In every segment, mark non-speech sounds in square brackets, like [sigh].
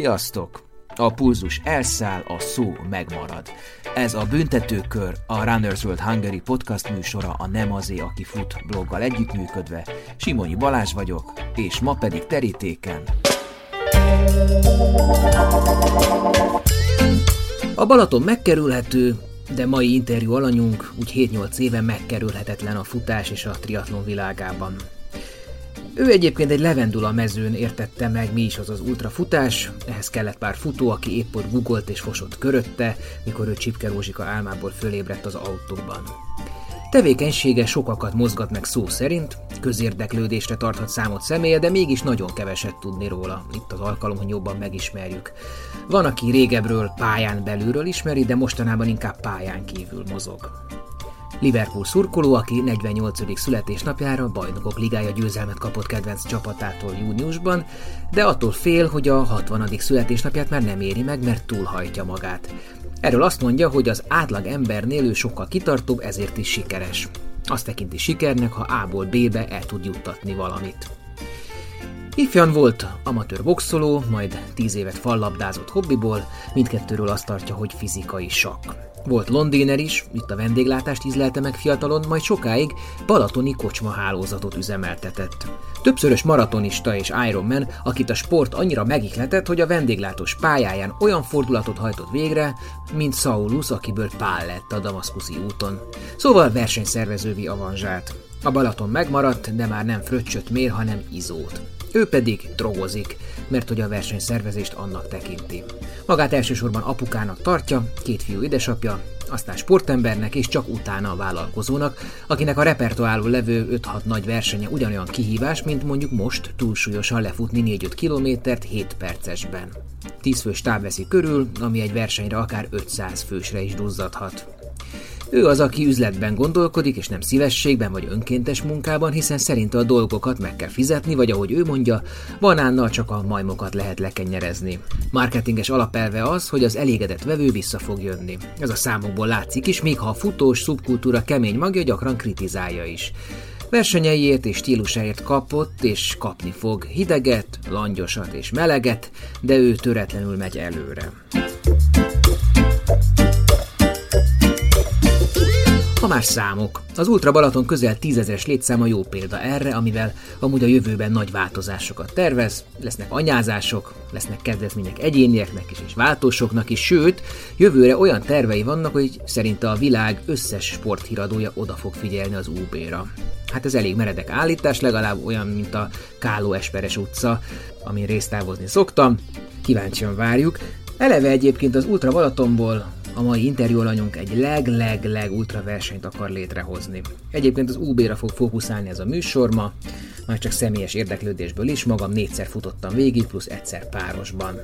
Sziasztok! A pulzus elszáll, a szó megmarad. Ez a Büntetőkör, a Runners World Hungary podcast műsora a Nem azé, aki fut bloggal együttműködve. Simonyi Balázs vagyok, és ma pedig terítéken. A Balaton megkerülhető, de mai interjú alanyunk úgy 7-8 éve megkerülhetetlen a futás és a triatlon világában. Ő egyébként egy levendula mezőn értette meg, mi is az az ultrafutás, ehhez kellett pár futó, aki épp ott gugolt és fosott körötte, mikor ő Csipke Rózsika álmából fölébredt az autóban. Tevékenysége sokakat mozgat meg szó szerint, közérdeklődésre tarthat számot személye, de mégis nagyon keveset tudni róla. Itt az alkalom, hogy jobban megismerjük. Van, aki régebről pályán belülről ismeri, de mostanában inkább pályán kívül mozog. Liverpool szurkoló, aki 48. születésnapjára bajnokok ligája győzelmet kapott kedvenc csapatától júniusban, de attól fél, hogy a 60. születésnapját már nem éri meg, mert túlhajtja magát. Erről azt mondja, hogy az átlag embernél ő sokkal kitartóbb, ezért is sikeres. Azt tekinti sikernek, ha A-ból B-be el tud juttatni valamit. Ifjan volt amatőr boxoló, majd tíz évet fallabdázott hobbiból, mindkettőről azt tartja, hogy fizikai sakk. Volt londéner is, itt a vendéglátást ízlelte meg fiatalon, majd sokáig balatoni kocsma hálózatot üzemeltetett. Többszörös maratonista és Ironman, akit a sport annyira megihletett, hogy a vendéglátós pályáján olyan fordulatot hajtott végre, mint Saulus, akiből Pál lett a damaszkuszi úton. Szóval versenyszervezővi avanzsát. A Balaton megmaradt, de már nem fröccsöt mér, hanem izót. Ő pedig drogozik, mert hogy a versenyszervezést annak tekinti. Magát elsősorban apukának tartja, két fiú édesapja, aztán sportembernek és csak utána a vállalkozónak, akinek a repertoárul levő 5-6 nagy versenye ugyanolyan kihívás, mint mondjuk most túlsúlyosan lefutni 4-5 kilométert 7 percesben. 10 fős táv veszi körül, ami egy versenyre akár 500 fősre is duzzadhat. Ő az, aki üzletben gondolkodik, és nem szívességben vagy önkéntes munkában, hiszen szerinte a dolgokat meg kell fizetni, vagy ahogy ő mondja, banánnal csak a majmokat lehet lekenyerezni. Marketinges alapelve az, hogy az elégedett vevő vissza fog jönni. Ez a számokból látszik is, még ha a futós szubkultúra kemény magja gyakran kritizálja is. Versenyeiért és stílusáért kapott és kapni fog hideget, langyosat és meleget, de ő töretlenül megy előre. Ha más számok. Az Ultra Balaton közel tízezeres létszáma jó példa erre, amivel amúgy a jövőben nagy változásokat tervez, lesznek anyázások, lesznek kedvezmények egyénieknek is és váltósoknak is, sőt, jövőre olyan tervei vannak, hogy szerinte a világ összes sporthíradója oda fog figyelni az UB-ra. Hát ez elég meredek állítás, legalább olyan, mint a Káló Esperes utca, amin résztávozni szoktam. Kíváncsian várjuk. Eleve egyébként az Ultra Balatonból a mai interjú alanyunk egy leg-leg-leg ultra versenyt akar létrehozni. Egyébként az UB-ra fog fókuszálni ez a műsor ma, már csak személyes érdeklődésből is, magam négyszer futottam végig, plusz egyszer párosban.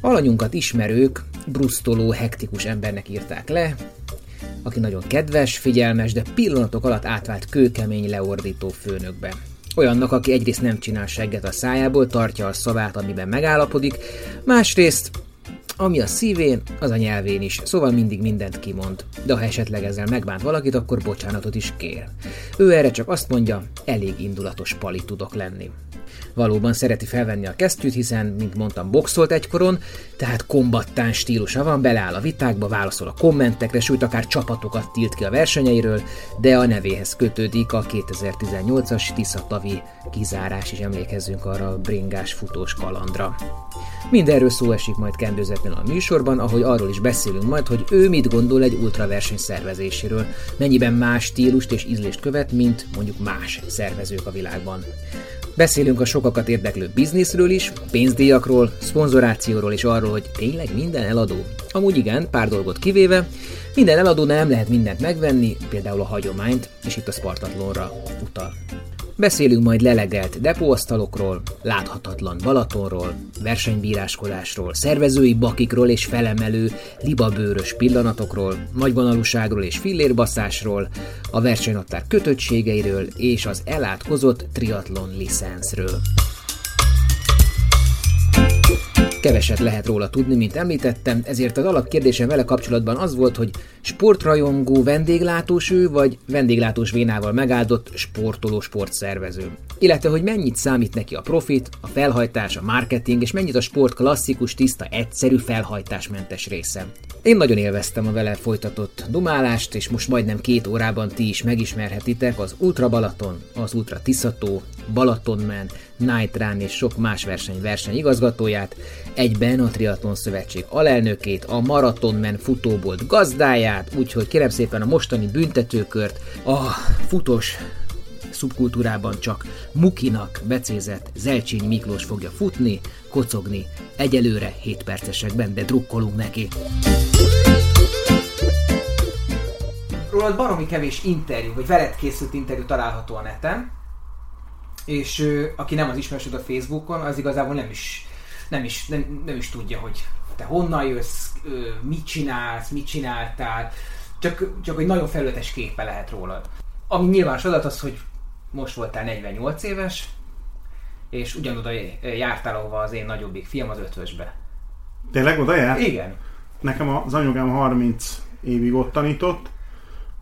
Alanyunkat ismerők brusztoló, hektikus embernek írták le, aki nagyon kedves, figyelmes, de pillanatok alatt átvált kőkemény leordító főnökbe. Olyannak, aki egyrészt nem csinál segget a szájából, tartja a szavát, amiben megállapodik, másrészt ami a szívén, az a nyelvén is, szóval mindig mindent kimond. De ha esetleg ezzel megbánt valakit, akkor bocsánatot is kér. Ő erre csak azt mondja, elég indulatos pali tudok lenni. Valóban szereti felvenni a kesztyűt, hiszen, mint mondtam, boxolt egykoron, tehát kombattán stílusa van, beleáll a vitákba, válaszol a kommentekre, sőt akár csapatokat tilt ki a versenyeiről, de a nevéhez kötődik a 2018-as Tisza-tavi kizárás, és emlékezzünk arra a bringás futós kalandra. Mindenről szó esik majd kendőzetlen a műsorban, ahogy arról is beszélünk majd, hogy ő mit gondol egy ultraverseny szervezéséről, mennyiben más stílust és ízlést követ, mint mondjuk más szervezők a világban. Beszélünk a sokakat érdeklő bizniszről is, pénzdíjakról, szponzorációról és arról, hogy tényleg minden eladó. Amúgy igen, pár dolgot kivéve, minden eladó nem lehet mindent megvenni, például a hagyományt, és itt a Spartatlonra utal. Beszélünk majd lelegelt depóasztalokról, láthatatlan Balatonról, versenybíráskodásról, szervezői bakikról és felemelő, libabőrös pillanatokról, nagyvonalúságról és fillérbaszásról, a versenynaptár kötöttségeiről és az elátkozott triatlon licenszről. Keveset lehet róla tudni, mint említettem, ezért az alapkérdésem vele kapcsolatban az volt, hogy sportrajongó vendéglátós ő, vagy vendéglátós vénával megáldott sportoló sportszervező. Illetve, hogy mennyit számít neki a profit, a felhajtás, a marketing, és mennyit a sport klasszikus, tiszta, egyszerű, felhajtásmentes része. Én nagyon élveztem a vele folytatott dumálást, és most majdnem két órában ti is megismerhetitek az Ultra Balaton, az Ultra Tiszató, Balatonman, Night Run és sok más verseny verseny igazgatóját, egyben a Triatlon Szövetség alelnökét, a Maratonman futóbolt gazdáját, úgyhogy kérem szépen a mostani büntetőkört, a futós szubkultúrában csak Mukinak becézett Zelcsényi Miklós fogja futni, kocogni, egyelőre 7 percesekben, de drukkolunk neki. Rólad baromi kevés interjú, vagy veled készült interjú található a neten, és ö, aki nem az ismerősöd a Facebookon, az igazából nem is, nem is, nem, nem is tudja, hogy te honnan jössz, mit csinálsz, mit csináltál, csak, csak egy nagyon felületes képe lehet rólad. Ami nyilvános adat az, hogy most voltál 48 éves, és ugyanoda jártál, ahova az én nagyobbik fiam az ötvösbe. Tényleg oda jár? Igen. Nekem az anyukám 30 évig ott tanított,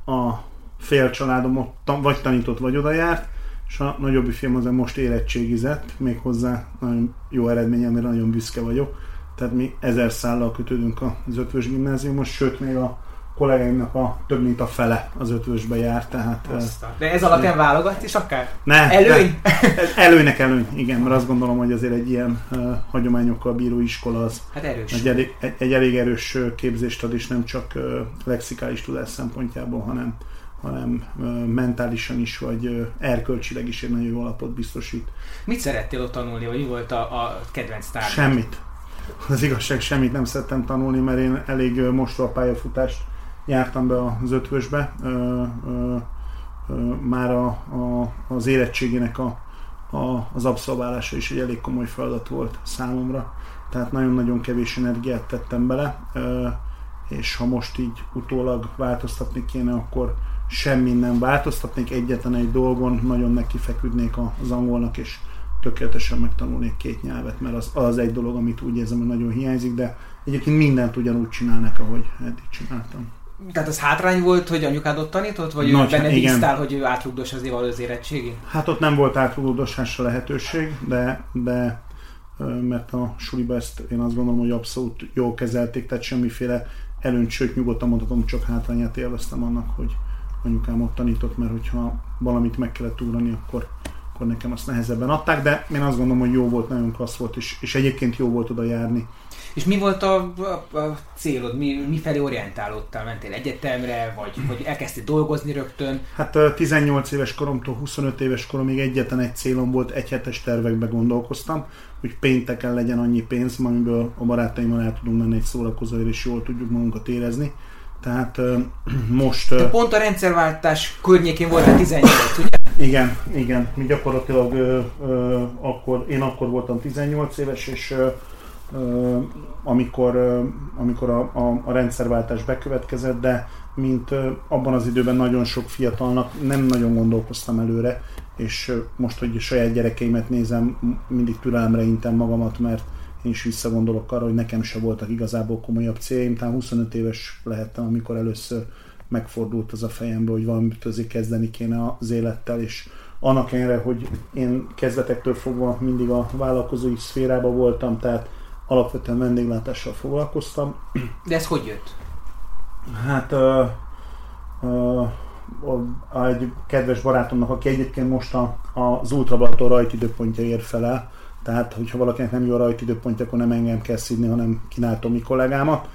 a fél családom ott vagy tanított, vagy oda járt, és a nagyobbi fiam az most érettségizett, méghozzá nagyon jó eredményem, mert nagyon büszke vagyok. Tehát mi ezer szállal kötődünk az ötvös gimnáziumos, sőt még a kollégáimnak a több mint a fele az ötvösbe jár, tehát... Aztán. De ez alapján válogat is akár? Ne, Előny? [laughs] Ne, előnynek előny, igen, mert azt gondolom, hogy azért egy ilyen uh, hagyományokkal bíró iskola az hát erős. Egy, elég, egy, egy elég erős képzést ad, és nem csak uh, lexikális tudás szempontjából, hanem hanem mentálisan is, vagy erkölcsileg is egy nagyon jó alapot biztosít. Mit szerettél ott tanulni, vagy mi volt a, a kedvenc tárgyat? Semmit. Az igazság, semmit nem szerettem tanulni, mert én elég uh, mostoha pályafutást jártam be az ötvösbe. Ö, ö, ö, már a, a, az érettségének a, a, az abszolválása is egy elég komoly feladat volt számomra. Tehát nagyon-nagyon kevés energiát tettem bele, és ha most így utólag változtatni kéne, akkor semmi nem változtatnék, egyetlen egy dolgon nagyon neki feküdnék az angolnak, és tökéletesen megtanulnék két nyelvet, mert az, az egy dolog, amit úgy érzem, hogy nagyon hiányzik, de egyébként mindent ugyanúgy csinálnak, ahogy eddig csináltam. Tehát az hátrány volt, hogy anyukád ott tanított, vagy Nagy, benne bíztál, hogy ő átrugdos az az érettségi? Hát ott nem volt átrugdosásra lehetőség, de, de mert a suliba ezt én azt gondolom, hogy abszolút jól kezelték, tehát semmiféle előnyt, sőt nyugodtan mondhatom, csak hátrányát élveztem annak, hogy anyukám ott tanított, mert hogyha valamit meg kellett ugrani, akkor, akkor nekem azt nehezebben adták, de én azt gondolom, hogy jó volt, nagyon klassz volt, és, és egyébként jó volt oda járni. És mi volt a, a, a célod? Mi, mi felé orientálódtál? Mentél egyetemre, vagy, vagy elkezdtél dolgozni rögtön? Hát 18 éves koromtól 25 éves koromig egyetlen egy célom volt, egy hetes tervekbe gondolkoztam, hogy pénteken legyen annyi pénz, amiből a barátaimmal el tudunk menni egy szórakozóért, és jól tudjuk magunkat érezni. Tehát [clears throat] most... De pont a rendszerváltás környékén volt a 18, ugye? Igen, igen. Mi gyakorlatilag ö, ö, akkor, én akkor voltam 18 éves, és ö, amikor, amikor a, a, a rendszerváltás bekövetkezett, de mint abban az időben nagyon sok fiatalnak nem nagyon gondolkoztam előre, és most, hogy a saját gyerekeimet nézem, mindig türelemre intem magamat, mert én is visszagondolok arra, hogy nekem se voltak igazából komolyabb céljaim. Talán 25 éves lehettem, amikor először megfordult az a fejembe, hogy valamit azért kezdeni kéne az élettel, és annak ellenére, hogy én kezdetektől fogva mindig a vállalkozói szférában voltam, tehát alapvetően vendéglátással foglalkoztam. De ez hogy jött? Hát uh, uh, egy kedves barátomnak, aki egyébként most a, az Ultrabalaton rajtidőpontja ér fel el, tehát hogyha valakinek nem jó a rajtidőpontja, akkor nem engem kell szídni, hanem kínál Tomi kollégámat.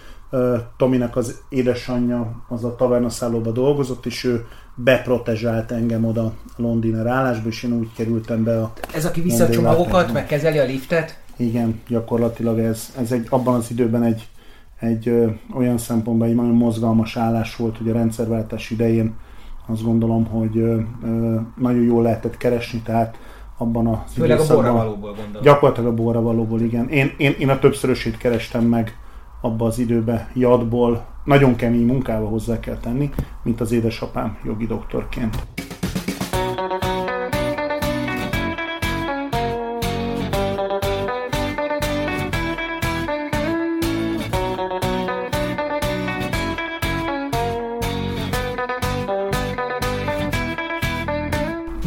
Tominek az édesanyja az a tavernaszállóba dolgozott, és ő beprotezsált engem oda a Londiner állásba, és én úgy kerültem be a... Ez aki vissza a csomagokat, meg kezeli a liftet? Igen, gyakorlatilag ez, ez egy, abban az időben egy, egy ö, olyan szempontból egy nagyon mozgalmas állás volt, hogy a rendszerváltás idején azt gondolom, hogy ö, ö, nagyon jól lehetett keresni, tehát abban a Főleg a borravalóból gondolom. Gyakorlatilag a borravalóból, igen. Én, én, én a többszörösét kerestem meg abba az időbe jadból, nagyon kemény munkával hozzá kell tenni, mint az édesapám jogi doktorként.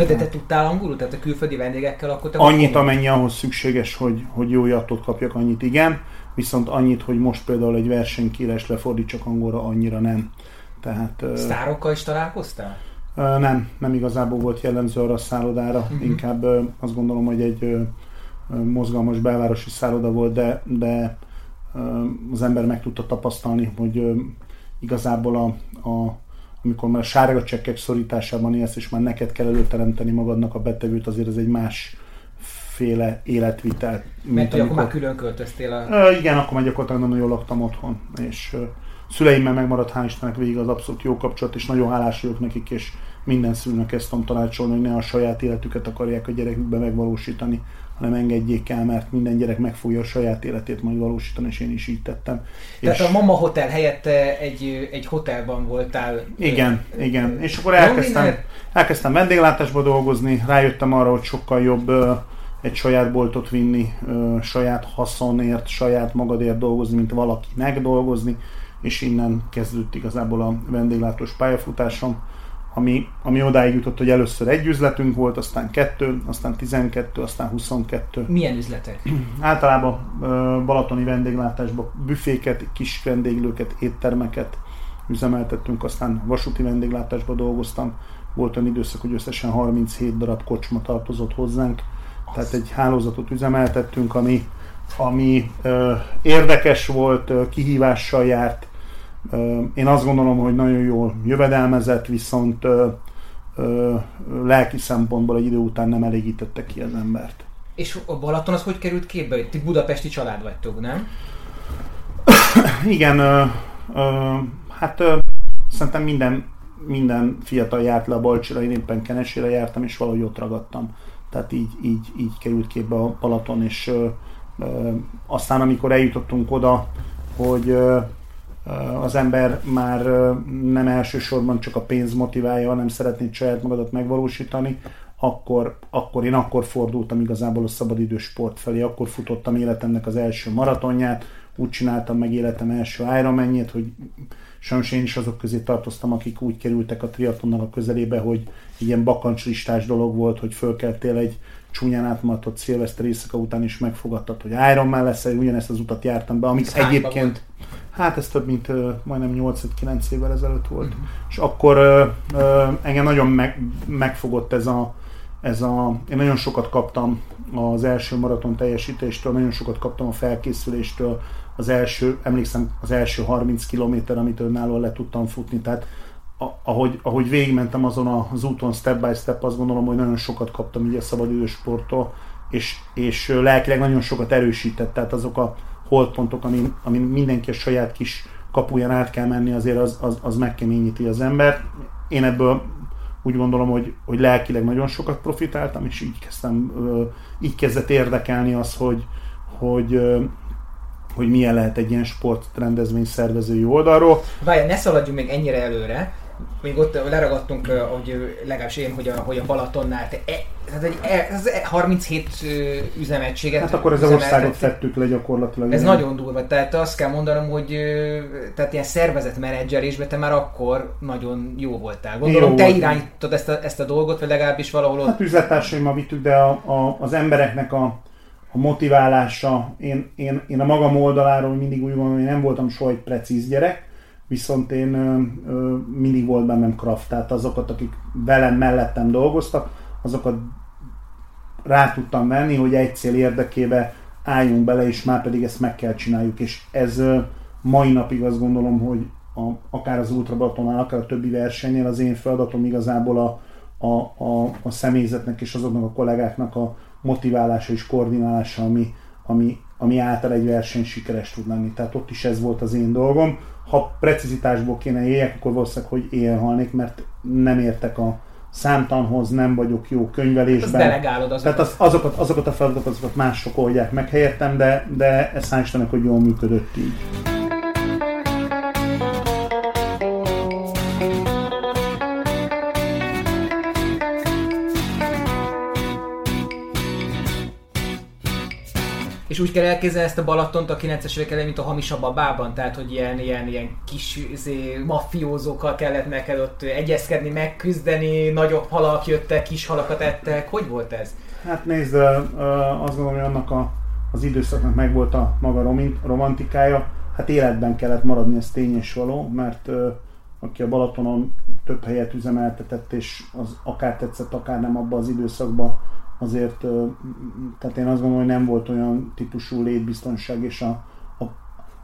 De te tudtál angolul? Tehát a külföldi vendégekkel akkor te Annyit, amennyi ahhoz szükséges, hogy, hogy jó jatot kapjak, annyit igen, viszont annyit, hogy most például egy versenykírás lefordítsak angolra, annyira nem. Tehát, Sztárokkal is találkoztál? Nem, nem igazából volt jellemző arra a szállodára, uh-huh. inkább azt gondolom, hogy egy mozgalmas belvárosi szálloda volt, de, de az ember meg tudta tapasztalni, hogy igazából a, a amikor már sárga csekkek szorításában élsz, és már neked kell előteremteni magadnak a betevőt, azért ez egy más féle életvitel. Mint Mert amikor... akkor már külön költöztél a... Uh, igen, akkor már gyakorlatilag nagyon jól laktam otthon, és uh, szüleimmel megmaradt hál' Istennek végig az abszolút jó kapcsolat, és nagyon hálás vagyok nekik, és minden szülőnek ezt tudom tanácsolni, hogy ne a saját életüket akarják a gyerekükbe megvalósítani, hanem engedjék el, mert minden gyerek meg fogja a saját életét majd valósítani, és én is így tettem. Tehát és a Mama Hotel helyett egy, egy hotelban voltál. Igen, ö, igen. És akkor elkezdtem, elkezdtem vendéglátásba dolgozni, rájöttem arra, hogy sokkal jobb egy saját boltot vinni, saját haszonért, saját magadért dolgozni, mint valaki megdolgozni, és innen kezdődött igazából a vendéglátós pályafutásom ami, ami odáig jutott, hogy először egy üzletünk volt, aztán kettő, aztán 12, aztán 22. Milyen üzletek? [clears throat] Általában balatoni vendéglátásban büféket, kis vendéglőket, éttermeket üzemeltettünk, aztán vasúti vendéglátásban dolgoztam. Volt olyan időszak, hogy összesen 37 darab kocsma tartozott hozzánk, tehát egy hálózatot üzemeltettünk, ami, ami ö, érdekes volt, ö, kihívással járt, én azt gondolom, hogy nagyon jól jövedelmezett, viszont lelki szempontból egy idő után nem elégítette ki az embert. És a Balaton az hogy került képbe? Ti budapesti család vagytok, nem? Igen, ö, ö, hát ö, szerintem minden, minden fiatal járt le a Balcsira, én éppen Kenesére jártam, és valahogy ott ragadtam. Tehát így, így, így került képbe a Balaton, és ö, ö, aztán amikor eljutottunk oda, hogy ö, az ember már nem elsősorban csak a pénz motiválja, hanem szeretné saját magadat megvalósítani, akkor, akkor én akkor fordultam igazából a szabadidős sport felé, akkor futottam életemnek az első maratonját, úgy csináltam meg életem első Ironmanjét, hogy sajnos én is azok közé tartoztam, akik úgy kerültek a triatlonnal a közelébe, hogy ilyen bakancslistás dolog volt, hogy fölkeltél egy csúnyán átmatott szilveszter éjszaka után is megfogadtad, hogy Ironman lesz, ugyanezt az utat jártam be, amit egyébként... Volt? Hát ez több mint uh, majdnem 8-9 évvel ezelőtt volt. Uh-huh. És akkor uh, uh, engem nagyon meg, megfogott ez a, ez a... Én nagyon sokat kaptam az első maraton teljesítéstől, nagyon sokat kaptam a felkészüléstől, az első, emlékszem, az első 30 kilométer, amit önállóan le tudtam futni, tehát ahogy, ahogy végigmentem azon az úton step by step, azt gondolom, hogy nagyon sokat kaptam így a szabadidős sporttól, és, és lelkileg nagyon sokat erősített, tehát azok a holdpontok, amin, amin mindenki a saját kis kapuján át kell menni, azért az, az, az megkeményíti az ember. Én ebből úgy gondolom, hogy, hogy lelkileg nagyon sokat profitáltam, és így kezdtem, így kezdett érdekelni az, hogy, hogy, hogy milyen lehet egy ilyen sportrendezvény szervezői oldalról. Várj, ne szaladjunk még ennyire előre, még ott leragadtunk, hogy legalábbis én, hogy a, hogy a Balatonnál, te, e, tehát egy, e, ez 37 üzemegységet Hát akkor ez az országot fettük le gyakorlatilag. Ez igen. nagyon durva, tehát azt kell mondanom, hogy tehát ilyen szervezet menedzselésben te már akkor nagyon jó voltál. Gondolom, jó te volt. ezt a, ezt a dolgot, vagy legalábbis valahol ott... Hát üzlettársaimmal vittük, de a, a, az embereknek a, a motiválása, én, én, én a magam oldaláról mindig úgy gondolom, hogy nem voltam soha egy precíz gyerek, viszont én ö, mindig volt bennem kraft, tehát azokat, akik velem mellettem dolgoztak, azokat rá tudtam venni, hogy egy cél érdekébe álljunk bele, és már pedig ezt meg kell csináljuk, és ez mai napig azt gondolom, hogy a, akár az Ultrabatonál, akár a többi versenynél az én feladatom igazából a, a, a, a személyzetnek és azoknak a kollégáknak a motiválása és koordinálása, ami, ami, ami által egy verseny sikeres tud lenni. Tehát ott is ez volt az én dolgom ha precizitásból kéne éljek, akkor valószínűleg, hogy éjjel halnék, mert nem értek a számtanhoz, nem vagyok jó könyvelésben. Hát delegálod azokat. Tehát az, azokat, azokat a feladatokat azokat mások oldják meg helyettem, de, de ez hál' hogy jól működött így. És úgy kell elképzelni ezt a Balatont a 90-es évek elején, mint a hamisabb a bában, tehát hogy ilyen, ilyen, ilyen kis izé, maffiózókkal kellett neked ott egyezkedni, megküzdeni, nagyobb halak jöttek, kis halakat ettek. Hogy volt ez? Hát nézd, azt gondolom, hogy annak a, az időszaknak megvolt a maga romantikája. Hát életben kellett maradni, ez tény és való, mert aki a Balatonon több helyet üzemeltetett, és az akár tetszett, akár nem abban az időszakban, azért, tehát én azt gondolom, hogy nem volt olyan típusú létbiztonság, és a, a,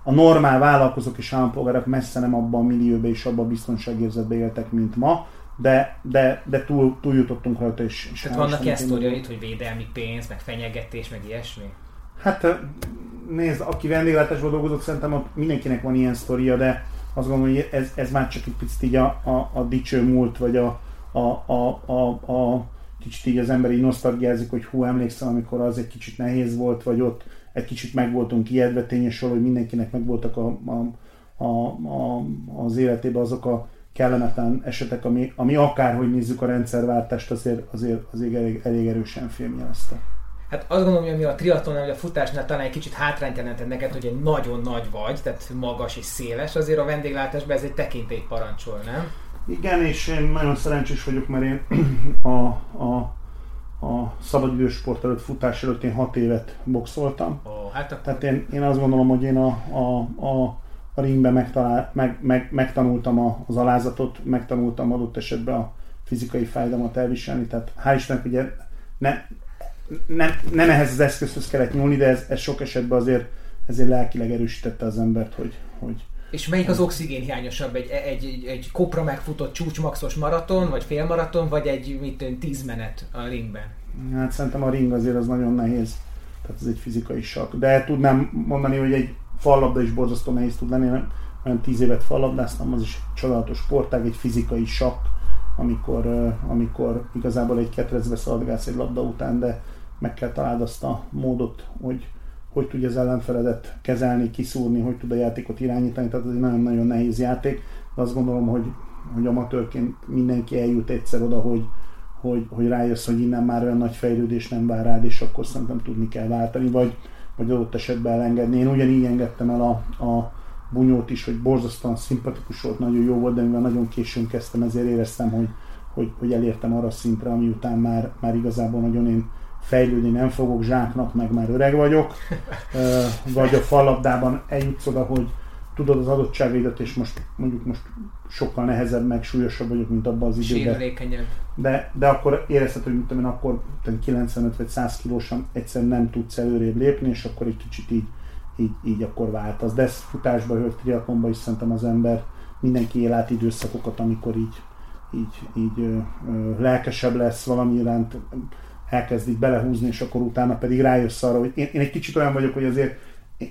a normál vállalkozók és állampolgárok messze nem abban a millióbe és abban a biztonságérzetbe éltek, mint ma, de, de, de túl, túl jutottunk rajta is. Tehát vannak ilyen sztoriait, hogy védelmi pénz, meg fenyegetés, meg ilyesmi? Hát nézd, aki vendéglátásban dolgozott, szerintem mindenkinek van ilyen sztoria, de azt gondolom, hogy ez, ez már csak egy picit így a, a, a dicső múlt, vagy a, a, a, a, a kicsit így az ember így nosztalgiázik, hogy hú, emlékszem, amikor az egy kicsit nehéz volt, vagy ott egy kicsit meg voltunk ijedve, tényes hogy mindenkinek megvoltak a, a, a, a, az életében azok a kellemetlen esetek, ami, ami akárhogy nézzük a rendszerváltást, azért, azért, azért elég, elég erősen filmjelezte. Hát azt gondolom, hogy ami a triatlonnál, vagy a futásnál talán egy kicsit hátrányt jelentett neked, hogy egy nagyon nagy vagy, tehát magas és széles, azért a vendéglátásban ez egy tekintély parancsol, nem? Igen, és én nagyon szerencsés vagyok, mert én [clears throat] a, a, a szabadidősport előtt, futás előtt én hat évet boxoltam. Oh, hát akkor... Tehát én, én azt gondolom, hogy én a, a, a, a ringben megtalál, meg, meg, megtanultam az alázatot, megtanultam adott esetben a fizikai fájdalmat elviselni, tehát hál' Istennek ugye ne, nem, nem ehhez az eszközhöz kellett nyúlni, de ez, ez sok esetben azért ezért lelkileg erősítette az embert, hogy, hogy és melyik az oxigén hiányosabb? Egy, egy, egy, egy kopra megfutott csúcsmaxos maraton, vagy félmaraton, vagy egy mit, tíz menet a ringben? Hát szerintem a ring azért az nagyon nehéz. Tehát ez egy fizikai sak. De tudnám mondani, hogy egy fallabda is borzasztó nehéz tud lenni. Olyan tíz évet fallabdáztam, az is egy csodálatos sportág, egy fizikai sak, amikor, amikor igazából egy ketrecbe szaladgálsz egy labda után, de meg kell találd azt a módot, hogy hogy tudja az ellenfeledet kezelni, kiszúrni, hogy tud a játékot irányítani, tehát ez egy nagyon-nagyon nehéz játék, de azt gondolom, hogy, hogy amatőrként mindenki eljut egyszer oda, hogy, hogy, hogy rájössz, hogy innen már olyan nagy fejlődés nem vár rád, és akkor szerintem tudni kell váltani, vagy, vagy adott esetben elengedni. Én ugyanígy engedtem el a, a bunyót is, hogy borzasztóan szimpatikus volt, nagyon jó volt, de mivel nagyon későn kezdtem, ezért éreztem, hogy, hogy, hogy elértem arra szintre, ami után már, már igazából nagyon én fejlődni nem fogok, zsáknak meg már öreg vagyok, vagy a fallabdában eljutsz oda, hogy tudod az adottságaidat, és most mondjuk most sokkal nehezebb, meg súlyosabb vagyok, mint abban az időben. De, de akkor érezted, hogy mint akkor 95 vagy 100 kilósan egyszerűen nem tudsz előrébb lépni, és akkor egy kicsit így, így, így akkor váltasz. De ez futásba, hogy triatlonba is szerintem az ember mindenki él át időszakokat, amikor így, így, így ö, ö, lelkesebb lesz valami iránt, elkezdik belehúzni, és akkor utána pedig rájössz arra, hogy én, én egy kicsit olyan vagyok, hogy azért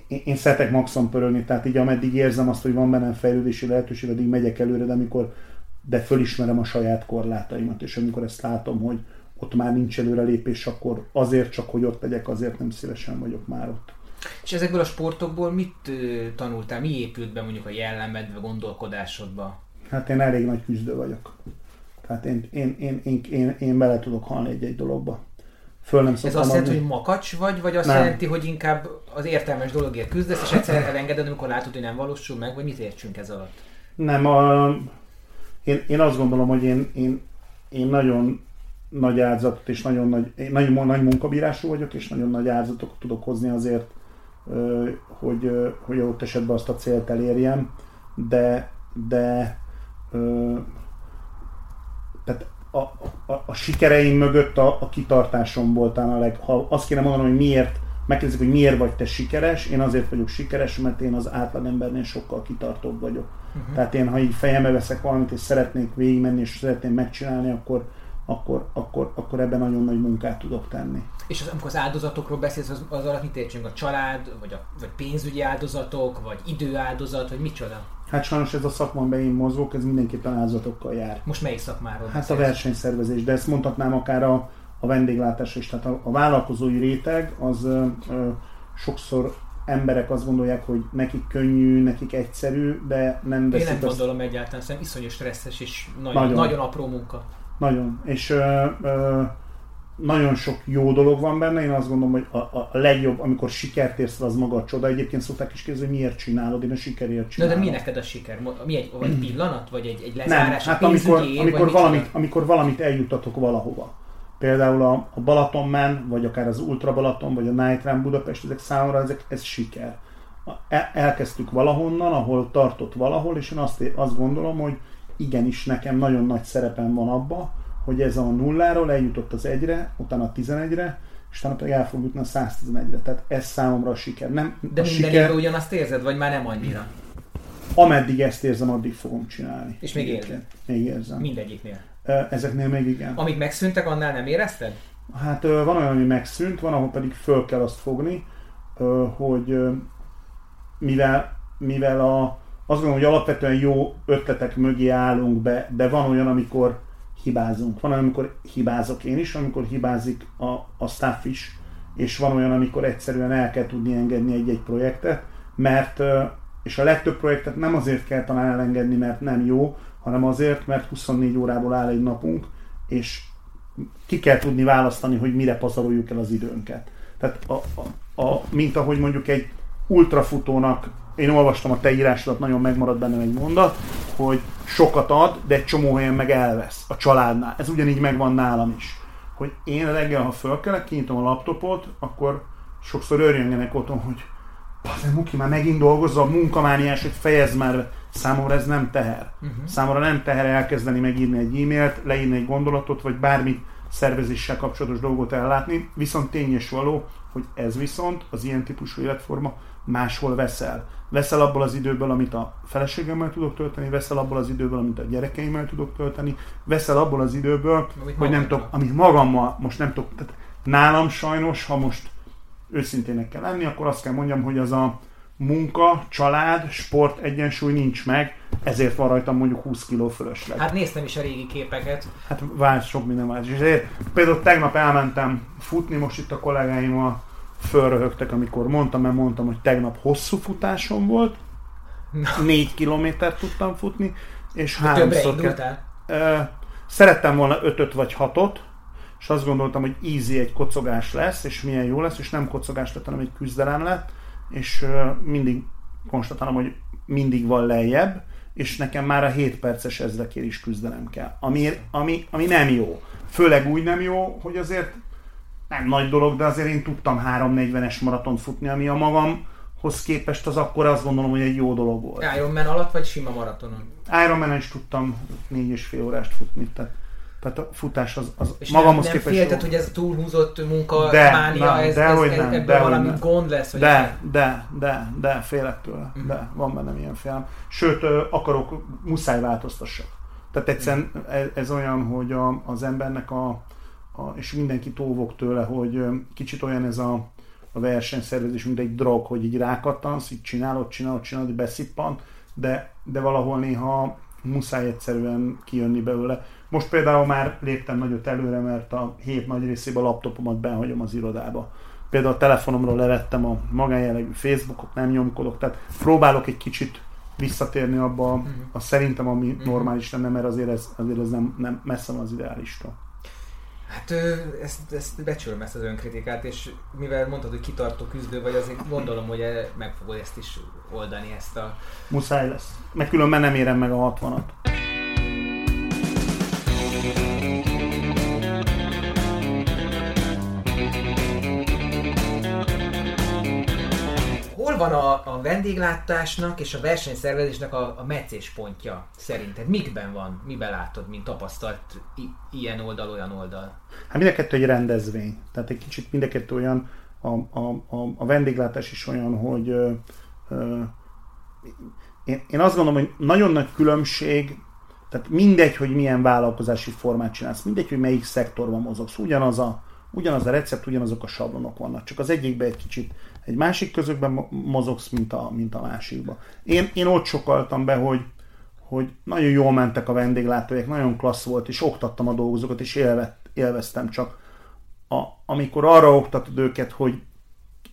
én, én szeretek maxon pörölni, tehát így ameddig érzem azt, hogy van bennem fejlődési lehetőség, addig megyek előre, de amikor de fölismerem a saját korlátaimat, és amikor ezt látom, hogy ott már nincs előrelépés, akkor azért csak, hogy ott legyek, azért nem szívesen vagyok már ott. És ezekből a sportokból mit tanultál? Mi épült be mondjuk a jellemedbe, gondolkodásodba? Hát én elég nagy küzdő vagyok. Tehát én, én, én, én, én, én bele tudok halni egy-egy dologba föl nem Ez azt jelenti, hogy makacs vagy, vagy azt nem. jelenti, hogy inkább az értelmes dologért küzdesz, és egyszer elengeded, amikor látod, hogy nem valósul meg, vagy mit értsünk ez alatt? Nem, a, én, én azt gondolom, hogy én, én, én nagyon nagy áldozatot és nagyon nagy, én nagyon nagy munkabírású vagyok, és nagyon nagy áldozatokat tudok hozni azért, hogy, hogy ott esetben azt a célt elérjem, de, de tehát a, a, a sikereim mögött a, a kitartásom volt a leg... Ha azt kéne mondanom, hogy miért, megkérdezik, hogy miért vagy te sikeres, én azért vagyok sikeres, mert én az átlagembernél sokkal kitartóbb vagyok. Uh-huh. Tehát én, ha így fejembe veszek valamit, és szeretnék végigmenni, és szeretném megcsinálni, akkor, akkor, akkor, akkor ebben nagyon nagy munkát tudok tenni. És az, amikor az áldozatokról beszélsz, az, az alatt mit értsünk? A család, vagy, a, vagy pénzügyi áldozatok, vagy időáldozat, vagy micsoda? Hát sajnos ez a szakma, amiben én mozgok, ez mindenképpen áldozatokkal jár. Most melyik szakmáról Hát beszélsz? a versenyszervezés, de ezt mondhatnám akár a, a vendéglátás is. Tehát a, a vállalkozói réteg az ö, ö, sokszor emberek azt gondolják, hogy nekik könnyű, nekik egyszerű, de nem veszik Én nem gondolom azt... egyáltalán, szerintem iszonyú stresszes és nagyon, nagyon. nagyon apró munka. Nagyon. És ö, ö, nagyon sok jó dolog van benne, én azt gondolom, hogy a, a legjobb, amikor sikert érsz az maga a csoda. Egyébként szokták is kérdezni, hogy miért csinálod, én a sikerért csinálom. Na de mi neked a siker? Mi egy, vagy pillanat, vagy egy, egy lezárás? Nem, hát amikor, amikor, valamit, amikor valamit eljutatok valahova. Például a, a Balaton Man, vagy akár az Ultra Balaton, vagy a Night Run Budapest, ezek számomra ezek, ez siker. El, elkezdtük valahonnan, ahol tartott valahol, és én azt, azt gondolom, hogy igenis nekem nagyon nagy szerepem van abba, hogy ez a nulláról eljutott az egyre, utána a 11-re, és utána pedig el fog jutni a 111-re. Tehát ez számomra a siker. Nem, De a minden siker... ugyanazt érzed, vagy már nem annyira? Ameddig ezt érzem, addig fogom csinálni. És még érzed? Még érzem. Mindegyiknél? Ezeknél még igen. Amíg megszűntek, annál nem érezted? Hát van olyan, ami megszűnt, van, ahol pedig föl kell azt fogni, hogy mivel, mivel a, azt gondolom, hogy alapvetően jó ötletek mögé állunk be, de van olyan, amikor hibázunk. Van olyan, amikor hibázok én is, amikor hibázik a, a staff is, és van olyan, amikor egyszerűen el kell tudni engedni egy-egy projektet, mert, és a legtöbb projektet nem azért kell talán elengedni, mert nem jó, hanem azért, mert 24 órából áll egy napunk, és ki kell tudni választani, hogy mire pazaroljuk el az időnket. Tehát a, a, a, mint ahogy mondjuk egy ultrafutónak, én olvastam a te írásodat, nagyon megmarad bennem egy mondat, hogy sokat ad, de egy csomó helyen meg elvesz a családnál. Ez ugyanígy megvan nálam is. Hogy én reggel, ha fölkelek, kinyitom a laptopot, akkor sokszor örjöngenek otthon, hogy Bazen, Muki, már megint dolgozza a munkamániás, hogy fejezd már Számomra ez nem teher. Uh-huh. Számomra nem teher elkezdeni megírni egy e-mailt, leírni egy gondolatot, vagy bármi szervezéssel kapcsolatos dolgot ellátni, viszont tény és való, hogy ez viszont az ilyen típusú életforma máshol veszel. Veszel abból az időből, amit a feleségemmel tudok tölteni, veszel abból az időből, amit a gyerekeimmel tudok tölteni, veszel abból az időből, amit hogy nem tudok, amit magammal most nem tudok. Tehát nálam sajnos, ha most őszintének kell lenni, akkor azt kell mondjam, hogy az a munka, család, sport egyensúly nincs meg, ezért van rajtam mondjuk 20 kiló fölösleg. Hát néztem is a régi képeket. Hát vált sok minden más. És ezért például tegnap elmentem futni, most itt a kollégáimmal fölröhögtek, amikor mondtam, mert mondtam, hogy tegnap hosszú futásom volt, Na. négy kilométert tudtam futni, és De háromszor kell... Szerettem volna ötöt vagy hatot, és azt gondoltam, hogy easy egy kocogás lesz, és milyen jó lesz, és nem kocogás lett, hanem egy küzdelem lett és mindig konstatálom, hogy mindig van lejjebb, és nekem már a 7 perces ezrekért is küzdelem kell. Ami, ami, ami nem jó. Főleg úgy nem jó, hogy azért nem nagy dolog, de azért én tudtam 3.40-es maraton futni, ami a magamhoz képest az akkor azt gondolom, hogy egy jó dolog volt. Ironman alatt vagy sima maratonon? Ironman is tudtam 4,5 órást futni, tehát tehát a futás az, az és magamhoz nem, nem képest félted, hogy ez túlhúzott munka, de, mánia, nem, ez, de, ez, hogy nem, ebből de, valami nem. gond lesz? Hogy de, de, de, de, félek tőle. Uh-huh. De, van bennem ilyen félem. Sőt, akarok, muszáj változtassak. Tehát egyszerűen ez, ez olyan, hogy a, az embernek a, a, és mindenki tóvog tőle, hogy kicsit olyan ez a, a versenyszervezés, mint egy drog, hogy így rákattansz, így csinálod, csinálod, csinálod, beszippan, de, de valahol néha muszáj egyszerűen kijönni belőle. Most például már léptem nagyot előre, mert a hét nagy részében a laptopomat behagyom az irodába. Például a telefonomról levettem a magánjellegű Facebookot, nem nyomkodok, tehát próbálok egy kicsit visszatérni abba, uh-huh. a szerintem, ami uh-huh. normális lenne, mert azért ez, azért ez nem, nem messze van az ideálistól. Hát ezt, ezt becsülöm ezt az önkritikát, és mivel mondtad, hogy kitartó küzdő vagy, azért gondolom, hogy meg fogod ezt is oldani, ezt a... Muszáj lesz. Meg különben nem érem meg a 60-at. Van a, a vendéglátásnak és a versenyszervezésnek a, a meccéspontja szerinted? Mikben van? Miben látod, mint tapasztalt i- ilyen oldal, olyan oldal? Hát mind a kettő egy rendezvény. Tehát egy kicsit mind a kettő olyan, a, a, a, a vendéglátás is olyan, hogy ö, ö, én, én azt gondolom, hogy nagyon nagy különbség, tehát mindegy, hogy milyen vállalkozási formát csinálsz, mindegy, hogy melyik szektorban mozogsz, ugyanaz a, ugyanaz a recept, ugyanazok a sablonok vannak, csak az egyikben egy kicsit egy másik közökben mozogsz, mint a, mint a másikban. Én, én ott sokaltam be, hogy, hogy nagyon jól mentek a vendéglátóják, nagyon klassz volt, és oktattam a dolgozókat, és élvett, élveztem csak. A, amikor arra oktatod őket, hogy,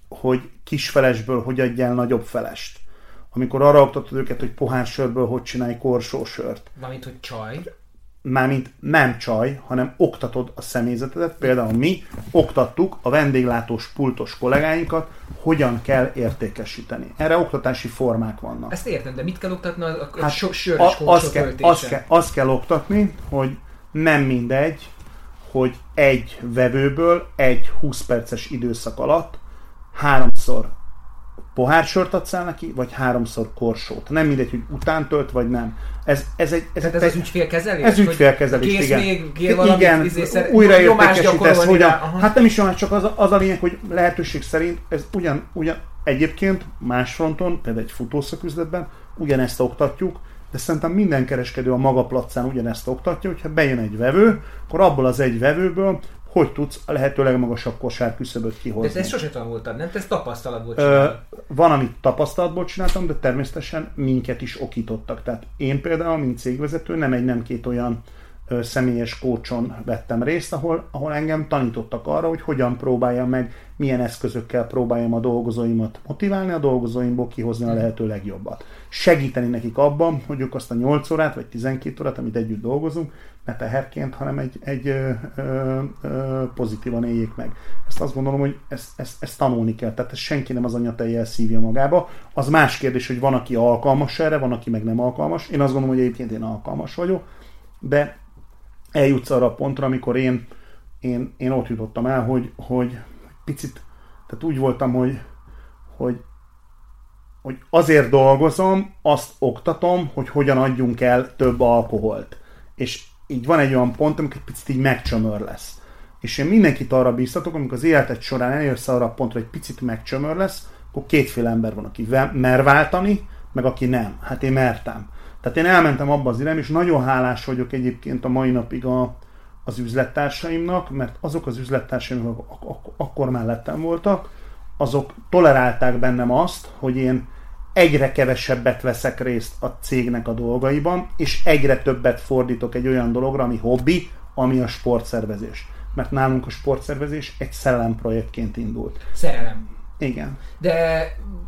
hogy kisfelesből hogy adjál nagyobb felest. Amikor arra oktatod őket, hogy pohár sörből hogy csinálj korsósört. Valamint, hogy csaj. Mármint nem csaj, hanem oktatod a személyzetedet. Például mi oktattuk a vendéglátós pultos kollégáinkat, hogyan kell értékesíteni. Erre oktatási formák vannak. Ezt értem, de mit kell oktatni a, a hát, so, a, azt, kell, azt, kell, azt kell oktatni, hogy nem mindegy, hogy egy vevőből egy 20 perces időszak alatt háromszor pohársort adsz el neki, vagy háromszor korsót. Nem mindegy, hogy utántölt, vagy nem. Ez, ez egy... Ez, ez, ez az ügyfélkezelés? Ez ügyfélkezelés, kész igen. Még, kér valami, igen, izé, újraértékesítesz, hogyan... Hát nem is olyan, csak az, az a lényeg, hogy lehetőség szerint ez ugyan, ugyan egyébként más fronton, például egy futószaküzletben ugyanezt oktatjuk, de szerintem minden kereskedő a maga placán ugyanezt oktatja, hogyha bejön egy vevő, akkor abból az egy vevőből hogy tudsz a lehető legmagasabb kosár küszöböt kihozni. De ezt sose tanultad, nem? Te ezt tapasztalatból csináltad. Van, amit tapasztalatból csináltam, de természetesen minket is okítottak. Tehát én például, mint cégvezető, nem egy, nem két olyan személyes kócson vettem részt, ahol, ahol engem tanítottak arra, hogy hogyan próbáljam meg, milyen eszközökkel próbáljam a dolgozóimat motiválni, a dolgozóimból kihozni a lehető legjobbat. Segíteni nekik abban, hogy ők azt a 8 órát vagy 12 órát, amit együtt dolgozunk, ne teherként, hanem egy, egy ö, ö, ö, pozitívan éljék meg. Ezt azt gondolom, hogy ezt, ezt, ezt tanulni kell. Tehát ezt senki nem az anyatejjel szívja magába. Az más kérdés, hogy van, aki alkalmas erre, van, aki meg nem alkalmas. Én azt gondolom, hogy egyébként én alkalmas vagyok, de eljutsz arra a pontra, amikor én, én, én ott jutottam el, hogy, hogy picit, tehát úgy voltam, hogy, hogy hogy azért dolgozom, azt oktatom, hogy hogyan adjunk el több alkoholt. És így van egy olyan pont, amikor egy picit így megcsömör lesz. És én mindenkit arra bíztatok, amikor az életed során eljössz arra a pontra, hogy picit megcsömör lesz, akkor kétféle ember van, aki mer váltani, meg aki nem. Hát én mertem. Tehát én elmentem abba az irányba, és nagyon hálás vagyok egyébként a mai napig a, az üzlettársaimnak, mert azok az üzlettársaim, akik ak- ak- akkor mellettem voltak, azok tolerálták bennem azt, hogy én egyre kevesebbet veszek részt a cégnek a dolgaiban, és egyre többet fordítok egy olyan dologra, ami hobbi, ami a sportszervezés. Mert nálunk a sportszervezés egy projektként indult. Szerelem. Igen. De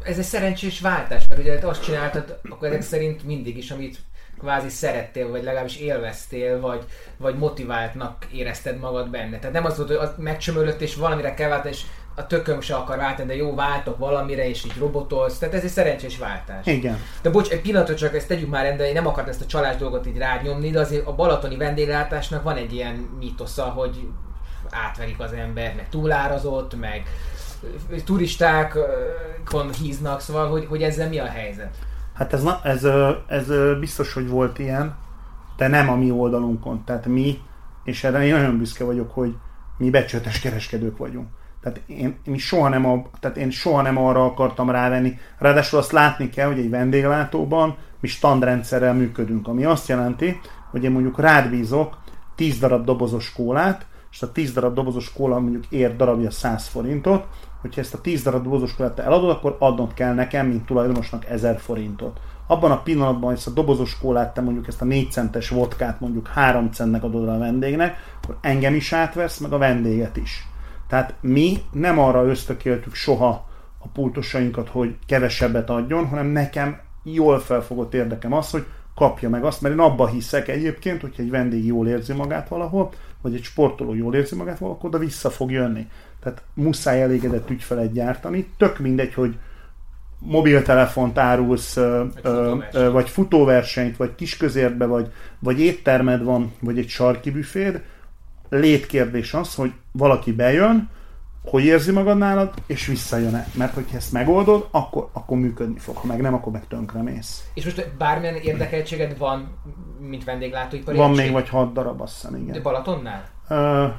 ez egy szerencsés váltás, mert ugye azt csináltad, akkor ezek szerint mindig is, amit kvázi szerettél, vagy legalábbis élveztél, vagy, vagy motiváltnak érezted magad benne. Tehát nem az volt, hogy az megcsömörött, és valamire kell váltani, és a tököm se akar váltani, de jó, váltok valamire, és így robotolsz. Tehát ez egy szerencsés váltás. Igen. De bocs, egy pillanatra csak ezt tegyük már rendbe, én nem akart ezt a csalás dolgot így rányomni, de azért a balatoni vendéglátásnak van egy ilyen mítosza, hogy átverik az ember, meg túlárazott, meg turistákon híznak, szóval, hogy, hogy ezzel mi a helyzet? Hát ez, ez, ez biztos, hogy volt ilyen, de nem a mi oldalunkon. Tehát mi, és erre én nagyon büszke vagyok, hogy mi becsületes kereskedők vagyunk. Tehát én, én, soha nem a, tehát én soha nem arra akartam rávenni. Ráadásul azt látni kell, hogy egy vendéglátóban mi standrendszerrel működünk, ami azt jelenti, hogy én mondjuk rád bízok 10 darab dobozos kólát, és a 10 darab dobozos kóla mondjuk ér darabja 100 forintot, hogyha ezt a 10 darab dobozos te eladod, akkor adnod kell nekem, mint tulajdonosnak 1000 forintot. Abban a pillanatban, hogy ezt a dobozos kólát, te mondjuk ezt a 4 centes vodkát mondjuk 3 centnek adod a vendégnek, akkor engem is átvesz, meg a vendéget is. Tehát mi nem arra ösztökéltük soha a pultosainkat, hogy kevesebbet adjon, hanem nekem jól felfogott érdekem az, hogy kapja meg azt, mert én abba hiszek egyébként, hogyha egy vendég jól érzi magát valahol, vagy egy sportoló jól érzi magát valahol, akkor oda vissza fog jönni. Tehát muszáj elégedett ügyfelet gyártani. Tök mindegy, hogy mobiltelefont árulsz, vagy, futóversenyt. vagy futóversenyt, vagy kisközértbe, vagy, vagy éttermed van, vagy egy sarki büféd, létkérdés az, hogy valaki bejön, hogy érzi magad nálad, és visszajön-e. Mert hogyha ezt megoldod, akkor, akkor működni fog. Ha meg nem, akkor meg tönkre mész. És most bármilyen érdekeltséged van, mint vendéglátóipari Van még vagy hat darab, azt hiszem, igen. De Balatonnál? Uh,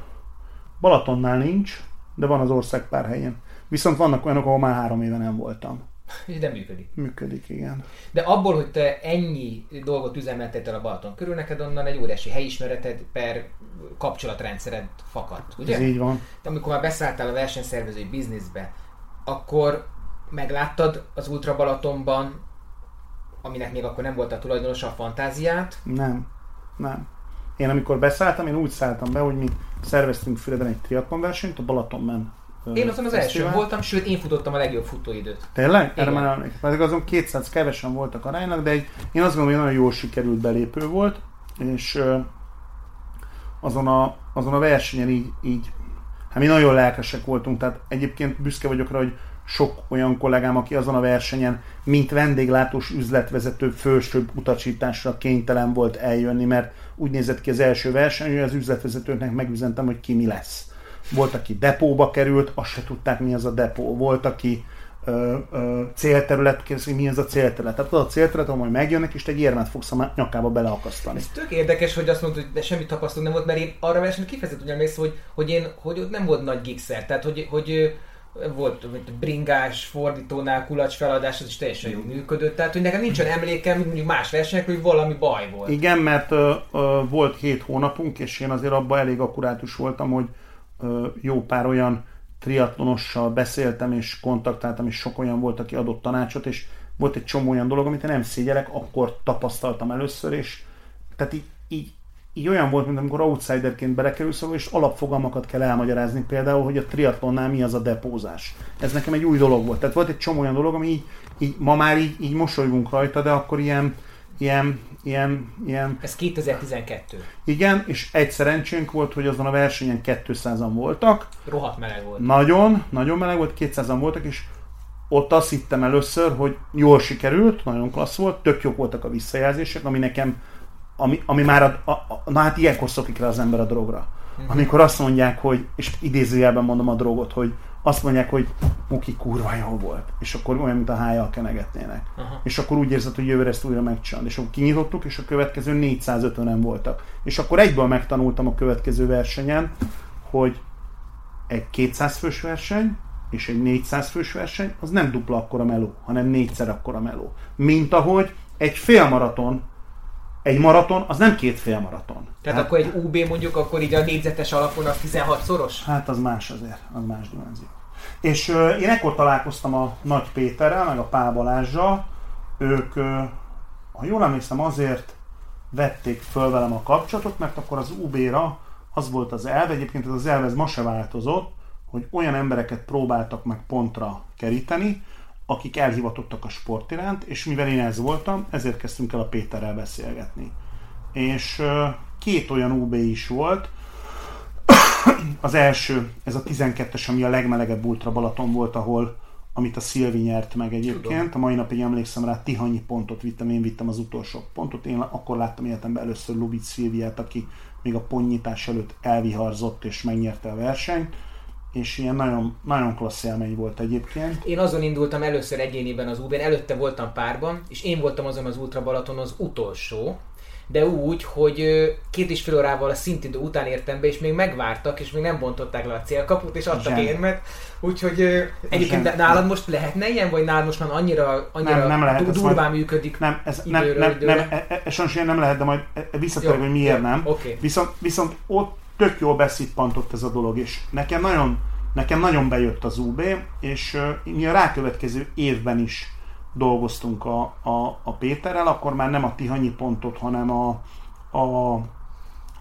Balatonnál nincs, de van az ország pár helyen. Viszont vannak olyanok, ahol már három éve nem voltam. [laughs] De működik. Működik, igen. De abból, hogy te ennyi dolgot üzemeltettél a Balaton körül, neked onnan egy óriási helyismereted per kapcsolatrendszered fakadt, ugye? Ez így van. De amikor már beszálltál a versenyszervezői bizniszbe, akkor megláttad az Ultra Balatonban, aminek még akkor nem volt a tulajdonosa a fantáziát? Nem, nem. Én amikor beszálltam, én úgy szálltam be, hogy mi szerveztünk Füreden egy triatlon versenyt, a Balatonban én azon az első voltam, sőt én futottam a legjobb futóidőt. Tényleg? Erre már emlékszem. Pedig azon 200 kevesen voltak aránylag, de egy, én azt gondolom, hogy nagyon jól sikerült belépő volt, és azon a, azon a versenyen így, így, hát mi nagyon lelkesek voltunk, tehát egyébként büszke vagyok rá, hogy sok olyan kollégám, aki azon a versenyen, mint vendéglátós üzletvezető fősőbb utasításra kénytelen volt eljönni, mert úgy nézett ki az első verseny, hogy az üzletvezetőknek megüzentem, hogy ki mi lesz. Volt, aki depóba került, azt se tudták, mi az a depó. Volt, aki ö, ö, célterület, kérdezik, mi az a célterület. Tehát az a célterület, ahol majd megjönnek, és te egy érmet fogsz a nyakába beleakasztani. Ez tök érdekes, hogy azt mondod, hogy de semmi tapasztalat nem volt, mert én arra versenyt kifejezetten emlékszem, hogy, hogy én, hogy ott nem volt nagy gigszer. Tehát, hogy, hogy volt mint bringás, fordítónál kulacs feladás, az is teljesen jól működött. Tehát, hogy nekem nincsen emlékem, mint mondjuk más versenyekről, hogy valami baj volt. Igen, mert ö, ö, volt hét hónapunk, és én azért abban elég akkurátus voltam, hogy ö, jó pár olyan triatlonossal beszéltem, és kontaktáltam, és sok olyan volt, aki adott tanácsot, és volt egy csomó olyan dolog, amit én nem szégyelek, akkor tapasztaltam először, és tehát így, így így olyan volt, mint amikor outsiderként belekerülsz, és alapfogalmakat kell elmagyarázni, például, hogy a triatlonnál mi az a depózás. Ez nekem egy új dolog volt. Tehát volt egy csomó olyan dolog, ami így, így ma már így, így mosolygunk rajta, de akkor ilyen, ilyen, ilyen, ilyen... Ez 2012. Igen, és egy szerencsénk volt, hogy azon a versenyen 200-an voltak. Rohadt meleg volt. Nagyon, nagyon meleg volt, 200-an voltak, és ott azt hittem először, hogy jól sikerült, nagyon klassz volt, tök jók voltak a visszajelzések, ami nekem ami, ami már, a, a, a, na hát ilyenkor szokik rá az ember a drogra. Uh-huh. Amikor azt mondják, hogy, és idézőjelben mondom a drogot, hogy azt mondják, hogy Muki kurva jó volt, és akkor olyan, mint a hájjal kenegetnének. Uh-huh. És akkor úgy érzed, hogy jövőre ezt újra megcsinálod. És akkor kinyitottuk, és a következő 450-en voltak. És akkor egyből megtanultam a következő versenyen, hogy egy 200 fős verseny, és egy 400 fős verseny, az nem dupla akkora meló, hanem négyszer akkora meló. Mint ahogy egy félmaraton egy maraton, az nem két fél maraton. Tehát hát, akkor egy UB mondjuk, akkor így a négyzetes alapon az 16 szoros? Hát az más azért, az más dimenzió. És uh, én ekkor találkoztam a Nagy Péterrel, meg a Pál Balázsjal. Ők, uh, ha jól emlékszem, azért vették föl velem a kapcsolatot, mert akkor az UB-ra az volt az elv, egyébként ez az elv ez ma se változott, hogy olyan embereket próbáltak meg pontra keríteni, akik elhivatottak a sport iránt, és mivel én ez voltam, ezért kezdtünk el a Péterrel beszélgetni. És két olyan UB is volt, [coughs] az első, ez a 12-es, ami a legmelegebb Ultra Balaton volt, ahol amit a Szilvi nyert meg egyébként. Tudom. A mai napig emlékszem rá, Tihanyi pontot vittem, én vittem az utolsó pontot. Én akkor láttam életemben először Lubic Szilviát, aki még a ponnyitás előtt elviharzott és megnyerte a versenyt és ilyen nagyon, nagyon klassz élmény volt egyébként. Én azon indultam először egyéniben az Uber, előtte voltam párban, és én voltam azon az Ultra Balaton az utolsó, de úgy, hogy két és fél órával a szintidő után értem be, és még megvártak, és még nem bontották le a célkaput, és adtak Zseni. érmet. Úgyhogy egyébként Zseni. nálad most lehetne ilyen, vagy nálad most már annyira, annyira nem, nem lehet, durván majd, működik Nem, ez nem, nem, nem, nem, e, e, sajnos nem lehet, de majd visszatérek, hogy miért nem. Okay. Viszont, viszont ott tök jól beszippantott ez a dolog, és nekem nagyon, nekem nagyon bejött az UB, és mi a rákövetkező évben is dolgoztunk a, a, a Péterrel, akkor már nem a Tihanyi pontot, hanem a, a,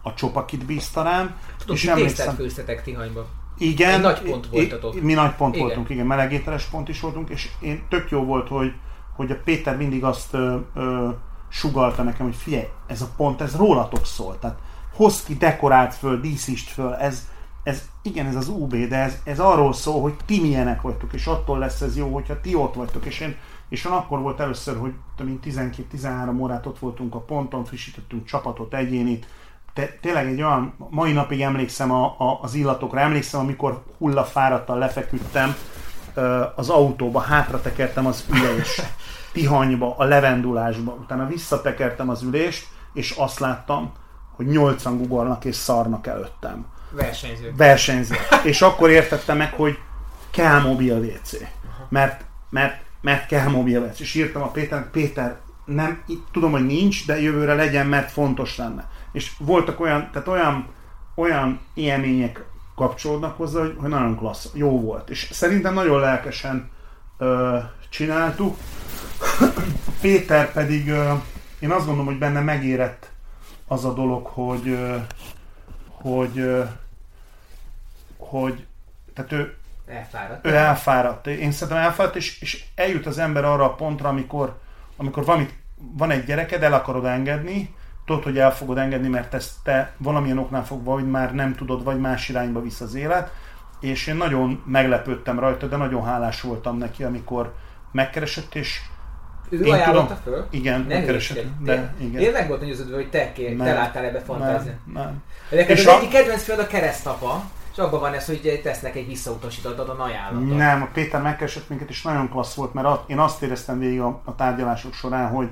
a Csopakit bíztalán. Tudom, és emlékszem, főztetek Tihanyba. Igen. Egy nagy pont voltatok. Mi nagy pont igen. voltunk, igen, melegételes pont is voltunk, és én tök jó volt, hogy, hogy a Péter mindig azt ö, ö, sugalta nekem, hogy figyelj, ez a pont, ez rólatok szól. Tehát hoz ki, dekorált föl, díszítsd föl, ez, ez, igen, ez az UB, de ez, ez arról szól, hogy ti milyenek vagytok, és attól lesz ez jó, hogyha ti ott vagytok, és én, és én akkor volt először, hogy mint 12-13 órát ott voltunk a ponton, frissítettünk csapatot, egyénit, te, tényleg egy olyan, mai napig emlékszem a, a, az illatokra, emlékszem, amikor hullafáradtan lefeküdtem az autóba, hátra tekertem az ülés, Tihanyba, [laughs] a levendulásba, utána visszatekertem az ülést, és azt láttam, hogy nyolcan gugolnak és szarnak előttem. Versenyző. Versenyző. és akkor értettem meg, hogy kell mobil WC. Mert, mert, mert kell mobil WC. És írtam a Péternek, Péter, nem, itt tudom, hogy nincs, de jövőre legyen, mert fontos lenne. És voltak olyan, tehát olyan, olyan élmények kapcsolódnak hozzá, hogy, hogy nagyon klassz, jó volt. És szerintem nagyon lelkesen ö, csináltuk. [coughs] Péter pedig, ö, én azt gondolom, hogy benne megérett az a dolog, hogy, hogy, hogy tehát ő elfáradt. Ő elfáradt. Én szerintem elfáradt, és, és eljut az ember arra a pontra, amikor, amikor van, van egy gyereked, el akarod engedni, tudod, hogy el fogod engedni, mert ezt te valamilyen oknál fogva, vagy már nem tudod, vagy más irányba visz az élet. És én nagyon meglepődtem rajta, de nagyon hálás voltam neki, amikor megkeresett, és ő én ajánlotta tudom, föl? Igen, nem megkeresett. De, igen. Én meg voltam győződve, hogy te, kér, te láttál ebbe fantáziát. Nem, nem. És az a... egyik kedvenc film a keresztapa, és abban van ez, hogy tesznek egy visszautasítatot a ajánlatot. Nem, a Péter megkeresett minket, és nagyon klassz volt, mert én azt éreztem végig a, a tárgyalások során, hogy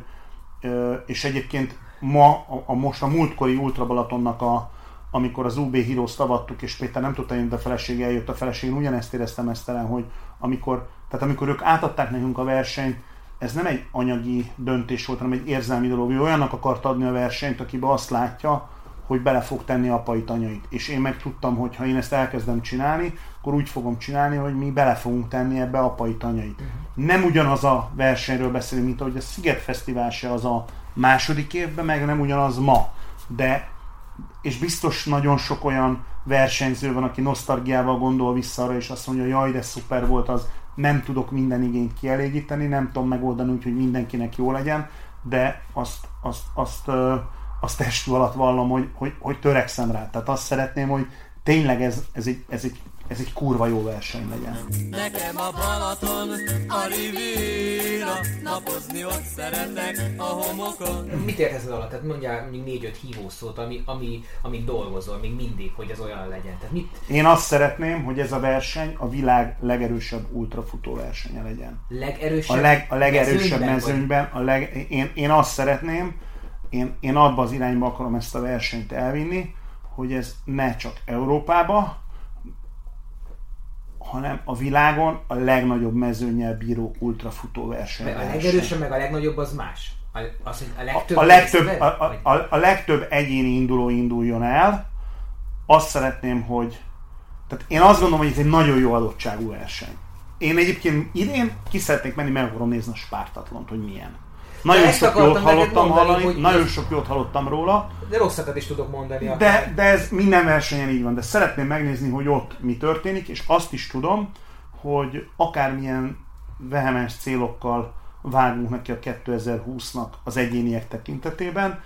és egyébként ma, a, a most a múltkori Ultra Balatonnak a, amikor az UB Heroes tavattuk, és Péter nem tudta jönni, de a feleség eljött a feleség, én ugyanezt éreztem ezt ellen, hogy amikor, tehát amikor ők átadták nekünk a versenyt, ez nem egy anyagi döntés volt, hanem egy érzelmi dolog. Ő olyannak akart adni a versenyt, akibe azt látja, hogy bele fog tenni apait, anyait. És én meg tudtam, hogy ha én ezt elkezdem csinálni, akkor úgy fogom csinálni, hogy mi bele fogunk tenni ebbe apait, anyait. Uh-huh. Nem ugyanaz a versenyről beszélünk, mint ahogy a Sziget Fesztivál se az a második évben, meg nem ugyanaz ma. De, és biztos nagyon sok olyan versenyző van, aki nosztalgiával gondol vissza arra, és azt mondja, jaj, de szuper volt az, nem tudok minden igényt kielégíteni, nem tudom megoldani úgy, hogy mindenkinek jó legyen, de azt, azt, azt, azt, testű alatt vallom, hogy, hogy, hogy törekszem rá. Tehát azt szeretném, hogy tényleg ez, ez, egy, ez egy ez egy kurva jó verseny legyen. Nekem a Balaton, a Riviera, napozni ott szeretek a homokon. Mit értesz ez alatt? Tehát mondjál mondjuk négy-öt hívószót, ami, ami, amit dolgozol még mindig, hogy ez olyan legyen. Tehát mit... Én azt szeretném, hogy ez a verseny a világ legerősebb ultrafutó versenye legyen. Legerősebb? A, leg, a legerősebb mezőnyben. mezőnyben a leg, én, én azt szeretném, én, én abba az irányba akarom ezt a versenyt elvinni, hogy ez ne csak Európába, hanem a világon a legnagyobb mezőnyel bíró ultrafutó verseny. A legerősebb, meg a legnagyobb az más. A, az, a legtöbb, a, a, legtöbb, a, a, a, a legtöbb egyéni induló induljon el. Azt szeretném, hogy... Tehát én azt gondolom, hogy ez egy nagyon jó adottságú verseny. Én egyébként idén ki szeretnék menni, meg akarom nézni a Spártatlont, hogy milyen. Nagyon sok jót hallottam mondani, hallani, hogy nagyon sok jót hallottam róla. De rosszakat is tudok mondani. De, de ez minden versenyen így van. De szeretném megnézni, hogy ott mi történik, és azt is tudom, hogy akármilyen vehemens célokkal vágunk neki a 2020-nak az egyéniek tekintetében,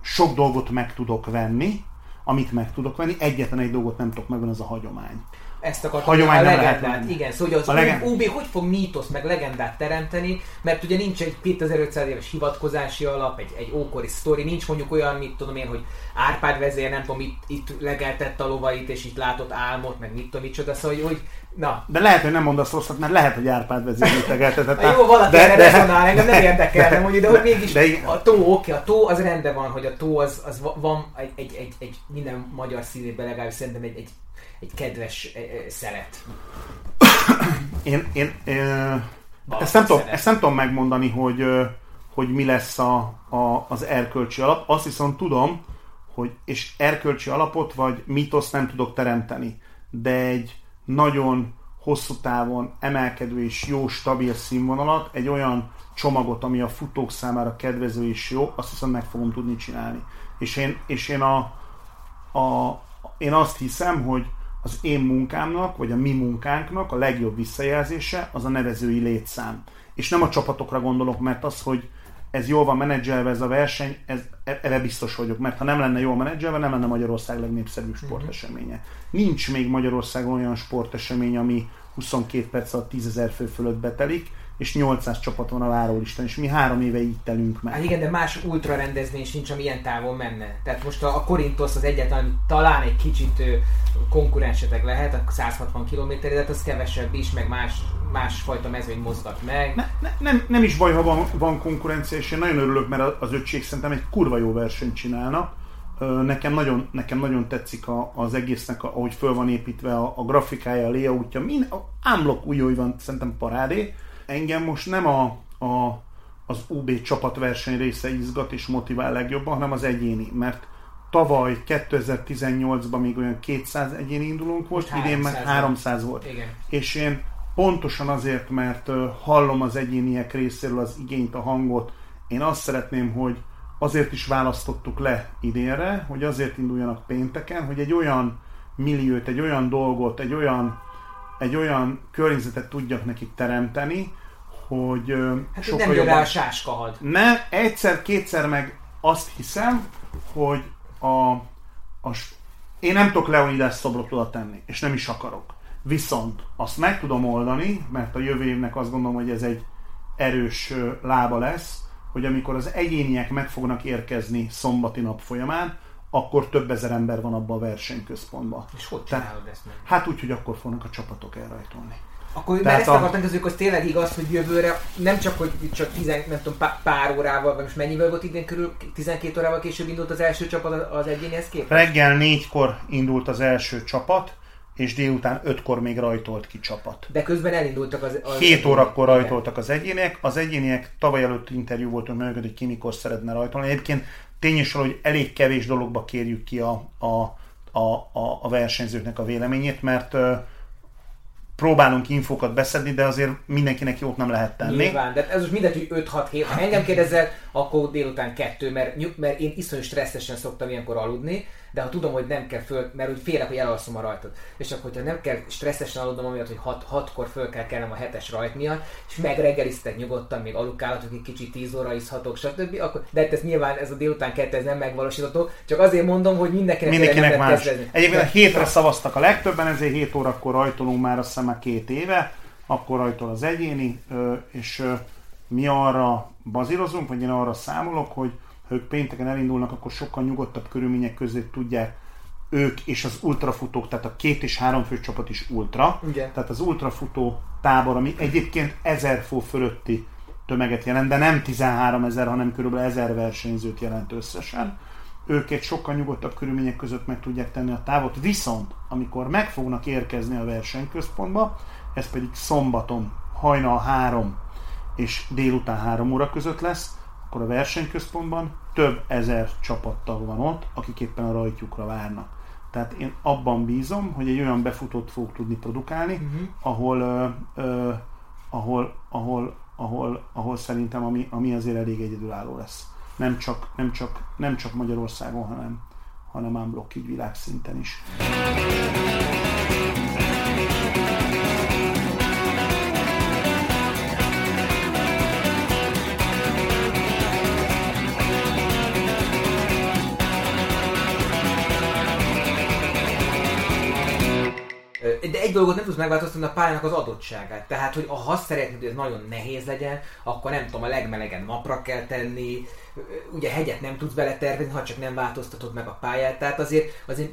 sok dolgot meg tudok venni, amit meg tudok venni, egyetlen egy dolgot nem tudok megvenni, az a hagyomány. Ezt akartam, Hagyomány a legendát, lehet igen, szóval az a legend... UB hogy fog mítosz meg legendát teremteni, mert ugye nincs egy 2500 éves hivatkozási alap, egy, egy ókori sztori, nincs mondjuk olyan, mit tudom én, hogy Árpád vezér, nem tudom, itt, itt legeltette a lovait, és itt látott álmot, meg mit tudom, micsoda, szóval, hogy, hogy Na. De lehet, hogy nem mondasz rosszat, mert lehet, hogy Árpád vezér mit legeltetett. [laughs] jó, valaki de, de, rezonál, engem nem érdekel, de, mondjuk, de hogy mégis de, a tó, oké, a tó az rendben van, hogy a tó az, az van egy, egy, egy, egy minden magyar szívében legalábbis szerintem egy, egy egy kedves e, e, szelet. Én, én, én ezt, nem tudom, ezt nem tudom megmondani, hogy, hogy mi lesz a, a, az erkölcsi alap. Azt viszont tudom, hogy és erkölcsi alapot vagy mitoszt nem tudok teremteni, de egy nagyon hosszú távon emelkedő és jó, stabil színvonalat, egy olyan csomagot, ami a futók számára kedvező és jó, azt hiszem meg fogom tudni csinálni. És én, és én, a, a, én azt hiszem, hogy az én munkámnak, vagy a mi munkánknak a legjobb visszajelzése az a nevezői létszám. És nem a csapatokra gondolok, mert az, hogy ez jól van menedzselve ez a verseny, ez, erre biztos vagyok, mert ha nem lenne jól menedzselve, nem lenne Magyarország legnépszerűbb mhm. sporteseménye. Nincs még Magyarországon olyan sportesemény, ami 22 perc alatt 10 ezer fő fölött betelik, és 800 csapat van a várólistán, és mi három éve így telünk meg. Hát igen, de más ultra rendezvény sincs, ami ilyen távon menne. Tehát most a, a Korintos az egyetlen, talán egy kicsit konkurensetek lehet, a 160 km, de hát az kevesebb is, meg más, másfajta mezőny mozgat meg. Ne, ne, nem, nem is baj, ha van, van konkurencia, és én nagyon örülök, mert az ötség szerintem egy kurva jó versenyt csinálnak. Nekem nagyon, nekem nagyon tetszik a, az egésznek, ahogy föl van építve a, a grafikája, a layoutja, mind, a ámblok új, van, szerintem parádé engem most nem a, a, az UB csapatverseny része izgat és motivál legjobban, hanem az egyéni, mert tavaly 2018-ban még olyan 200 egyéni indulónk volt, idén meg 300 volt. Igen. És én pontosan azért, mert hallom az egyéniek részéről az igényt, a hangot, én azt szeretném, hogy azért is választottuk le idénre, hogy azért induljanak pénteken, hogy egy olyan milliót, egy olyan dolgot, egy olyan, egy olyan környezetet tudjak nekik teremteni, hogy hát sokkal nem jobban... a sáskahad. Ne, egyszer, kétszer meg azt hiszem, hogy a, a én nem tudok Leonidas szobrot oda tenni, és nem is akarok. Viszont azt meg tudom oldani, mert a jövő évnek azt gondolom, hogy ez egy erős lába lesz, hogy amikor az egyéniek meg fognak érkezni szombati nap folyamán, akkor több ezer ember van abban a versenyközpontban. És hogy csinálod ezt meg? Hát úgy, hogy akkor fognak a csapatok elrajtolni. Akkor Tehát mert ezt a... akartam kezdők, az tényleg igaz, hogy jövőre nem csak, hogy csak 10, nem tudom, pár órával, vagy most mennyivel volt idén körül, 12 órával később indult az első csapat az egyénihez képest? Reggel négykor indult az első csapat, és délután ötkor még rajtolt ki csapat. De közben elindultak az... az 7 órakor rajtoltak az egyéniek. Az egyéniek tavaly előtt interjú voltunk meg, hogy ki mikor szeretne rajtolni. Egyébként tényes, hogy elég kevés dologba kérjük ki a, a, a, a, a versenyzőknek a véleményét, mert próbálunk infokat beszedni, de azért mindenkinek jót nem lehet tenni. Nyilván, de ez most mindegy, hogy 5-6-7. Ha engem kérdezel, akkor délután kettő, mert, mert én iszonyú stresszesen szoktam ilyenkor aludni, de ha tudom, hogy nem kell föl, mert úgy félek, hogy elalszom a rajtot. És akkor, hogyha nem kell stresszesen aludnom, amiatt, hogy 6 hat, kor föl kell kelnem a hetes rajt miatt, és megreggeliztek nyugodtan, még alukálhatok egy kicsit 10 óra iszhatok, stb. Akkor, de hát ez nyilván ez a délután kettő ez nem megvalósítható, csak azért mondom, hogy mindenkinek, mindenkinek más. Egyébként a hétre szavaztak a legtöbben, ezért 7 órakor rajtolunk már hiszem már két éve, akkor rajtol az egyéni, és mi arra bazírozunk, vagy én arra számolok, hogy ha ők pénteken elindulnak, akkor sokkal nyugodtabb körülmények között tudják ők és az ultrafutók, tehát a két és három fő csapat is ultra. Igen. Tehát az ultrafutó tábor, ami egyébként ezer fó fölötti tömeget jelent, de nem 13 ezer, hanem kb. ezer versenyzőt jelent összesen. Ők egy sokkal nyugodtabb körülmények között meg tudják tenni a távot, viszont amikor meg fognak érkezni a versenyközpontba, ez pedig szombaton hajnal 3 és délután 3 óra között lesz, akkor a versenyközpontban több ezer csapattag van ott, akik éppen a rajtjukra várnak. Tehát én abban bízom, hogy egy olyan befutót fog tudni produkálni, uh-huh. ahol, ö, ö, ahol, ahol, ahol, ahol szerintem ami, ami azért elég egyedülálló lesz. Nem csak, nem csak, nem csak Magyarországon, hanem, hanem unblock így világszinten is. De egy dolgot nem tudsz megváltoztatni a pályának az adottságát. Tehát, hogy ha azt szeretnéd, hogy ez nagyon nehéz legyen, akkor nem tudom, a legmelegen napra kell tenni, ugye hegyet nem tudsz vele tervezni, ha csak nem változtatod meg a pályát. Tehát azért, azért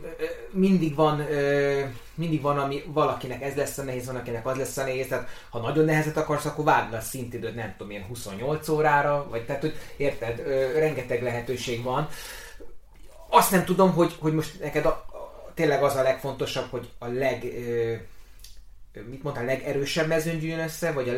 mindig van, mindig van, ami valakinek ez lesz a nehéz, van, akinek az lesz a nehéz. Tehát ha nagyon nehezet akarsz, akkor vágd a szintidőt, nem tudom, ilyen 28 órára, vagy tehát, hogy érted, rengeteg lehetőség van. Azt nem tudom, hogy, hogy most neked a, tényleg az a legfontosabb, hogy a leg, mit mondtál, legerősebb mezőny jön össze, vagy a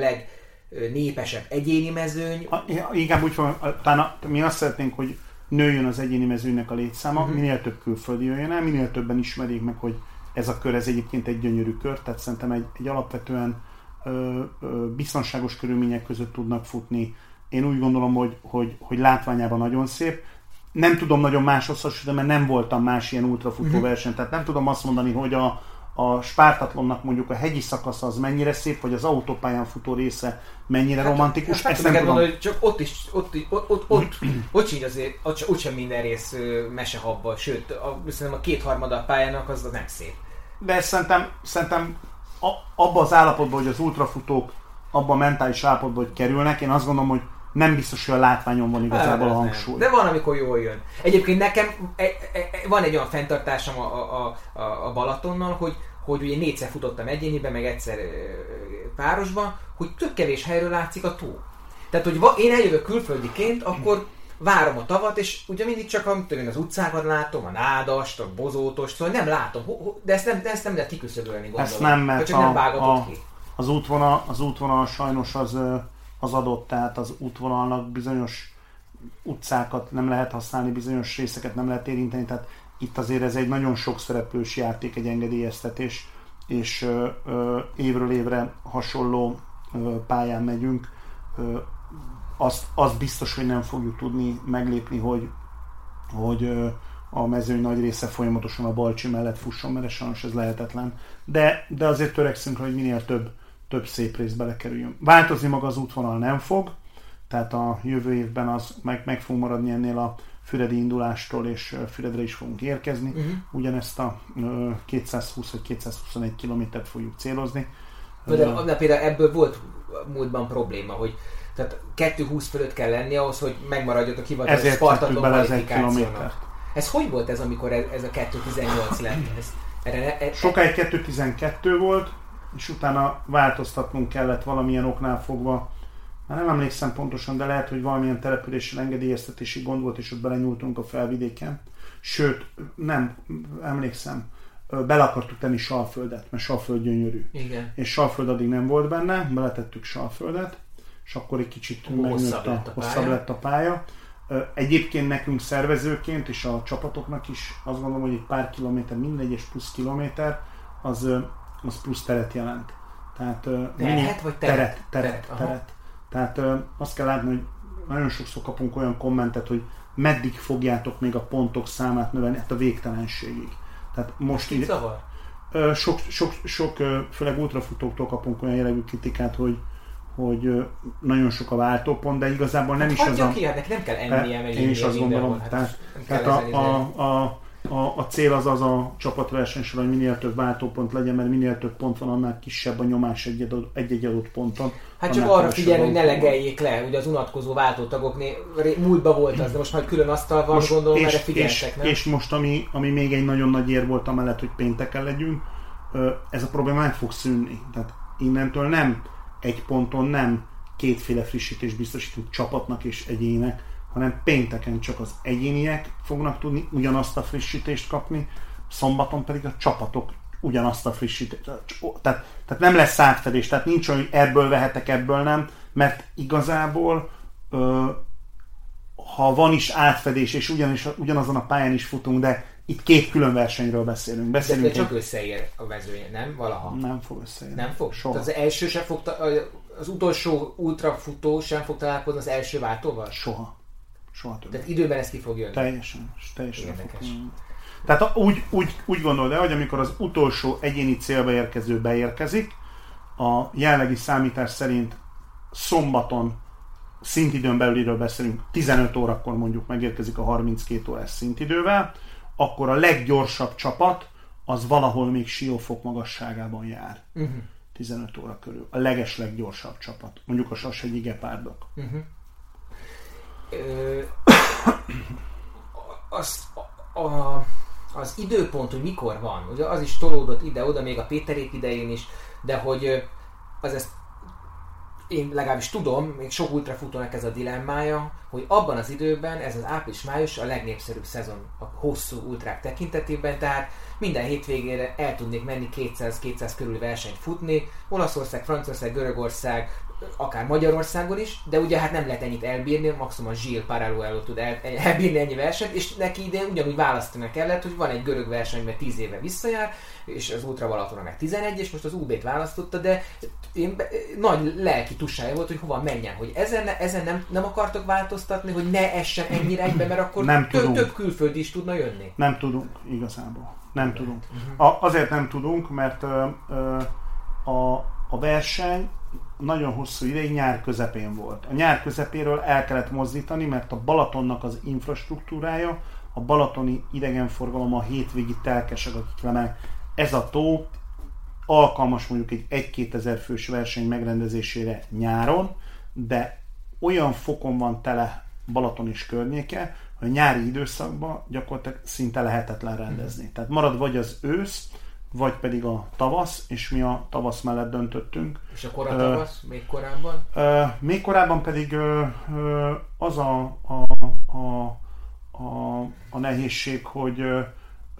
legnépesebb egyéni mezőny? A, inkább úgy van, talán mi azt szeretnénk, hogy nőjön az egyéni mezőnynek a létszáma, uh-huh. minél több külföldi jöjjön el, minél többen ismerjék meg, hogy ez a kör, ez egyébként egy gyönyörű kör, tehát szerintem egy, egy alapvetően ö, ö, biztonságos körülmények között tudnak futni. Én úgy gondolom, hogy, hogy, hogy látványában nagyon szép, nem tudom nagyon máshoz hasonlítani, mert nem voltam más ilyen ultrafutó uh-huh. verseny, tehát nem tudom azt mondani, hogy a, a Spártatlonnak mondjuk a hegyi szakasz az mennyire szép, vagy az autópályán futó része mennyire hát, romantikus. Hát, ezt nem tudom. Mondani, hogy csak ott is, ott, ott, ott, ott, ott azért, ott, ott sem minden rész mesehabba, sőt, a, szerintem a kétharmada a pályának az, nem szép. De szerintem, szerintem a, abba az állapotban, hogy az ultrafutók abban a mentális állapotban, hogy kerülnek, én azt gondolom, hogy nem biztos, hogy a látványon van igazából a hangsúly. De van, amikor jól jön. Egyébként nekem e, e, e, van egy olyan fenntartásom a, a, a, a Balatonnal, hogy, hogy ugye négyszer futottam egyéniben, meg egyszer párosban, hogy tök kevés helyről látszik a tó. Tehát, hogy én eljövök külföldiként, akkor várom a tavat, és ugye mindig csak a, tudom, az utcákat látom, a nádast, a bozótost, szóval nem látom, de ezt nem, de ezt nem lehet kiküszöbölni, gondolom. Ezt nem, mert csak a, nem a, ki. Az útvonal, az útvonal sajnos az az adott, tehát az útvonalnak bizonyos utcákat nem lehet használni, bizonyos részeket nem lehet érinteni, tehát itt azért ez egy nagyon sok szereplős játék, egy engedélyeztetés, és ö, ö, évről évre hasonló ö, pályán megyünk. Ö, azt, azt biztos, hogy nem fogjuk tudni meglépni, hogy, hogy ö, a mezőny nagy része folyamatosan a Balcsi mellett fusson, mert sajnos ez lehetetlen. De, de azért törekszünk, hogy minél több több szép rész belekerüljön. Változni maga az útvonal nem fog, tehát a jövő évben az meg, meg fog maradni ennél a Füredi indulástól, és Füredre is fogunk érkezni. Uh-huh. Ugyanezt a 220 vagy 221 kilométert fogjuk célozni. De, de, de például ebből volt múltban probléma, hogy tehát 2.20 fölött kell lenni ahhoz, hogy megmaradjon a hivatalos Spartaton kvalifikációnak. Ez hogy volt ez, amikor ez a 2.18 lett? Ez, erre, e, Sokáig 2.12 volt, és utána változtatnunk kellett valamilyen oknál fogva. Már nem emlékszem pontosan, de lehet, hogy valamilyen települési engedélyeztetési gond volt, és ott belenyúltunk a felvidéken. Sőt, nem, emlékszem, bele akartuk tenni Salföldet, mert Salföld gyönyörű. Igen. És Salföld addig nem volt benne, beletettük Salföldet, és akkor egy kicsit hosszabb, lett a, hosszabb lett a pálya. Egyébként nekünk szervezőként és a csapatoknak is azt gondolom, hogy egy pár kilométer, mindegyes plusz kilométer, az, az plusz teret jelent. Tehát, teret vagy teret? Teret, teret, teret. teret. Tehát azt kell látni, hogy nagyon sokszor kapunk olyan kommentet, hogy meddig fogjátok még a pontok számát növelni, hát a végtelenségig. Tehát most így, zavar? Sok, sok, sok, főleg ultrafutóktól kapunk olyan jellegű kritikát, hogy, hogy nagyon sok a váltópont, de igazából nem hát is az a... ki, hát nem kell ennie, meg Én is azt gondolom. Hát tehát, tehát a, a, a, a, a cél az az a csapatverseny során, hogy minél több váltópont legyen, mert minél több pont van, annál kisebb a nyomás egy-egy adott ponton. Hát csak arra figyelni, hogy ne legeljék le, ugye az unatkozó váltótagoknél múltban volt az, de most már külön asztal van, most, gondolom, és, erre figyeltek, és, nem? És most, ami, ami még egy nagyon nagy ér volt amellett, hogy pénteken legyünk, ez a probléma meg fog szűnni. Tehát innentől nem egy ponton nem kétféle frissítést biztosítunk csapatnak és egyének, hanem pénteken csak az egyéniek fognak tudni ugyanazt a frissítést kapni, szombaton pedig a csapatok ugyanazt a frissítést. Tehát, tehát nem lesz átfedés, tehát nincs olyan, hogy ebből vehetek, ebből nem, mert igazából ö, ha van is átfedés, és ugyanis, ugyanazon a pályán is futunk, de itt két külön versenyről beszélünk. beszélünk de, de csak összeér a mezője, nem? Valaha. Nem fog összeérni. Nem fog? Soha. Tehát az első sem fog, az utolsó ultrafutó sem fog találkozni az első váltóval? Soha. Soha többet. Tehát időben ez ki fog jönni. Teljesen, teljesen Érdekes. Fog Tehát úgy, úgy, úgy gondolod el, hogy amikor az utolsó egyéni célba érkező beérkezik, a jelenlegi számítás szerint szombaton szintidőn belüliről beszélünk, 15 órakor mondjuk megérkezik a 32 órás szintidővel, akkor a leggyorsabb csapat az valahol még siófok magasságában jár. Uh-huh. 15 óra körül. A leges leggyorsabb csapat. Mondjuk a Sashegyi Gepárdok. Uh-huh az, a, az időpont, hogy mikor van, ugye az is tolódott ide-oda, még a Péterék idején is, de hogy az ezt én legalábbis tudom, még sok ultrafutónak ez a dilemmája, hogy abban az időben ez az április-május a legnépszerűbb szezon a hosszú ultrák tekintetében, tehát minden hétvégére el tudnék menni 200-200 körül versenyt futni, Olaszország, Franciaország, Görögország, akár Magyarországon is, de ugye hát nem lehet ennyit elbírni, maximum a Gilles Paraluelo tud el, elbírni ennyi versenyt, és neki ide ugyanúgy választani kellett, hogy van egy görög verseny, mert 10 éve visszajár, és az Ultra Balatona meg 11, és most az UB-t választotta, de én, nagy lelki tussája volt, hogy hova menjen, hogy ezen, ezen nem, nem akartok változtatni, hogy ne essen ennyire egybe, mert akkor nem több, több külföldi is tudna jönni. Nem tudunk, igazából. Nem tudunk. Uh-huh. A, azért nem tudunk, mert ö, ö, a, a verseny nagyon hosszú ideig nyár közepén volt. A nyár közepéről el kellett mozdítani, mert a Balatonnak az infrastruktúrája, a balatoni idegenforgalom, a hétvégi telkesek, akik lemennek, ez a tó alkalmas mondjuk egy 1-2 ezer fős verseny megrendezésére nyáron, de olyan fokon van tele Balaton és környéke, hogy a nyári időszakban gyakorlatilag szinte lehetetlen rendezni. Tehát marad vagy az ősz, vagy pedig a tavasz, és mi a tavasz mellett döntöttünk. És a tavasz? Uh, még korábban? Uh, még korábban pedig uh, uh, az a, a, a, a, a nehézség, hogy uh,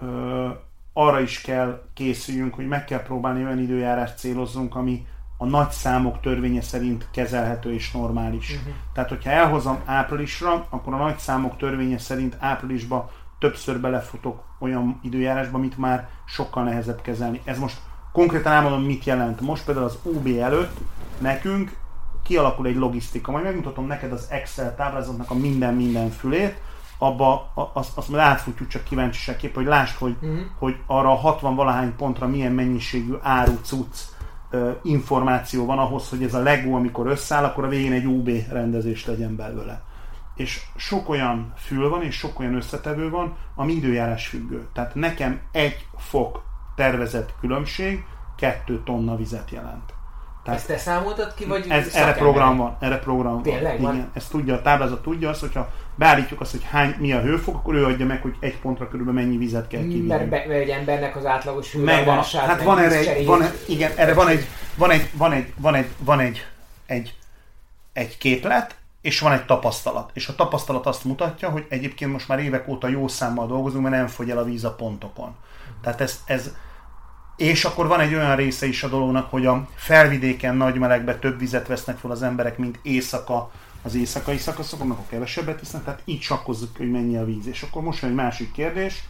uh, arra is kell készüljünk, hogy meg kell próbálni olyan időjárást célozzunk, ami a nagy számok törvénye szerint kezelhető és normális. Uh-huh. Tehát, hogyha elhozom áprilisra, akkor a nagy számok törvénye szerint áprilisba többször belefutok olyan időjárásba, amit már sokkal nehezebb kezelni. Ez most konkrétan elmondom, mit jelent. Most például az UB előtt nekünk kialakul egy logisztika. Majd megmutatom neked az Excel táblázatnak a minden-minden fülét, abba azt, azt majd átfutjuk csak kíváncsiságképp, hogy lásd, hogy, uh-huh. hogy arra a 60 valahány pontra milyen mennyiségű áru, cucc, információ van ahhoz, hogy ez a Lego, amikor összeáll, akkor a végén egy UB rendezés legyen belőle és sok olyan fül van, és sok olyan összetevő van, ami időjárás függő. Tehát nekem egy fok tervezett különbség kettő tonna vizet jelent. Tehát ezt te számoltad ki, vagy ez, erre program van, erre program Tényleg van. Igen, ezt tudja, a táblázat tudja azt, hogyha beállítjuk azt, hogy hány, mi a hőfok, akkor ő adja meg, hogy egy pontra körülbelül mennyi vizet kell kivinni. Mert, be, egy embernek az átlagos Megvan, hát van erre egy, van, igen, erre van egy, van egy, van egy, van egy, van egy, egy, egy képlet, és van egy tapasztalat. És a tapasztalat azt mutatja, hogy egyébként most már évek óta jó számmal dolgozunk, mert nem fogy el a víz a pontokon. Tehát ez, ez, és akkor van egy olyan része is a dolognak, hogy a felvidéken nagy melegbe több vizet vesznek fel az emberek, mint éjszaka az éjszakai szakaszokon, akkor kevesebbet isznak, tehát így sakkozzuk, hogy mennyi a víz. És akkor most van egy másik kérdés,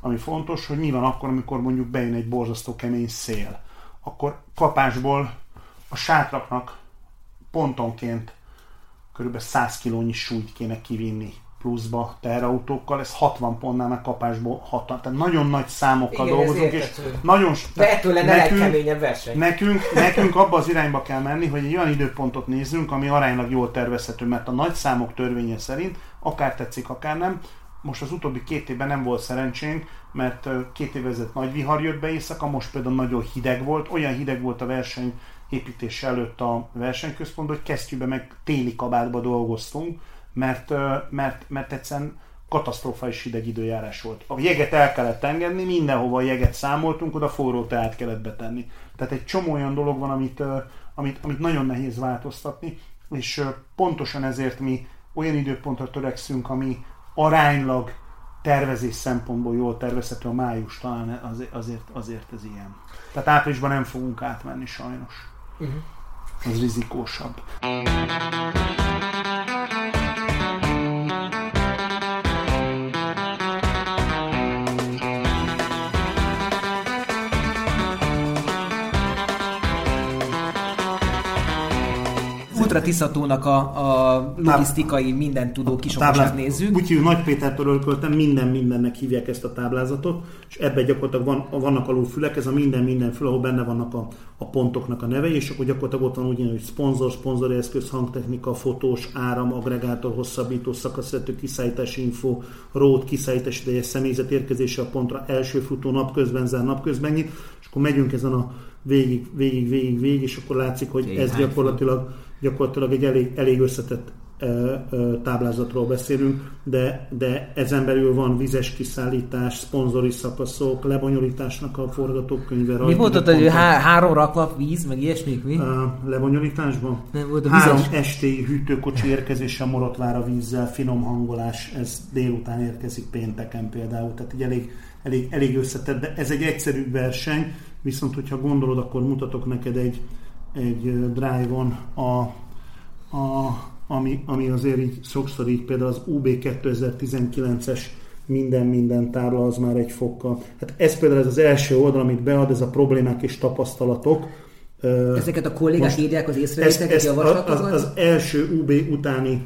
ami fontos, hogy mi van akkor, amikor mondjuk bejön egy borzasztó kemény szél. Akkor kapásból a sátraknak pontonként kb. 100 kilónyi súlyt kéne kivinni pluszba teherautókkal, ez 60 pontnál meg kapásból 60. Tehát nagyon nagy számokkal Igen, dolgozunk, és nagyon... De ettől lenne nekünk, legkeményebb verseny. Nekünk, nekünk abba az irányba kell menni, hogy egy olyan időpontot nézzünk, ami aránylag jól tervezhető, mert a nagy számok törvénye szerint, akár tetszik, akár nem, most az utóbbi két évben nem volt szerencsénk, mert két évezet nagy vihar jött be éjszaka, most például nagyon hideg volt, olyan hideg volt a verseny építés előtt a versenyközpont, hogy kesztyűbe meg téli kabátba dolgoztunk, mert, mert, mert egyszerűen katasztrofális hideg időjárás volt. A jeget el kellett engedni, mindenhova a jeget számoltunk, oda forró teát kellett betenni. Tehát egy csomó olyan dolog van, amit, amit, amit nagyon nehéz változtatni, és pontosan ezért mi olyan időpontra törekszünk, ami aránylag tervezés szempontból jól tervezhető, a május talán azért, azért, ez ilyen. Tehát áprilisban nem fogunk átmenni sajnos. Uh-huh. Ez rizikósabb. Ultra Tiszatónak a, a logisztikai minden tudó kisokosát nézzük. Úgy hívjuk, Nagy Pétertől örököltem, minden mindennek hívják ezt a táblázatot, és ebben gyakorlatilag van, vannak alul fülek, ez a minden minden fül, ahol benne vannak a, a pontoknak a nevei, és akkor gyakorlatilag ott van úgy, hogy szponzor, szponzori eszköz, hangtechnika, fotós, áram, agregátor, hosszabbító, szakaszvető, kiszállítási info, rót, kiszállítási ideje, személyzet érkezése a pontra, első futó, napközben zár, napközben nyit, és akkor megyünk ezen a végig, végig, végig, végig, és akkor látszik, hogy ez gyakorlatilag gyakorlatilag egy elég, elég összetett táblázatról beszélünk, de, de ezen belül van vizes kiszállítás, szponzori szakaszok, lebonyolításnak a forgatókönyve. Mi volt ott, hogy há- három raklap víz, meg ilyesmik, mi? A lebonyolításban? Nem volt a Három esti hűtőkocsi érkezése a Morotvára vízzel, finom hangolás, ez délután érkezik pénteken például, tehát egy elég, elég, elég összetett, de ez egy egyszerű verseny, viszont hogyha gondolod, akkor mutatok neked egy, egy drive-on a, a, ami, ami azért így sokszor így például az UB 2019-es minden minden tábla az már egy fokkal. Hát ez például ez az első oldal, amit bead, ez a problémák és tapasztalatok. Ezeket a kollégák Most írják az észrevételeket, javaslatokat? Az, az első UB utáni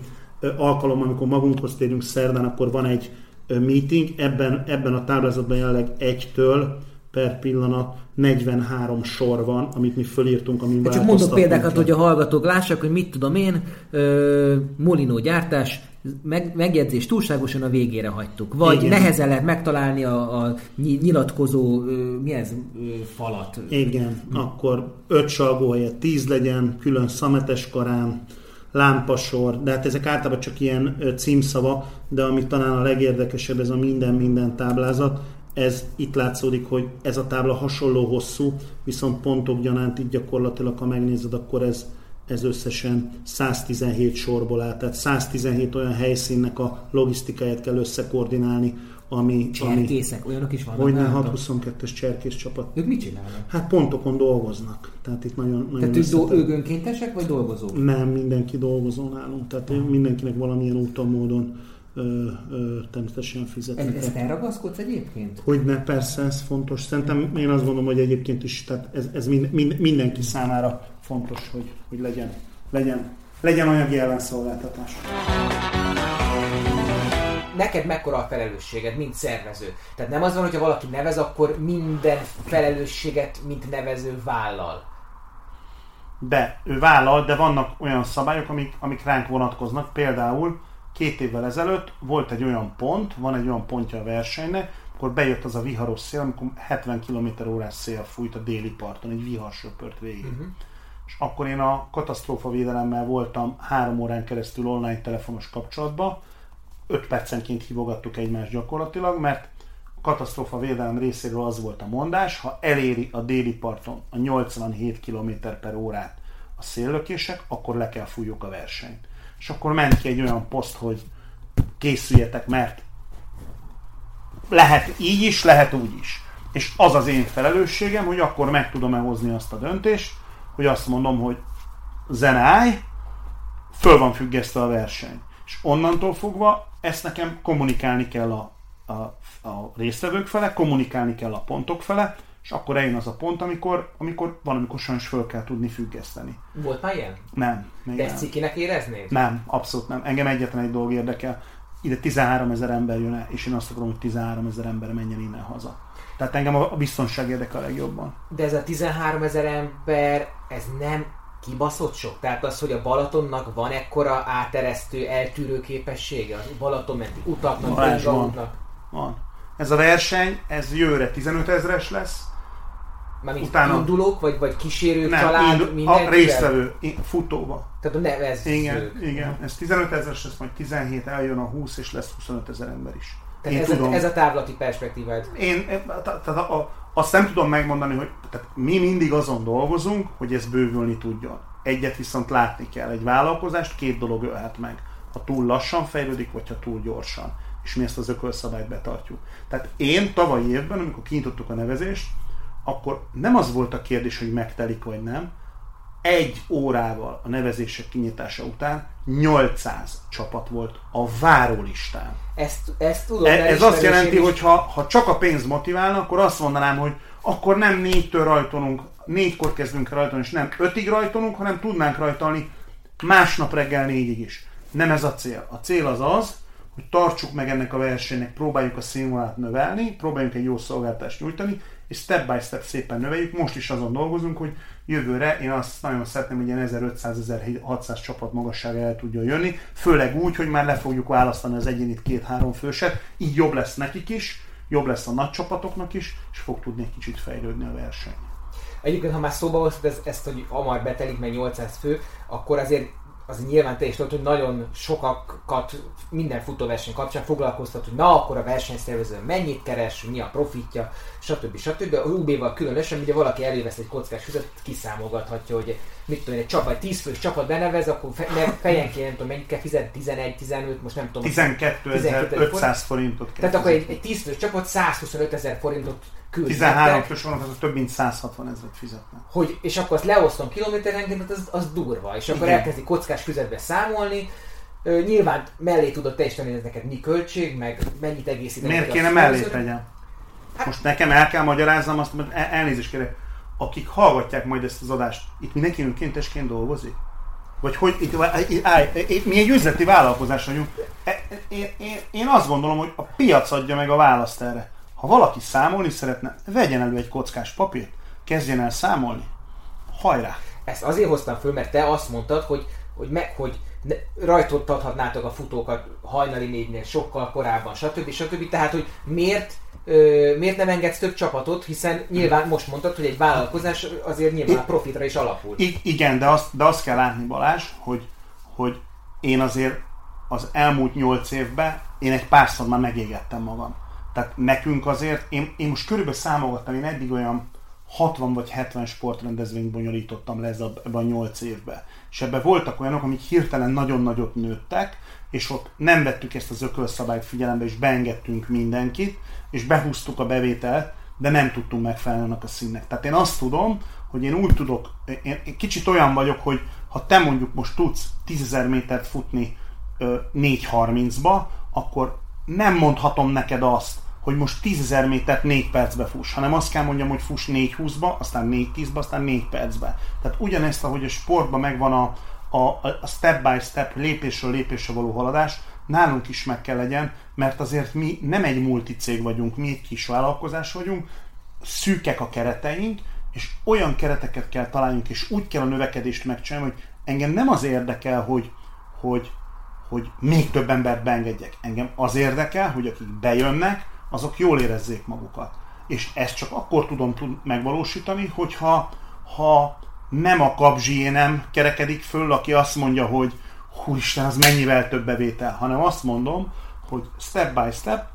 alkalom, amikor magunkhoz térünk szerdán, akkor van egy meeting, ebben, ebben a táblázatban jelenleg egytől per pillanat 43 sor van, amit mi fölírtunk, amin Csak mondok példákat, hogy a hallgatók lássák, hogy mit tudom én, ö, Molinó gyártás, meg, megjegyzés túlságosan a végére hagytuk. Vagy Igen. nehezen lehet megtalálni a, a nyilatkozó, ö, mi ez, ö, falat. Igen, hm. akkor 5 salgó helyett 10 legyen, külön szametes karán, lámpasor, de hát ezek általában csak ilyen címszava, de ami talán a legérdekesebb, ez a minden-minden táblázat, ez itt látszódik, hogy ez a tábla hasonló hosszú, viszont pontok gyanánt itt gyakorlatilag, ha megnézed, akkor ez, ez összesen 117 sorból áll. Tehát 117 olyan helyszínnek a logisztikáját kell összekoordinálni, ami... Cserkészek, ami, olyanok is vannak. Hogy 622-es cserkész csapat. Ők mit csinálnak? Hát pontokon dolgoznak. Tehát itt nagyon, nagyon Tehát ők, do- ők önkéntesek, vagy dolgozók? Nem, mindenki dolgozó nálunk. Tehát uh-huh. mindenkinek valamilyen úton, módon ö, ö, természetesen fizetnek. Ezt elragaszkodsz egyébként? Hogyne, persze, ez fontos. Szerintem én azt gondolom, hogy egyébként is tehát ez, ez mind, mind, mindenki számára fontos, hogy, hogy legyen, legyen, legyen anyagi ellenszolgáltatás. Neked mekkora a felelősséged, mint szervező? Tehát nem az van, hogyha valaki nevez, akkor minden felelősséget, mint nevező vállal. De, ő vállal, de vannak olyan szabályok, amik, amik ránk vonatkoznak. Például két évvel ezelőtt volt egy olyan pont, van egy olyan pontja a versenynek, akkor bejött az a viharos szél, amikor 70 km órás szél fújt a déli parton, egy vihar söpört végig. Uh-huh. És akkor én a katasztrófa védelemmel voltam három órán keresztül online telefonos kapcsolatban, 5 percenként hívogattuk egymást gyakorlatilag, mert a katasztrófa védelem részéről az volt a mondás, ha eléri a déli parton a 87 km per órát a széllökések, akkor le kell fújjuk a versenyt. És akkor ment ki egy olyan poszt, hogy készüljetek, mert lehet így is, lehet úgy is. És az az én felelősségem, hogy akkor meg tudom-e hozni azt a döntést, hogy azt mondom, hogy zenáj, föl van függesztve a verseny. És onnantól fogva ezt nekem kommunikálni kell a, a, a résztvevők fele, kommunikálni kell a pontok fele, és akkor eljön az a pont, amikor, amikor valamikor sajnos föl kell tudni függeszteni. Volt már ilyen? Nem. Még De ezt cikinek éreznéd? Nem, abszolút nem. Engem egyetlen egy dolog érdekel. Ide 13 ezer ember jön el, és én azt akarom, hogy 13 ezer ember menjen innen haza. Tehát engem a biztonság érdekel a legjobban. De ez a 13 ezer ember, ez nem kibaszott sok? Tehát az, hogy a Balatonnak van ekkora áteresztő, eltűrő képessége? A Balatonmenti utaknak, Balázs, van. van. Ez a verseny, ez jövőre 15 ezres lesz. Mármint Utána... indulók, vagy, vagy kísérők, nem, család, minden? A résztvevő, futóba. Tehát a ez Igen, igen. Ez 15 ezeres lesz, majd 17 eljön a 20, és lesz 25 ezer ember is. Tehát Én ez, tudom. A, ez a távlati perspektívád. Én tehát a, a, azt nem tudom megmondani, hogy tehát mi mindig azon dolgozunk, hogy ez bővülni tudjon. Egyet viszont látni kell. Egy vállalkozást két dolog ölhet meg. Ha túl lassan fejlődik, vagy ha túl gyorsan. És mi ezt az ökölszabályt betartjuk. Tehát én tavaly évben, amikor kinyitottuk a nevezést, akkor nem az volt a kérdés, hogy megtelik vagy nem, egy órával a nevezések kinyitása után 800 csapat volt a várólistán. Ezt, ezt tudom. E, ez azt jelenti, hogy ha, ha csak a pénz motiválna, akkor azt mondanám, hogy akkor nem négytől rajtolunk, négykor kezdünk rajtolni, és nem ötig rajtolunk, hanem tudnánk rajtolni másnap reggel négyig is. Nem ez a cél. A cél az az, hogy tartsuk meg ennek a versenynek, próbáljuk a színvonalat növelni, próbáljunk egy jó szolgáltást nyújtani, és step by step szépen növeljük. Most is azon dolgozunk, hogy jövőre én azt nagyon szeretném, hogy ilyen 1500-1600 csapat magassága el tudjon jönni, főleg úgy, hogy már le fogjuk választani az egyénit két-három főset, így jobb lesz nekik is, jobb lesz a nagy csapatoknak is, és fog tudni egy kicsit fejlődni a verseny. Egyébként, ha már szóba hoztad ezt, ezt, hogy hamar betelik meg 800 fő, akkor azért az nyilván te is tudod, hogy nagyon sokakat minden futóverseny kapcsán foglalkoztat, hogy na akkor a versenyszervező mennyit keres, mi a profitja, stb. stb. A UB-val különösen, ugye valaki elővesz egy kockás füzet, kiszámolgathatja, hogy mit tudom, egy csapat, 10 fős csapat benevez, akkor fe, fejenként nem tudom, mennyit kell fizetni, 11, 15, most nem tudom. 12 500 forintot kell Tehát akkor egy, egy 10 fős csapat 125 ezer forintot küldtek. 13 fős van, az több mint 160 ezeret fizetnek. Hogy, és akkor azt leosztom kilométerenként, az, az durva. És akkor Igen. elkezdi kockás füzetbe számolni, Ö, nyilván mellé tudod te is tenni, hogy neked mi költség, meg mennyit egészíteni. Miért kéne mellé tegyem? Hát, Most nekem el kell magyaráznom azt, mert el, elnézést kérek, akik hallgatják majd ezt az adást, itt mindenki önkéntesként dolgozik? Vagy hogy itt, állj, mi egy üzleti vállalkozás vagyunk. E, én, én, én azt gondolom, hogy a piac adja meg a választ erre. Ha valaki számolni szeretne, vegyen elő egy kockás papírt, kezdjen el számolni. Hajrá! Ezt azért hoztam föl, mert te azt mondtad, hogy, hogy, meg, hogy rajtottathatnátok a futókat hajnali négynél sokkal korábban, stb. stb. Tehát, hogy miért ö, miért nem engedsz több csapatot, hiszen nyilván most mondtad, hogy egy vállalkozás azért nyilván I, profitra is alapul. I, igen, de azt, de azt kell látni Balázs, hogy, hogy én azért az elmúlt nyolc évben én egy párszor már megégettem magam. Tehát nekünk azért, én, én most körülbelül számolgattam, én eddig olyan 60 vagy 70 sportrendezvényt bonyolítottam le ez a, ebben a 8 évben. És ebben voltak olyanok, amik hirtelen nagyon nagyot nőttek, és ott nem vettük ezt az ökölszabályt figyelembe, és beengedtünk mindenkit, és behúztuk a bevételt, de nem tudtunk megfelelni annak a színnek. Tehát én azt tudom, hogy én úgy tudok, én, kicsit olyan vagyok, hogy ha te mondjuk most tudsz 10.000 métert futni 4.30-ba, akkor nem mondhatom neked azt, hogy most 10.000 métert 4 percbe fuss, hanem azt kell mondjam, hogy fuss 4.20-ba, aztán 4.10-ba, aztán 4 percbe. Tehát ugyanezt, ahogy a sportban megvan a, a, a step by step, lépésről lépésre való haladás, nálunk is meg kell legyen, mert azért mi nem egy multicég vagyunk, mi egy kis vállalkozás vagyunk, szűkek a kereteink, és olyan kereteket kell találjunk, és úgy kell a növekedést megcsinálni, hogy engem nem az érdekel, hogy, hogy hogy még több embert beengedjek. Engem az érdekel, hogy akik bejönnek, azok jól érezzék magukat. És ezt csak akkor tudom tud megvalósítani, hogyha ha nem a kapzsié nem kerekedik föl, aki azt mondja, hogy húisten, az mennyivel több bevétel, hanem azt mondom, hogy step by step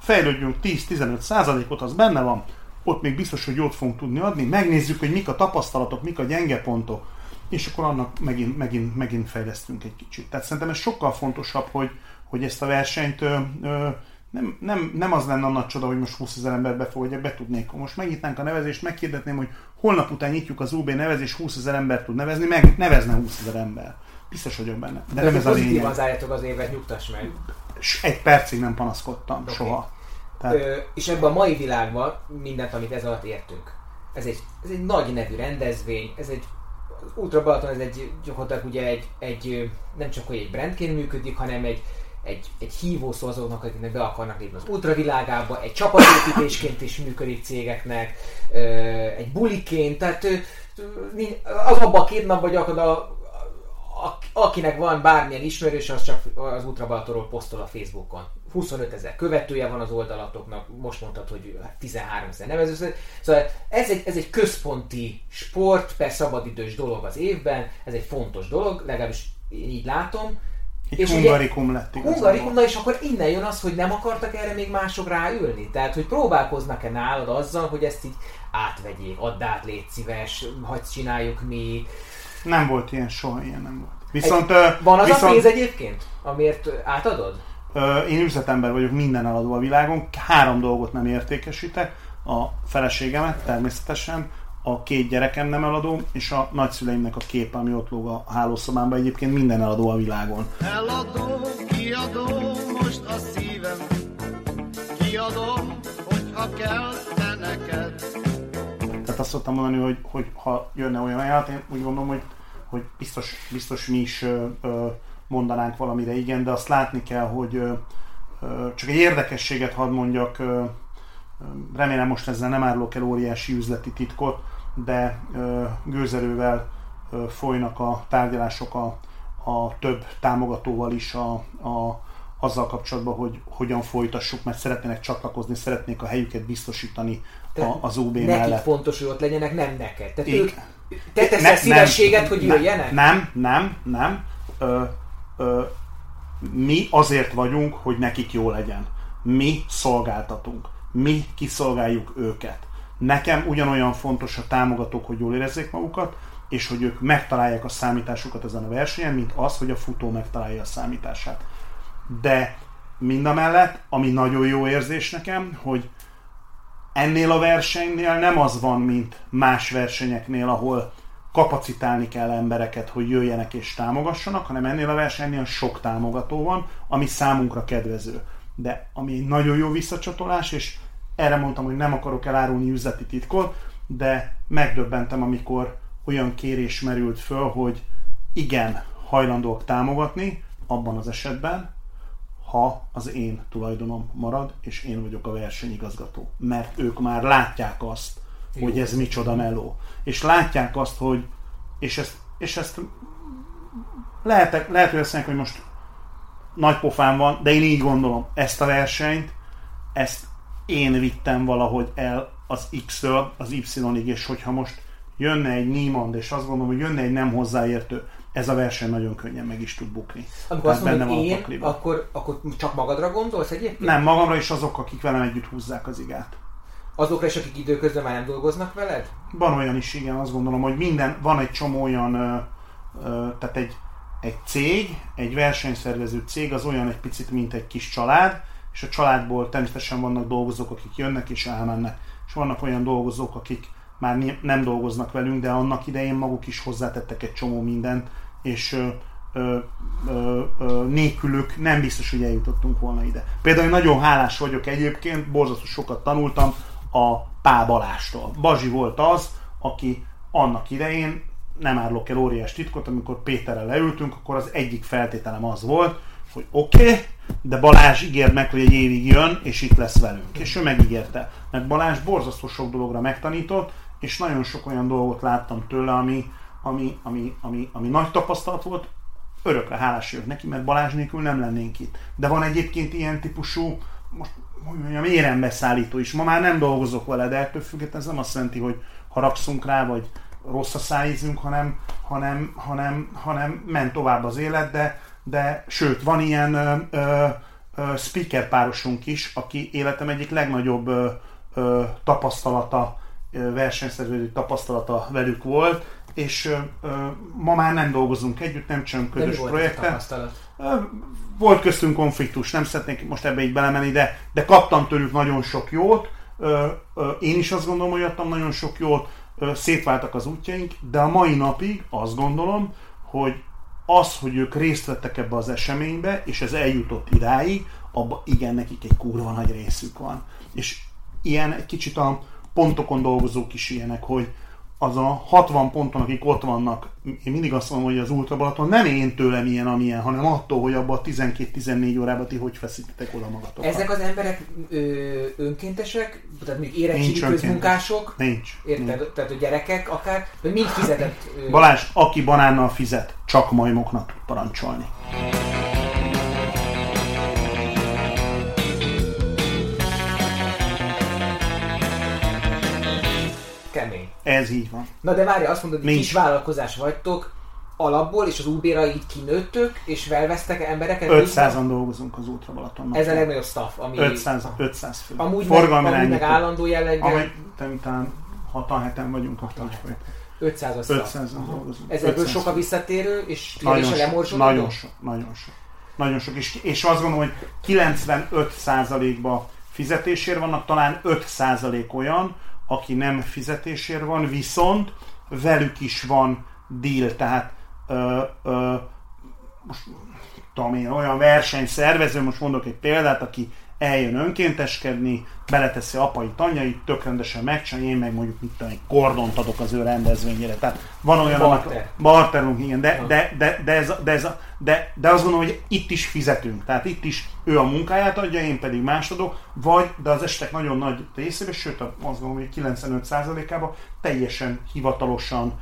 fejlődjünk 10-15 százalékot, az benne van, ott még biztos, hogy jót fogunk tudni adni, megnézzük, hogy mik a tapasztalatok, mik a gyenge pontok, és akkor annak megint, megint, megint fejlesztünk egy kicsit. Tehát szerintem ez sokkal fontosabb, hogy, hogy ezt a versenyt ö, ö, nem, nem, nem az lenne a nagy csoda, hogy most 20 ezer ember befogadja, be tudnék. Most megnyitnánk a nevezést, megkérdetném, hogy holnap után nyitjuk az UB nevezés, 20 ezer ember tud nevezni, meg nevezne 20 ezer ember. Biztos vagyok benne. De, De nem ez a lényeg. zárjátok az évet, nyugtass meg. Egy percig nem panaszkodtam, okay. soha. Tehát... Ö, és ebben a mai világban mindent, amit ez alatt értünk. Ez egy, ez egy nagy nevű rendezvény, ez egy Ultra Balaton ez egy gyakorlatilag ugye egy, egy nem csak hogy egy brandként működik, hanem egy, egy, egy hívószó azoknak, akiknek be akarnak lépni az ultravilágába, egy csapatépítésként is működik cégeknek, egy buliként, tehát az abban a két napban gyakorlatilag akinek van bármilyen ismerős, az csak az Ultra posztol a Facebookon. 25 ezer követője van az oldalatoknak, most mondtad, hogy 13 ezer nevező. Szóval ez egy, ez egy központi sport, per szabadidős dolog az évben, ez egy fontos dolog, legalábbis én így látom. Egy és hungarikum lett igazából. Hungarikum, na és akkor innen jön az, hogy nem akartak erre még mások ráülni? Tehát, hogy próbálkoznak-e nálad azzal, hogy ezt így átvegyék, add át, légy szíves, hagyd csináljuk mi. Nem volt ilyen, soha ilyen nem volt. Viszont, egy, van az viszont, a pénz egyébként, amiért átadod? Én üzletember vagyok, minden eladó a világon. Három dolgot nem értékesítek. A feleségemet természetesen, a két gyerekem nem eladó, és a nagyszüleimnek a képe, ami ott lóg a hálószobámban. Egyébként minden eladó a világon. Eladó, kiadó, most a szívem. Kiadom, hogyha kell, te neked. Tehát azt szoktam mondani, hogy, hogy ha jönne olyan ajánlat, én úgy gondolom, hogy, hogy biztos, biztos mi is ö, ö, mondanánk valamire igen, de azt látni kell, hogy csak egy érdekességet hadd mondjak, remélem most ezzel nem árulok el óriási üzleti titkot, de gőzerővel folynak a tárgyalások a, a több támogatóval is a, a, azzal kapcsolatban, hogy hogyan folytassuk, mert szeretnének csatlakozni, szeretnék a helyüket biztosítani a, az UB nekik mellett. fontos, hogy ott legyenek, nem neked. Tehát ők, te teszel ne, szívességet, nem, hogy jöjjenek? Nem, nem, nem. Ö, mi azért vagyunk, hogy nekik jó legyen. Mi szolgáltatunk. Mi kiszolgáljuk őket. Nekem ugyanolyan fontos a támogatók, hogy jól érezzék magukat, és hogy ők megtalálják a számításukat ezen a versenyen, mint az, hogy a futó megtalálja a számítását. De mind a mellett, ami nagyon jó érzés nekem, hogy ennél a versenynél nem az van, mint más versenyeknél, ahol kapacitálni kell embereket, hogy jöjjenek és támogassanak, hanem ennél a versenynél sok támogató van, ami számunkra kedvező. De ami egy nagyon jó visszacsatolás, és erre mondtam, hogy nem akarok elárulni üzleti titkot, de megdöbbentem, amikor olyan kérés merült föl, hogy igen, hajlandóak támogatni, abban az esetben, ha az én tulajdonom marad, és én vagyok a versenyigazgató. Mert ők már látják azt, hogy ez micsoda meló. És látják azt, hogy és ezt, és ezt lehet, lehet, hogy azt mondják, hogy most nagy pofán van, de én így gondolom, ezt a versenyt, ezt én vittem valahogy el az X-ről az Y-ig, és hogyha most jönne egy Niemand, és azt gondolom, hogy jönne egy nem hozzáértő, ez a verseny nagyon könnyen meg is tud bukni. Amikor azt mondod, én, akkor, akkor csak magadra gondolsz egyébként? Nem, magamra is azok, akik velem együtt húzzák az igát. Azokra is, akik időközben már nem dolgoznak veled? Van olyan is, igen, azt gondolom, hogy minden, van egy csomó olyan, ö, ö, tehát egy, egy cég, egy versenyszervező cég az olyan egy picit, mint egy kis család, és a családból természetesen vannak dolgozók, akik jönnek és elmennek, és vannak olyan dolgozók, akik már nem dolgoznak velünk, de annak idején maguk is hozzátettek egy csomó mindent, és ö, ö, ö, nélkülük nem biztos, hogy eljutottunk volna ide. Például nagyon hálás vagyok egyébként, borzasztó sokat tanultam a Pál Balástól. Bazsi volt az, aki annak idején, nem árulok el óriás titkot, amikor Péterrel leültünk, akkor az egyik feltételem az volt, hogy oké, okay, de Balázs ígért meg, hogy egy évig jön, és itt lesz velünk. És ő megígérte. Mert Balázs borzasztó sok dologra megtanított, és nagyon sok olyan dolgot láttam tőle, ami, ami, ami, ami, ami nagy tapasztalat volt, örökre hálás vagyok neki, mert Balázs nélkül nem lennénk itt. De van egyébként ilyen típusú, most hogy mondjam, érembeszállító is. Ma már nem dolgozok vele, de ettől függetlenül ez nem azt jelenti, hogy haragszunk rá, vagy rossz a szájízünk, hanem, hanem, hanem, hanem ment tovább az élet, de, de sőt, van ilyen ö, ö, ö, speaker párosunk is, aki életem egyik legnagyobb ö, ö, tapasztalata, versenyszerződő tapasztalata velük volt, és ö, ö, ma már nem dolgozunk együtt, nem csinálunk közös projekten. Volt köztünk konfliktus, nem szeretnék most ebbe így belemenni, de, de kaptam tőlük nagyon sok jót. Ö, ö, én is azt gondolom, hogy adtam nagyon sok jót, ö, szétváltak az útjaink, de a mai napig azt gondolom, hogy az, hogy ők részt vettek ebbe az eseménybe, és ez eljutott idáig, abban igen, nekik egy kurva nagy részük van. És ilyen egy kicsit a pontokon dolgozók is ilyenek, hogy, az a 60 ponton, akik ott vannak, én mindig azt mondom, hogy az Ultra Balaton nem én tőlem ilyen, amilyen, hanem attól, hogy abban a 12-14 órában ti hogy feszítitek oda magatokat. Ezek az emberek ö, önkéntesek, tehát még érettségi közmunkások? Nincs. Érted? Nincs. Tehát a gyerekek akár, vagy mind fizetett? Ö... Balázs, aki banánnal fizet, csak majmoknak tud parancsolni. Ez így van. Na de várj, azt mondod, hogy kis vállalkozás vagytok, alapból, és az Uberra így kinőttök, és felvesztek embereket? 500-an dolgozunk az Ultra Balatonnak. Ez a legnagyobb staff, ami... 500, 500 fő. Amúgy Forgalmi meg, amúgy meg állandó jelleggel... Amúgy talán 6 7 vagyunk a 500 az 500 dolgozunk. Ez ebből sok a visszatérő, és a lemorzsolódó? Nagyon sok, nagyon sok. Nagyon sok. És, és azt gondolom, hogy 95%-ban fizetésért vannak, talán 5% olyan, aki nem fizetésért van, viszont velük is van deal, tehát ö, ö, most tudom én, olyan versenyszervező, most mondok egy példát, aki eljön önkénteskedni, beleteszi apai tanyait, tök rendesen megcsinálja, én meg mondjuk mit tudom, egy kordont adok az ő rendezvényére. Tehát van olyan, Barter. barterunk, igen, de, de, de, de, ez, de, ez, de, de azt gondolom, hogy itt is fizetünk. Tehát itt is ő a munkáját adja, én pedig más adok, vagy, de az estek nagyon nagy részében, sőt azt gondolom, hogy 95%-ában teljesen hivatalosan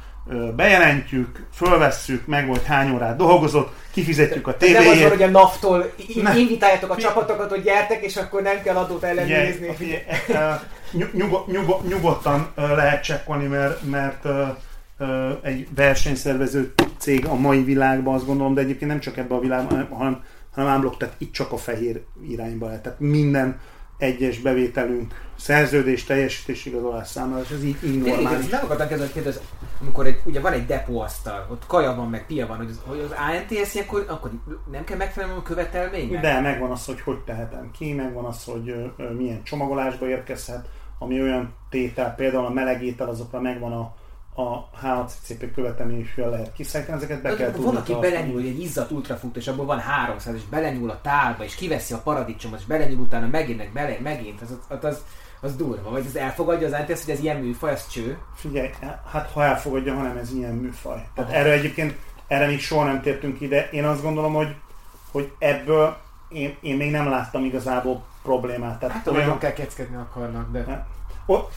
bejelentjük, fölvesszük, meg vagy hány órát dolgozott, kifizetjük a tévéjét. Nem az van, hogy a NAV-tól invitáljátok a csapatokat, hogy gyertek, és akkor nem kell adót ellenőrizni. Nyugod, nyugod, nyugodtan lehet csekkolni, mert, mert egy versenyszervező cég a mai világban azt gondolom, de egyébként nem csak ebben a világban, hanem, hanem ámblok, tehát itt csak a fehér irányba lehet. Tehát minden egyes bevételünk szerződés, teljesítés igazolás számára, és ez így, így normális. Nem akartam kezdeni kérdezni, amikor egy, ugye van egy depóasztal, ott kaja van, meg pia van, hogy az, hogy az ANTS akkor, akkor nem kell megfelelni a követelménynek? De megvan az, hogy hogy tehetem ki, megvan az, hogy ö, milyen csomagolásba érkezhet, ami olyan tétel, például a melegétel, azokra megvan a, a HACCP követelményekről lehet kiszállítani, ezeket be de kell tudni. Van, aki belenyúl egy izzadt ultrafut, és abból van 300, és belenyúl a tálba, és kiveszi a paradicsomot, és belenyúl utána megint, bele, megint, az, az, az, az durva. Vagy ez elfogadja az NTS, hogy ez ilyen műfaj, az cső? Figyelj, hát ha elfogadja, hanem ez ilyen műfaj. Tehát Aha. erre egyébként, erre még soha nem tértünk ide. Én azt gondolom, hogy, hogy ebből én, én még nem láttam igazából problémát. Tehát hát olyan kell keckedni akarnak, de... Hát, ott,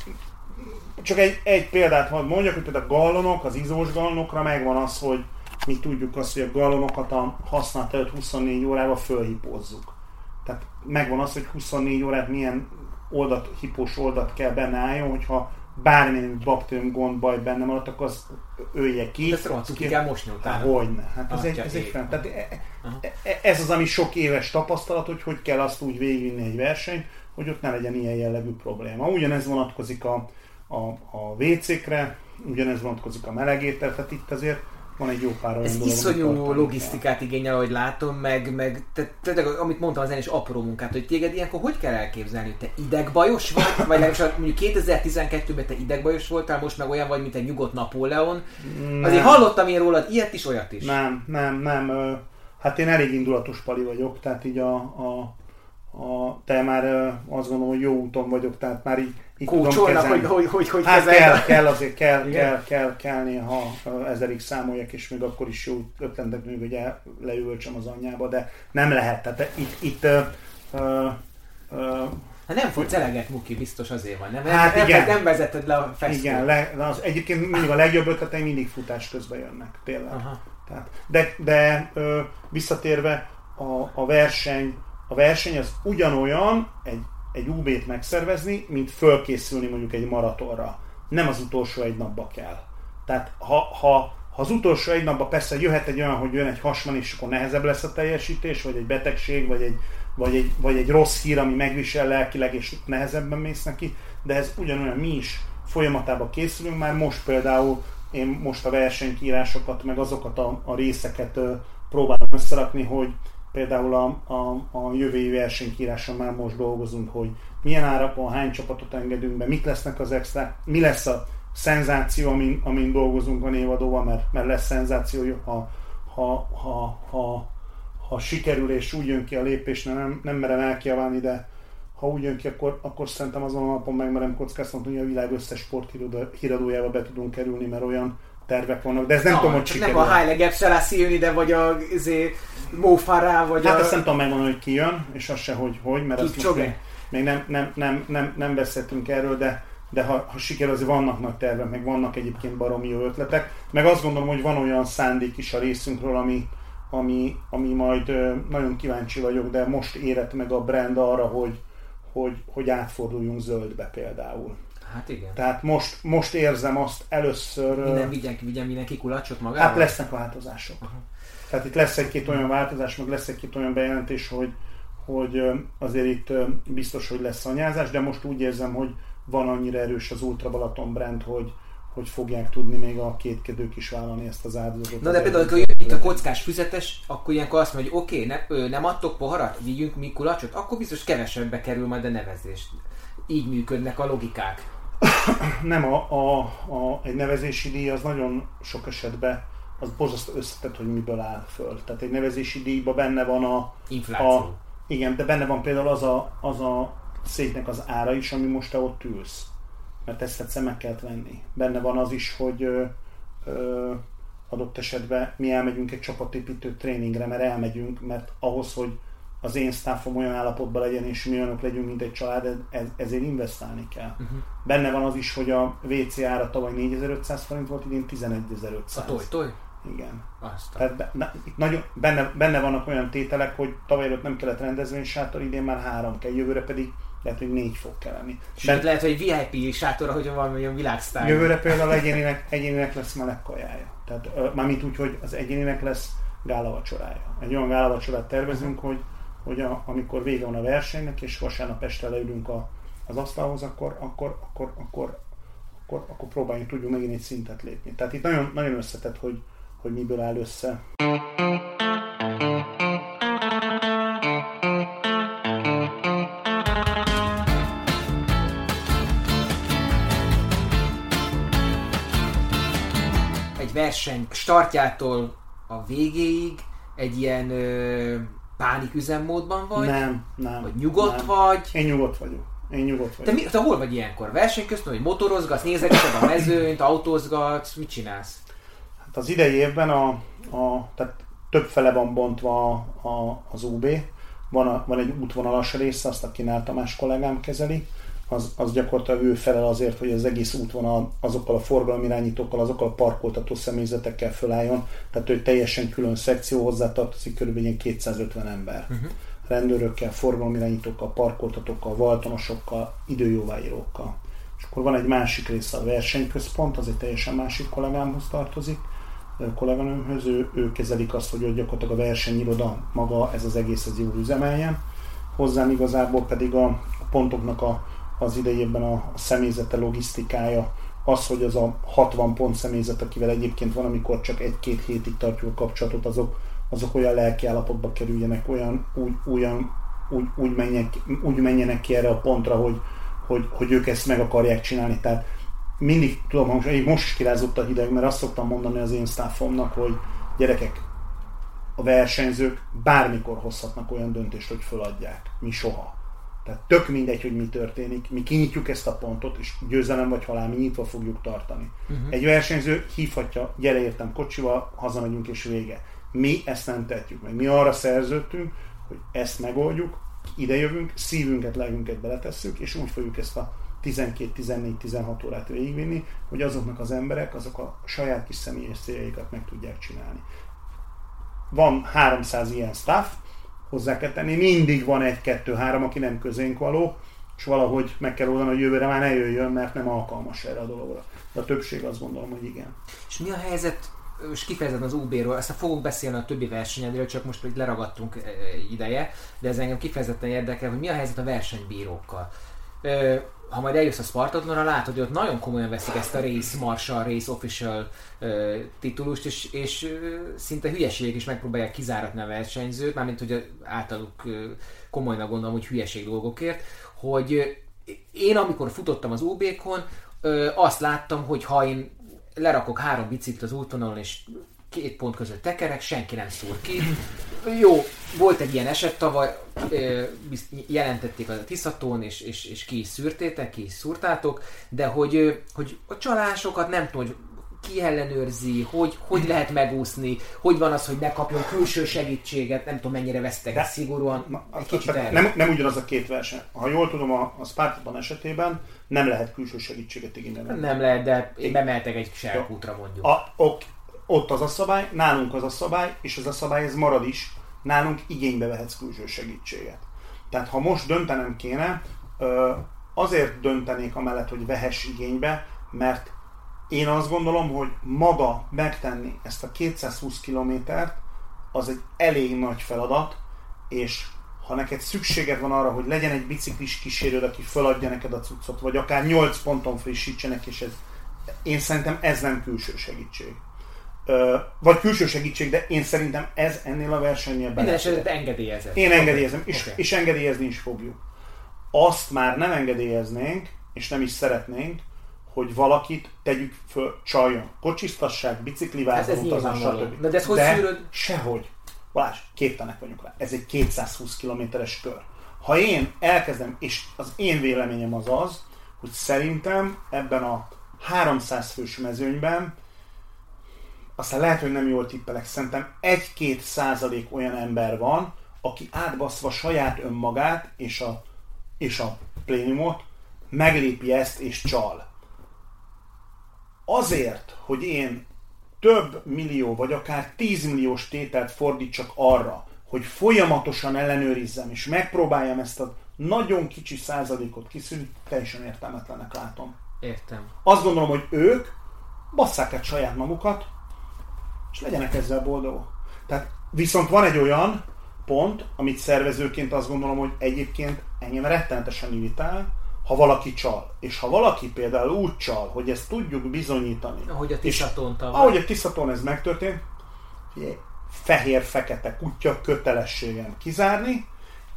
csak egy, egy példát hadd mondjak, hogy például a gallonok, az izós gallonokra megvan az, hogy mi tudjuk azt, hogy a gallonokat a használat előtt 24 órával fölhipózzuk. Tehát megvan az, hogy 24 órát milyen oldat, hipós oldat kell benne álljon, hogyha bármilyen baktérium gond baj benne maradt, akkor az ölje ki. Ezt rohadtul ki kell mosni utána. Hogyne. Hát ez egy, ez egy fel. Tehát e, e, e, ez az, ami sok éves tapasztalat, hogy hogy kell azt úgy végigvinni egy versenyt, hogy ott ne legyen ilyen jellegű probléma. Ugyanez vonatkozik a, a, a WC-kre, ugyanez vonatkozik a melegétel, tehát itt azért van egy jó pár olyan Ez dolog, iszonyú logisztikát igényel, ahogy látom, meg, meg te, amit mondtam az is apró munkát, hogy téged ilyenkor hogy kell elképzelni, hogy te idegbajos vagy, [laughs] vagy legalábbis mondjuk 2012-ben te idegbajos voltál, most meg olyan vagy, mint egy nyugodt Napóleon. Nem. Azért hallottam én rólad ilyet is, olyat is. Nem, nem, nem. Hát én elég indulatos pali vagyok, tehát így a, a a, te már azt gondolom, hogy jó úton vagyok, tehát már így, így tudom kezelni. hogy hogy, hogy, hogy hát kell, kell, azért kell, kell, kell, kell néha ezerig számoljak, és még akkor is jó ötletek még, hogy leültsem az anyjába, de nem lehet. Tehát itt, itt uh, uh, uh, Hát nem fogsz eleget, Muki, biztos azért van. Nem, hát nem, igen. nem vezeted le a fesztőt. Igen, le, az, egyébként mindig a legjobb ötletei mindig futás közben jönnek, tényleg. Aha. Tehát, de de ö, visszatérve, a, a verseny a verseny az ugyanolyan egy, egy UB-t megszervezni, mint fölkészülni mondjuk egy maratonra. Nem az utolsó egy napba kell. Tehát ha, ha, ha az utolsó egy napban persze jöhet egy olyan, hogy jön egy hasman, és akkor nehezebb lesz a teljesítés, vagy egy betegség, vagy egy, vagy egy, vagy egy rossz hír, ami megvisel lelkileg, és nehezebben mész neki, de ez ugyanolyan mi is folyamatában készülünk már. Most például én most a versenykírásokat, meg azokat a, a részeket ö, próbálom összerakni, hogy például a, a, a jövő évi versenykíráson már most dolgozunk, hogy milyen árakon, hány csapatot engedünk be, mik lesznek az extra, mi lesz a szenzáció, amin, amin dolgozunk a névadóval, mert, mert lesz szenzáció, ha, ha, ha, ha, ha sikerül és úgy jön ki a lépés, nem, nem merem elkiaválni, de ha úgy jön ki, akkor, akkor szerintem azon a napon megmerem kockáztatni, hogy a világ összes sporthíradójába be tudunk kerülni, mert olyan tervek vannak, de ez nem no, tudom, hogy sikerül. Nem a Haile Selassie jön ide, vagy a izé, Mo Farah, vagy Hát a... ezt nem tudom megmondani, hogy ki jön, és az se, hogy hogy, mert ezt most még, még nem, nem, nem, nem, nem beszéltünk erről, de de ha, ha sikerül, azért vannak nagy tervek, meg vannak egyébként baromi jó ötletek. Meg azt gondolom, hogy van olyan szándék is a részünkről, ami, ami, ami majd nagyon kíváncsi vagyok, de most érett meg a brand arra, hogy, hogy, hogy átforduljunk zöldbe például. Hát igen. Tehát most, most érzem azt először... Minden vigyen, vigyen mindenki kulacsot magával? Hát lesznek változások. Aha. Tehát itt lesz egy-két olyan változás, meg lesz egy-két olyan bejelentés, hogy, hogy azért itt biztos, hogy lesz anyázás, de most úgy érzem, hogy van annyira erős az Ultra Balaton brand, hogy, hogy fogják tudni még a kétkedők is vállalni ezt az áldozatot. Na de például, amikor itt a kockás füzetes, akkor ilyenkor azt mondja, hogy oké, okay, ne, nem adtok poharat, vigyünk mi kulacsot, akkor biztos kevesebbe kerül majd a nevezés. Így működnek a logikák. Nem, a, a, a, egy nevezési díj az nagyon sok esetben az borzasztó összetett, hogy miből áll föl. Tehát egy nevezési díjban benne van a... Infláció. A, igen, de benne van például az a, az a széknek az ára is, ami most te ott ülsz. Mert ezt egyszer meg kellett venni. Benne van az is, hogy ö, ö, adott esetben mi elmegyünk egy csapatépítő tréningre, mert elmegyünk, mert ahhoz, hogy az én staffom olyan állapotban legyen, és mi olyanok legyünk, mint egy család, ez, ezért investálni kell. Uh-huh. Benne van az is, hogy a WC ára tavaly 4500 forint volt, idén 11500. A toj, toj? Igen. Aztán. Tehát be, itt nagyon, benne, benne vannak olyan tételek, hogy tavaly előtt nem kellett rendezvénysátor, idén már három kell, jövőre pedig lehet, hogy négy fog kell lenni. Sőt, lehet, hogy VIP sátor, hogy van olyan világsztár. Jövőre [laughs] például egyéninek, egyéninek lesz meleg kajája. Tehát mármint úgy, hogy az egyéninek lesz gálavacsorája. Egy olyan gálavacsorát tervezünk, hogy, hogy a, amikor vége van a versenynek, és vasárnap este leülünk a, az asztalhoz, akkor, akkor, akkor, akkor, akkor, akkor próbáljunk, tudjunk megint egy szintet lépni. Tehát itt nagyon, nagyon összetett, hogy, hogy miből áll össze. Egy verseny startjától a végéig egy ilyen ö, pánik üzemmódban vagy? Nem, nem. Vagy nyugodt nem. vagy? Én nyugodt vagyok. Én nyugodt vagyok. Te, mi, te hol vagy ilyenkor? Verseny közben, hogy motorozgatsz, nézegeted a mezőnyt, autózgatsz, mit csinálsz? Hát az idei évben a, a tehát több fele van bontva a, a, az UB. Van, a, van egy útvonalas része, azt a Kinál Tamás kollégám kezeli. Az, az gyakorlatilag ő felel azért, hogy az egész útvonal azokkal a forgalomirányítókkal, azokkal a parkoltató személyzetekkel fölálljon. Tehát ő teljesen külön szekció hozzá tartozik, kb. 250 ember. Uh-huh. Rendőrökkel, forgalomirányítókkal, parkoltatókkal, valtonosokkal, időjóváírókkal. És akkor van egy másik része a versenyközpont, az egy teljesen másik kollégámhoz tartozik kolléganőmhöz, ő, ő kezelik azt, hogy gyakorlatilag a versenyiroda maga ez az egész az jól üzemeljen. Hozzám igazából pedig a, a pontoknak a, az idejében a, a személyzete, logisztikája, az, hogy az a 60 pont személyzet, akivel egyébként van, amikor csak egy-két hétig tartjuk a kapcsolatot, azok, azok olyan lelki állapotba kerüljenek, olyan, úgy, olyan, úgy, úgy, menjenek, úgy menjenek ki erre a pontra, hogy, hogy, hogy ők ezt meg akarják csinálni. Tehát mindig tudom hogy most is kirázott a hideg, mert azt szoktam mondani az én staffomnak, hogy gyerekek, a versenyzők bármikor hozhatnak olyan döntést, hogy föladják. Mi soha. Tehát tök mindegy, hogy mi történik. Mi kinyitjuk ezt a pontot, és győzelem vagy halál, mi nyitva fogjuk tartani. Uh-huh. Egy versenyző hívhatja, gyere értem kocsival, hazamegyünk és vége. Mi ezt nem tehetjük meg. Mi arra szerződtünk, hogy ezt megoldjuk, ide jövünk, szívünket, lelkünket beletesszük, és úgy fogjuk ezt a 12-14-16 órát végigvinni, hogy azoknak az emberek azok a saját kis személyes céljaikat meg tudják csinálni. van 300 ilyen staff, hozzá kell tenni, mindig van egy-kettő-három, aki nem közénk való, és valahogy meg kell oldani, hogy jövőre már ne jöjjön, mert nem alkalmas erre a dologra. De a többség azt gondolom, hogy igen. És mi a helyzet és kifejezetten az UB-ről, aztán fogok beszélni a többi versenyedről, csak most hogy leragadtunk ideje, de ez engem kifejezetten érdekel, hogy mi a helyzet a versenybírókkal ha majd eljössz a Spartatonra, látod, hogy ott nagyon komolyan veszik ezt a Race Marshall, Race Official uh, titulust, és, és uh, szinte hülyeségek is megpróbálják kizáratni a versenyzőt, mármint hogy általuk uh, komolyan gondolom, hogy hülyeség dolgokért, hogy uh, én amikor futottam az UB-kon, uh, azt láttam, hogy ha én lerakok három biciklit az útvonalon, és két pont között tekerek, senki nem szúr ki. Jó, volt egy ilyen eset tavaly, jelentették az a Tiszatón, és, és, és ki is szűrtétek, ki is szúrtátok, de hogy, hogy a csalásokat nem tudom, hogy ki ellenőrzi, hogy, hogy lehet megúszni, hogy van az, hogy ne kapjon külső segítséget, nem tudom mennyire vesztek de, szigorúan. Egy kicsit nem, nem ugyanaz a két verseny. Ha jól tudom, a, a Spartaban esetében nem lehet külső segítséget igényelni. Nem lehet, de én bemeltek egy serkútra mondjuk. A, ok, ott az a szabály, nálunk az a szabály, és ez a szabály ez marad is, nálunk igénybe vehetsz külső segítséget. Tehát ha most döntenem kéne, azért döntenék amellett, hogy vehess igénybe, mert én azt gondolom, hogy maga megtenni ezt a 220 kilométert, az egy elég nagy feladat, és ha neked szükséged van arra, hogy legyen egy biciklis kísérőd, aki feladja neked a cuccot, vagy akár 8 ponton frissítsenek, és ez, én szerintem ez nem külső segítség vagy külső segítség, de én szerintem ez ennél a versenynél Minden esetre engedélyezem. Én engedélyezem, és, okay. és engedélyezni is fogjuk. Azt már nem engedélyeznénk, és nem is szeretnénk, hogy valakit tegyük föl csaljon. Kocsisztassák, biciklivázon, hát utazás, stb. De, de ez hogy de szűröd? sehogy. Balázs, képtelenek vagyunk rá. Ez egy 220 kilométeres kör. Ha én elkezdem, és az én véleményem az az, hogy szerintem ebben a 300 fős mezőnyben aztán lehet, hogy nem jól tippelek, szerintem egy-két százalék olyan ember van, aki átbaszva saját önmagát és a, és a plénumot, meglépi ezt és csal. Azért, hogy én több millió, vagy akár tízmilliós tételt fordítsak arra, hogy folyamatosan ellenőrizzem, és megpróbáljam ezt a nagyon kicsi százalékot kiszűrni, teljesen értelmetlenek látom. Értem. Azt gondolom, hogy ők basszák el saját magukat, és legyenek ezzel boldogok. Tehát viszont van egy olyan pont, amit szervezőként azt gondolom, hogy egyébként engem rettenetesen irritál, ha valaki csal. És ha valaki például úgy csal, hogy ezt tudjuk bizonyítani. Ahogy a Tiszaton Ahogy a Tiszaton ez megtörtént, fehér-fekete kutya kötelességem kizárni,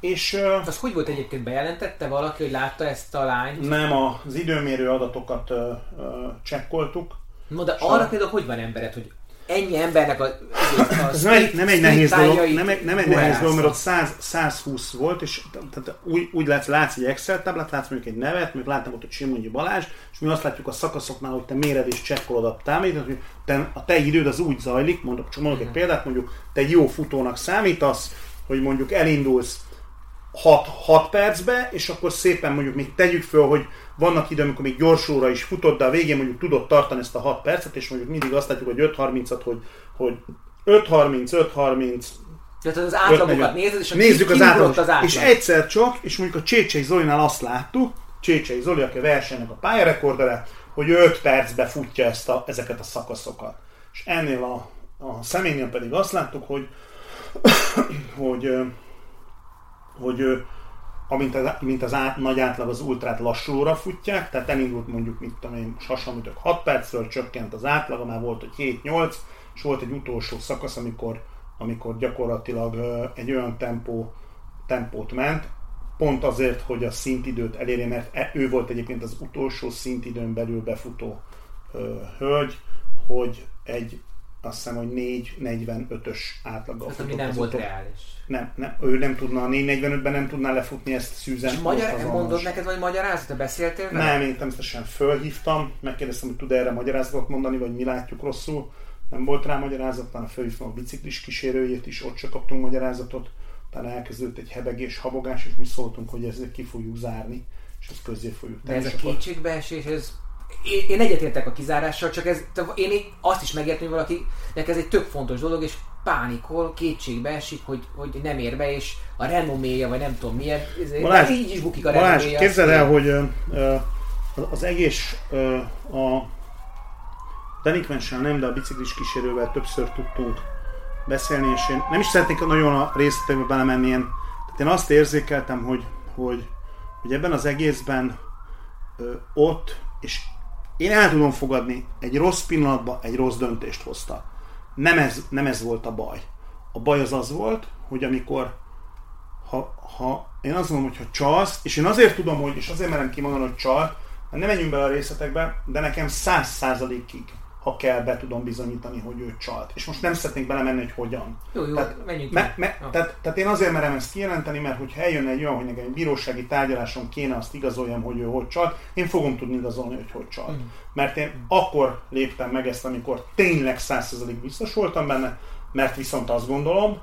és, az hogy volt egyébként bejelentette valaki, hogy látta ezt a lányt? Nem, az időmérő adatokat ö, ö, csekkoltuk. No, de arra például hogy van embered, hogy ennyi embernek a, a Ez nem, nem egy nehéz dolog, nem, egy, nem egy nehéz dolog, mert ott 100, 120 volt, és tehát úgy, úgy látsz, látsz egy Excel táblát, látsz mondjuk egy nevet, mondjuk láttam ott, hogy Simonyi Balázs, és mi azt látjuk a szakaszoknál, hogy te méred és csekkolod a támítat, hogy te, a te időd az úgy zajlik, mondok, csak mondok egy példát, mondjuk te egy jó futónak számítasz, hogy mondjuk elindulsz 6, 6 percbe, és akkor szépen mondjuk még tegyük föl, hogy vannak idő, amikor még gyorsóra is futott, de a végén mondjuk tudott tartani ezt a 6 percet, és mondjuk mindig azt látjuk, hogy 5.30-at, hogy, hogy 5.30, 5.30, tehát az átlagokat nézed, és nézzük az átlagot. Az átlag. És egyszer csak, és mondjuk a Csécsei Zolinál azt láttuk, Csécsei Zoli, aki a versenynek a pályarekordere, hogy 5 percbe futja ezt a, ezeket a szakaszokat. És ennél a, a személynél pedig azt láttuk, hogy, [coughs] hogy, hogy, hogy amint az, mint az át, nagy átlag az ultrát lassúra futják, tehát elindult mondjuk, mit tudom én, hasonlítok 6 percről, csökkent az átlag, már volt, hogy 7-8, és volt egy utolsó szakasz, amikor, amikor gyakorlatilag egy olyan tempó, tempót ment, pont azért, hogy a szintidőt elérje, mert e, ő volt egyébként az utolsó szintidőn belül befutó ö, hölgy, hogy egy azt hiszem, hogy 4.45-ös átlaggal hát, ami nem volt utol. reális. Nem, nem, ő nem tudna, a 4.45-ben nem tudná lefutni ezt szűzen. És magyar, mondod neked, vagy magyarázat, beszéltél vele? Nem, én természetesen fölhívtam, megkérdeztem, hogy tud erre magyarázatot mondani, vagy mi látjuk rosszul. Nem volt rá magyarázat, a fölhívtam a biciklis kísérőjét is, ott csak kaptunk magyarázatot. Utána elkezdődött egy hebegés, habogás, és mi szóltunk, hogy ezzel ki fogjuk zárni, és ezt közé fogjuk tenni. De ez a kétségbeesés, ez én, én egyetértek a kizárással, csak ez, én azt is megértem, hogy valakinek ez egy tök fontos dolog, és pánikol, kétségbe esik, hogy, hogy nem ér be, és a renoméja, vagy nem tudom milyen, Balázs, így is bukik a Balázs, renoméja. képzeld el, hogy az egész a delikvenssel nem, de a biciklis kísérővel többször tudtunk beszélni, és én nem is szeretnék nagyon a részletekbe belemenni, én, tehát én azt érzékeltem, hogy, hogy, hogy ebben az egészben ö, ott, és én el tudom fogadni, egy rossz pillanatban egy rossz döntést hozta. Nem ez, nem ez volt a baj. A baj az az volt, hogy amikor ha, ha én azt mondom, hogy ha csalsz, és én azért tudom, hogy, és azért merem kimondani, hogy csal, nem menjünk bele a részletekbe, de nekem száz százalékig ha kell, be tudom bizonyítani, hogy ő csalt. És most nem szeretnék belemenni, hogy hogyan. Jó, jó, tehát, menjünk me, me, tehát, tehát, én azért merem ezt kijelenteni, mert hogyha eljön egy olyan, hogy nekem egy bírósági tárgyaláson kéne azt igazoljam, hogy ő hogy csalt, én fogom tudni igazolni, hogy hogy csalt. Mm. Mert én mm. akkor léptem meg ezt, amikor tényleg 100% biztos voltam benne, mert viszont azt gondolom,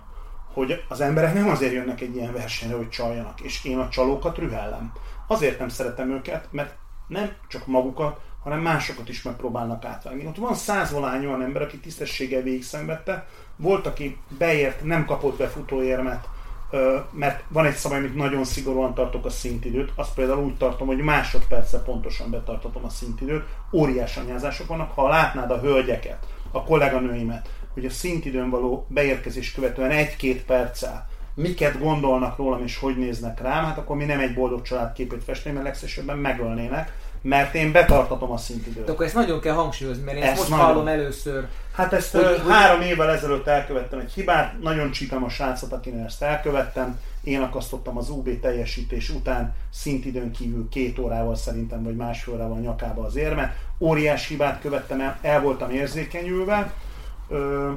hogy az emberek nem azért jönnek egy ilyen versenyre, hogy csaljanak, és én a csalókat rühellem. Azért nem szeretem őket, mert nem csak magukat, hanem másokat is megpróbálnak átvágni. Ott van százvalány olyan ember, aki tisztességgel végigszenvedte, volt, aki beért, nem kapott be futóérmet, mert van egy szabály, amit nagyon szigorúan tartok a szintidőt, azt például úgy tartom, hogy másodperce pontosan betartatom a szintidőt, óriás anyázások vannak, ha látnád a hölgyeket, a kolléganőimet, hogy a szintidőn való beérkezés követően egy-két perccel miket gondolnak rólam és hogy néznek rám, hát akkor mi nem egy boldog családképét festeni, mert legszívesebben megölnének, mert én betartatom a szintidőt. De akkor ezt nagyon kell hangsúlyozni, mert én ezt, ezt most nagyon... hallom először. Hát ezt hogy, hogy... három évvel ezelőtt elkövettem egy hibát, nagyon csípem a srácot, akinek ezt elkövettem. Én akasztottam az UB teljesítés után szintidőn kívül két órával szerintem, vagy másfél órával nyakába az érme. Óriás hibát követtem el, el voltam érzékenyülve. Ö,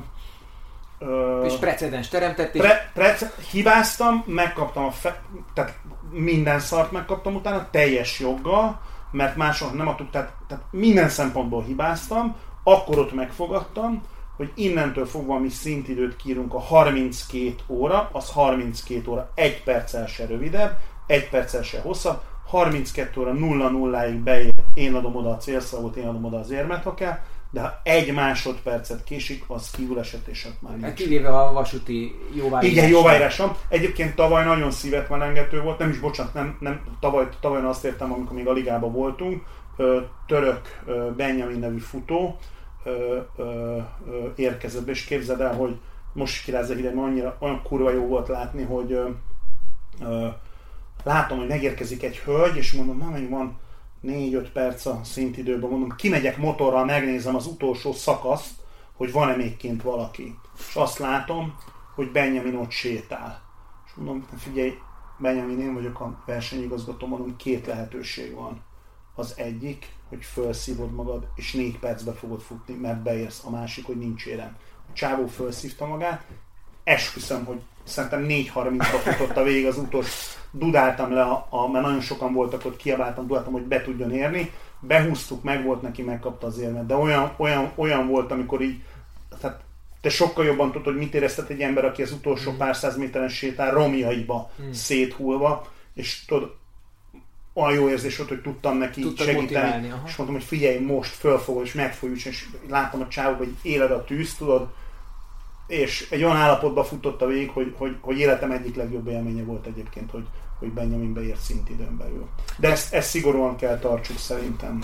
ö, és precedens teremtették. Pre, prece, hibáztam, megkaptam a fe, tehát minden szart megkaptam utána, teljes joggal mert máshol nem adtuk, tehát, tehát minden szempontból hibáztam, akkor ott megfogadtam, hogy innentől fogva mi szintidőt kírunk a 32 óra, az 32 óra, egy perccel se rövidebb, egy perccel se hosszabb, 32 óra 0 0 ig beér, én adom oda a célszavot, én adom oda az érmet, ha kell, de ha egy másodpercet késik, az kiúleset és ott már nincs. Kivéve a vasúti jóváírás. Igen, jóváírásom. Egyébként tavaly nagyon szívet melengető volt, nem is bocsánat, nem, nem tavaly, tavaly azt értem, amikor még a ligában voltunk, török Benjamin nevű futó érkezett be, és képzeld el, hogy most kirázza hideg, annyira olyan kurva jó volt látni, hogy látom, hogy megérkezik egy hölgy, és mondom, na van 4-5 perc a szintidőben, mondom, kimegyek motorral, megnézem az utolsó szakaszt, hogy van-e még kint valaki. És azt látom, hogy Benjamin ott sétál. És mondom, figyelj, Benjamin, én vagyok a versenyigazgató, mondom, két lehetőség van. Az egyik, hogy felszívod magad, és négy percbe fogod futni, mert beérsz. A másik, hogy nincs érem. A csávó felszívta magát, esküszöm, hogy szerintem 4.30-ba futott a végig az utolsó, dudáltam le, a, a, mert nagyon sokan voltak ott, kiabáltam, dudáltam, hogy be tudjon érni, behúztuk, meg volt neki, megkapta az érmet, de olyan, olyan, olyan volt, amikor így, tehát te sokkal jobban tudod, hogy mit éreztet egy ember, aki az utolsó mm. pár száz méteren sétál romjaiba mm. széthulva, és tudod, olyan jó érzés volt, hogy tudtam neki Tudtad segíteni, és mondtam, hogy figyelj, most fölfogod, és megfolyulsz, és látom a csávóba, hogy éled a tűz, tudod, és egy olyan állapotba futott a végig, hogy, hogy, hogy életem egyik legjobb élménye volt egyébként, hogy, hogy Benjamin beért szintidőn belül. De ezt, ezt szigorúan kell tartsuk szerintem.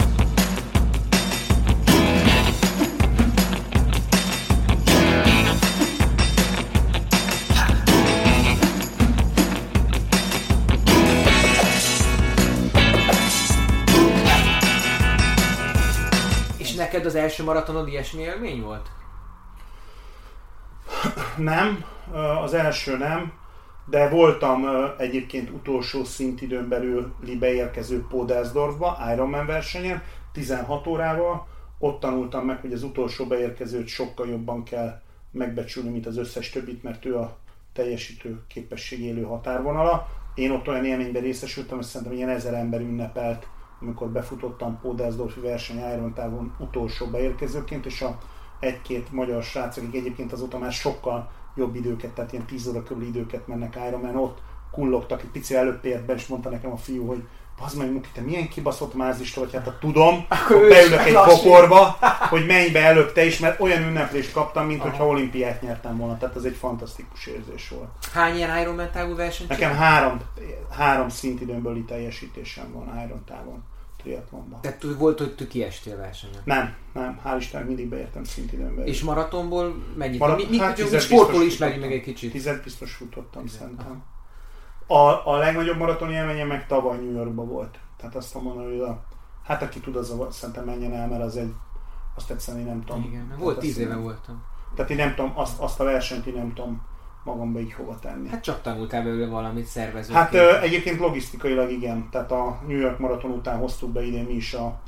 Neked az első maratonod ilyesmi élmény volt? Nem, az első nem, de voltam egyébként utolsó szintidőn belül beérkező Podelsdorfba, Ironman versenyen, 16 órával, ott tanultam meg, hogy az utolsó beérkezőt sokkal jobban kell megbecsülni, mint az összes többit, mert ő a teljesítő képesség élő határvonala. Én ott olyan élményben részesültem, hogy szerintem ilyen ezer ember ünnepelt, amikor befutottam Podelsdorfi verseny Iron távon utolsó beérkezőként, és a egy-két magyar srác, akik egyébként azóta már sokkal jobb időket, tehát ilyen 10 óra körüli időket mennek Ironman, ott kullogtak, egy pici előbb ért be, és mondta nekem a fiú, hogy az meg Muki, te milyen kibaszott mázista vagy, hát a tudom, [laughs] akkor beülök egy bokorba, hogy menj be előbb te is, mert olyan ünneplést kaptam, mint Aha. hogyha olimpiát nyertem volna, tehát ez egy fantasztikus érzés volt. Hány ilyen Ironman távú versenyt Nekem három, három szintidőnbeli teljesítésem van Iron távon triatlonban. Tehát volt, hogy tu kiestél versenyen? Nem, nem, hál' Istennek mindig beértem szintidőnbe. És maratonból mennyit? Marat, mi, mi, hát mi sportból ismerjük meg egy kicsit. Tized biztos futottam szerintem. A, a legnagyobb maraton élményem meg tavaly New Yorkban volt. Tehát azt mondom, hogy a, hát aki tud, az a, szerintem menjen el, mert az egy, azt egyszerűen én nem tudom. Igen, volt tíz éve voltam. Tehát én nem tudom, azt, azt a versenyt én nem tudom magamba így hova tenni. Hát csak tanultál belőle valamit szervező. Hát ö, egyébként logisztikailag igen. Tehát a New York maraton után hoztuk be idén mi is a,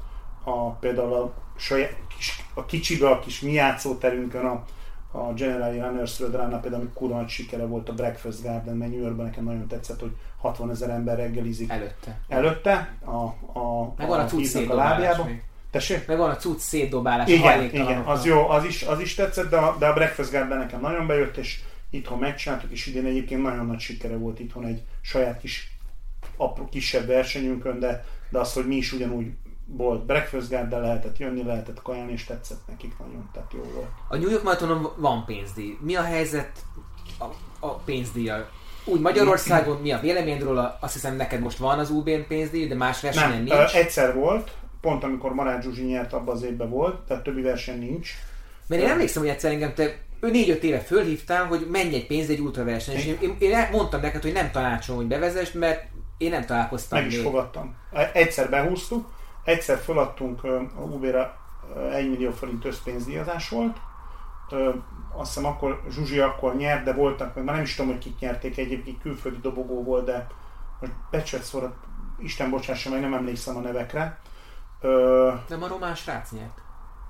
a például a, saját, kis, a kicsibe, a kis mi játszóterünkön a, a General Runners Run, például ami kurva nagy sikere volt a Breakfast Garden, mert New Yorkban nekem nagyon tetszett, hogy 60 ezer ember reggelizik. Előtte. Előtte, a, a, Meg van a, a, a lábjába. Tessék? Meg van a cucc szétdobálás. Igen, igen, az jó, az is, az is tetszett, de a, de a Breakfast Garden nekem nagyon bejött, és itthon megcsináltuk, és idén egyébként nagyon nagy sikere volt itthon egy saját kis apró, kisebb versenyünkön, de, de az, hogy mi is ugyanúgy volt breakfast garden, lehetett jönni, lehetett kajálni, és tetszett nekik nagyon, tehát jó volt. A New York Maratonon van pénzdíj. Mi a helyzet a, a pénzdíjjal? Úgy Magyarországon mi a véleményed róla? Azt hiszem neked most van az UBN pénzdíj, de más versenyen Nem, nincs. egyszer volt, pont amikor Marács Zsuzsi nyert, abban az évben volt, tehát többi verseny nincs. Mert én emlékszem, hogy egyszer engem te ő négy-öt éve fölhívtál, hogy menj egy pénz egy ultraverseny, és én, én, mondtam neked, hogy nem tanácsolom, hogy bevezess, mert én nem találkoztam Meg is még. fogadtam. Egyszer behúztuk, egyszer feladtunk a Uber-re 1 millió forint összpénzdíjazás volt, azt hiszem akkor Zsuzsi akkor nyert, de voltak, már nem is tudom, hogy kik nyerték, egyébként külföldi dobogó volt, de most becsett szóra, Isten bocsássa meg, nem emlékszem a nevekre. De a román srác nyert.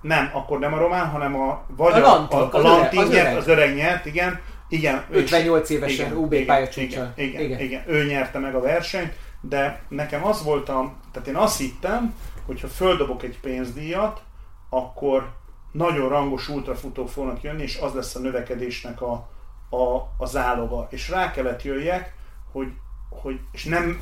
Nem, akkor nem a román, hanem a vagy a, a, a, a Lantin az, nyert, az öreg nyert, igen. igen 58 évesen igen, UB igen, igen, igen, igen, igen, ő nyerte meg a versenyt, de nekem az volt a, tehát én azt hittem, hogy ha földobok egy pénzdíjat, akkor nagyon rangos ultrafutók fognak jönni, és az lesz a növekedésnek a, a, a záloga. És rá kellett jöjjek, hogy, hogy és nem,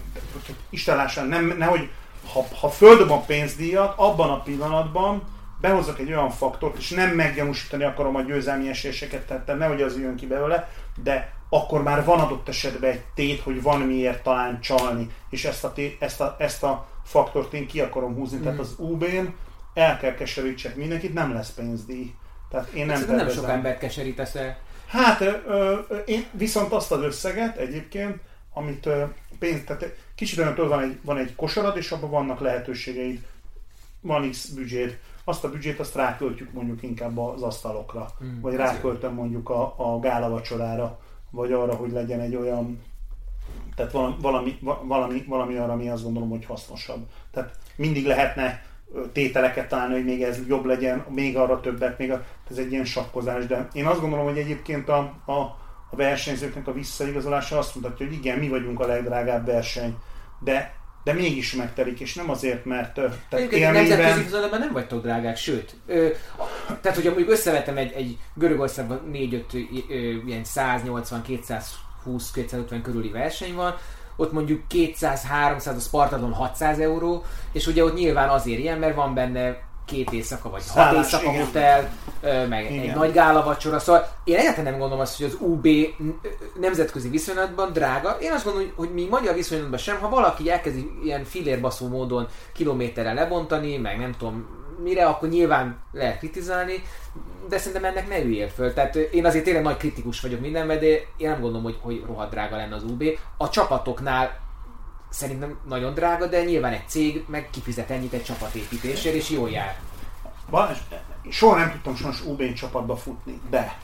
Isten nem, nehogy ha, ha földobom pénzdíjat, abban a pillanatban behozok egy olyan faktort, és nem meggyanúsítani akarom a győzelmi esélyeseket, tehát nehogy az jön ki belőle, de akkor már van adott esetben egy tét, hogy van miért talán csalni, és ezt a, tét, ezt a, ezt a faktort én ki akarom húzni. Mm. Tehát az UB-n el kell keserítsek mindenkit, nem lesz pénzdíj. Tehát én nem nem sok embert keserítesz el. Hát ö, én viszont azt az összeget egyébként, amit ö, pénz, tehát kicsit olyan, van egy, van egy kosarad, és abban vannak lehetőségeid, van X büdzséd, azt a büdzsét azt ráköltjük mondjuk inkább az asztalokra, mm, vagy ráköltöm mondjuk a, a gála vacsorára, vagy arra, hogy legyen egy olyan, tehát valami, valami, valami, arra, ami azt gondolom, hogy hasznosabb. Tehát mindig lehetne tételeket találni, hogy még ez jobb legyen, még arra többet, még a, ez egy ilyen sakkozás, de én azt gondolom, hogy egyébként a, a, a versenyzőknek a visszaigazolása azt mutatja, hogy igen, mi vagyunk a legdrágább verseny, de de mégis megtelik, és nem azért, mert tehát élményben... Nemzetközi nem vagytok drágák, sőt. Ö, tehát, hogyha mondjuk összevetem egy, egy Görögországban 4-5 ilyen 180-220-250 körüli verseny van, ott mondjuk 200-300, a Spartaton 600 euró, és ugye ott nyilván azért ilyen, mert van benne két éjszaka, vagy Szállás, hat éjszaka igen. hotel, meg igen. egy nagy gála vacsora. Szóval én egyáltalán nem gondolom azt, hogy az UB nemzetközi viszonylatban drága. Én azt gondolom, hogy mi magyar viszonylatban sem, ha valaki elkezdi ilyen filérbaszó módon kilométerre lebontani, meg nem tudom mire, akkor nyilván lehet kritizálni, de szerintem ennek ne üljél föl. Tehát én azért tényleg nagy kritikus vagyok mindenben, de én nem gondolom, hogy, hogy rohadt drága lenne az UB. A csapatoknál szerintem nagyon drága, de nyilván egy cég meg kifizet ennyit egy csapatépítésért, és jól jár. Balázs, soha nem tudtam sajnos UB csapatba futni, de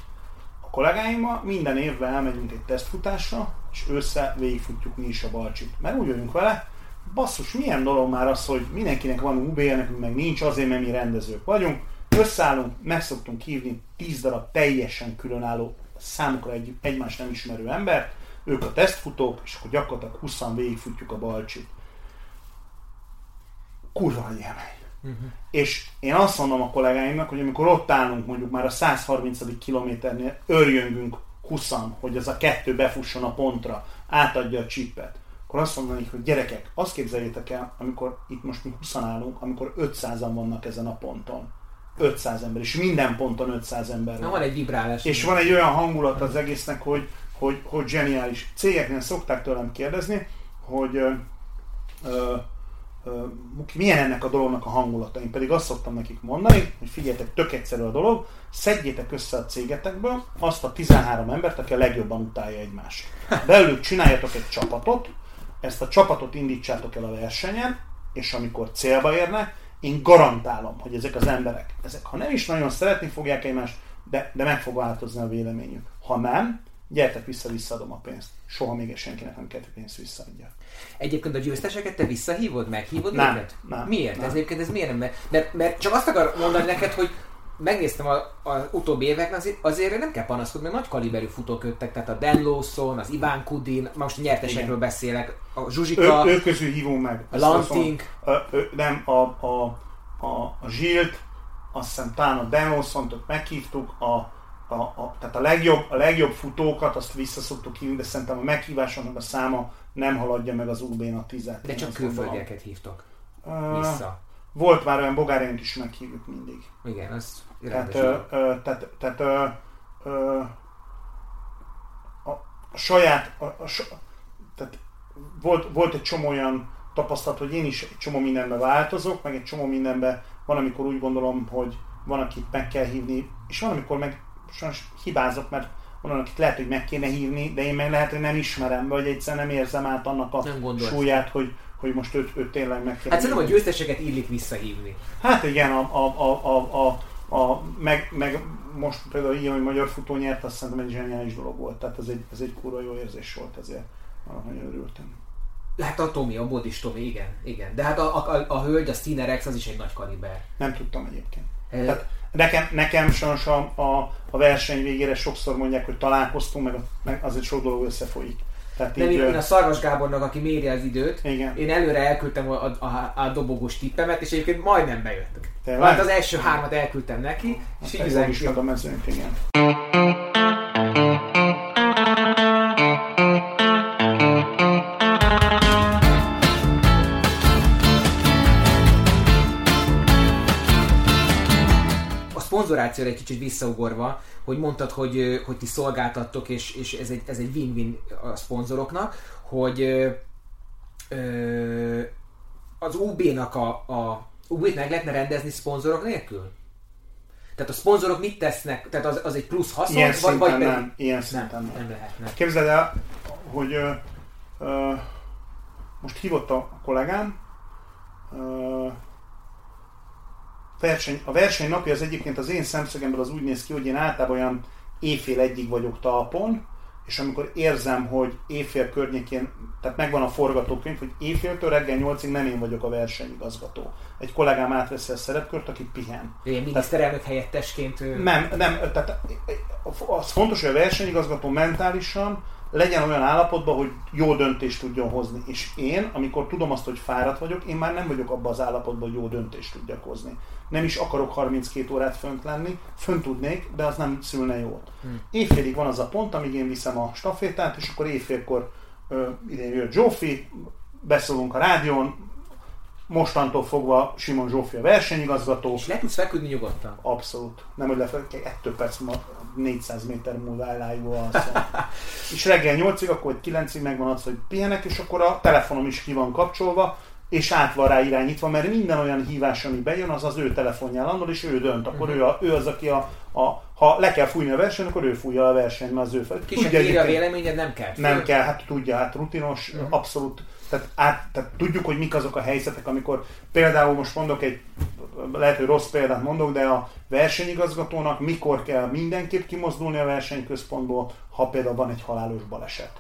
a kollégáimmal minden évben elmegyünk egy tesztfutásra, és össze végigfutjuk mi is a balcsit. Mert úgy vagyunk vele, basszus, milyen dolog már az, hogy mindenkinek van ub nekünk meg nincs, azért, mert mi rendezők vagyunk, összeállunk, meg szoktunk hívni 10 darab teljesen különálló, számukra egy, egymást nem ismerő embert, ők a tesztfutók, és akkor gyakorlatilag 20 végigfutjuk a balcsit. Kurva élmény. Uh-huh. És én azt mondom a kollégáimnak, hogy amikor ott állunk mondjuk már a 130. kilométernél, örjöngünk 20 hogy az a kettő befusson a pontra, átadja a csipet, akkor azt mondanék, hogy gyerekek, azt képzeljétek el, amikor itt most mi 20 állunk, amikor 500-an vannak ezen a ponton. 500 ember, és minden ponton 500 ember van. Na, van egy vibrálás. És van egy olyan hangulat az egésznek, hogy, hogy, hogy zseniális. Cégeknél szokták tőlem kérdezni, hogy ö, ö, milyen ennek a dolognak a hangulata. Én pedig azt szoktam nekik mondani, hogy figyeljetek, tök egyszerű a dolog, szedjétek össze a cégetekből azt a 13 embert, aki a legjobban utálja egymást. Belőlük csináljatok egy csapatot, ezt a csapatot indítsátok el a versenyen, és amikor célba érnek, én garantálom, hogy ezek az emberek, ezek ha nem is nagyon szeretni fogják egymást, de, de meg fog változni a véleményük. Ha nem, gyertek vissza, visszaadom a pénzt. Soha még senkinek nem kell pénzt visszaadja. Egyébként a győzteseket te visszahívod, meghívod nem, őket? Nem, Miért? Nem. Ez egyébként ez miért nem? Mert, mert csak azt akar mondani neked, hogy megnéztem az utóbbi években, azért, azért nem kell panaszkodni, mert nagy kaliberű futók jöttek, tehát a Dan Lawson, az Iván Kudin, most a nyertesekről Igen. beszélek, a Zsuzsika, ő, ő közül hívom meg. A Lanting. nem, a, a, a, a Zsilt, azt hiszem talán a Dan Lawson-t meghívtuk, a, a, a, tehát a legjobb, a legjobb futókat azt visszaszoktuk hívni, de szerintem a meghívásoknak a száma nem haladja meg az UB-n a tizet. De csak külföldieket hívtak vissza. Volt már olyan bogárént is meghívjuk mindig. Igen, az tehát, ö, ö, tehát, tehát ö, ö, a, a saját, a, a, tehát volt, volt egy csomó olyan tapasztalat, hogy én is egy csomó mindenbe változok, meg egy csomó mindenbe van, amikor úgy gondolom, hogy van, akit meg kell hívni, és van, amikor meg sajnos hibázok, mert van, akit lehet, hogy meg kéne hívni, de én meg lehet, hogy nem ismerem, vagy egyszer nem érzem át annak a súlyát, hogy, hogy most őt, őt tényleg meg kéne Hát szerintem a győzteseket illik visszahívni. Hát igen, a, a, a, a, a a, meg, meg most például ilyen, hogy magyar futó nyert, azt szerintem egy zseniális dolog volt. Tehát ez egy, ez egy kurva jó érzés volt ezért. Annak nagyon örültem. Hát a Tomi, a Bodis Tomi, igen, igen. De hát a, a, a hölgy, a Stinerex, az is egy nagy kaliber. Nem tudtam egyébként. E... Tehát nekem, nekem sajnos a, a, a verseny végére sokszor mondják, hogy találkoztunk, meg, meg azért sok dolog összefolyik. Tehát nem, így, én a Szarvas Gábornak, aki méri az időt, igen. én előre elküldtem a, a, a, dobogós tippemet, és egyébként majdnem bejött. Hát az első hármat elküldtem neki, és így is a mezőnk, igen. Szponzorációra egy kicsit visszaugorva, hogy mondtad, hogy, hogy ti szolgáltattok, és, és ez, egy, ez egy win-win a szponzoroknak, hogy ö, az UB-nak a, a UB-t meg lehetne rendezni szponzorok nélkül? Tehát a szponzorok mit tesznek? Tehát az, az egy plusz haszon? Ilyen vagy, vagy pedig... nem. Ilyen szinten nem. nem. nem lehetne. Képzeld el, hogy ö, ö, most hívott a kollégám, ö, verseny, a verseny napja az egyébként az én szemszögemből az úgy néz ki, hogy én általában olyan éjfél egyig vagyok talpon, és amikor érzem, hogy éjfél környékén, tehát megvan a forgatókönyv, hogy éjféltől reggel nyolcig nem én vagyok a versenyigazgató. Egy kollégám átveszi a szerepkört, aki pihen. Én miniszterelnök helyettesként... Ő... Nem, nem, tehát az fontos, hogy a versenyigazgató mentálisan legyen olyan állapotban, hogy jó döntést tudjon hozni. És én, amikor tudom azt, hogy fáradt vagyok, én már nem vagyok abban az állapotban, hogy jó döntést tudjak hozni. Nem is akarok 32 órát fönt lenni, fönt tudnék, de az nem szülne jót. Hmm. Éjfélig van az a pont, amíg én viszem a stafétát, és akkor éjfélkor ö, idén jött Zsófi, beszólunk a rádión, mostantól fogva Simon Zsófi a versenyigazgató. És le tudsz feküdni nyugodtan? Abszolút. Nem, hogy lefeküdni, egy perc 400 méter múlva elájúva alszom. [laughs] és reggel 8-ig, akkor 9-ig megvan az, hogy pihenek, és akkor a telefonom is ki van kapcsolva, és át van rá irányítva, mert minden olyan hívás, ami bejön, az az ő telefonján landol, és ő dönt. Akkor uh-huh. ő, a, ő az, aki a, a, ha le kell fújni a versenyt, akkor ő fújja a versenyt, mert az ő fel. Kis tudja, a véleményed, nem kell. Nem kell, hát tudja, hát rutinos, uh-huh. abszolút. Tehát, át, tehát tudjuk, hogy mik azok a helyzetek, amikor például most mondok egy, lehet, hogy rossz példát mondok, de a versenyigazgatónak mikor kell mindenképp kimozdulni a versenyközpontból, ha például van egy halálos baleset.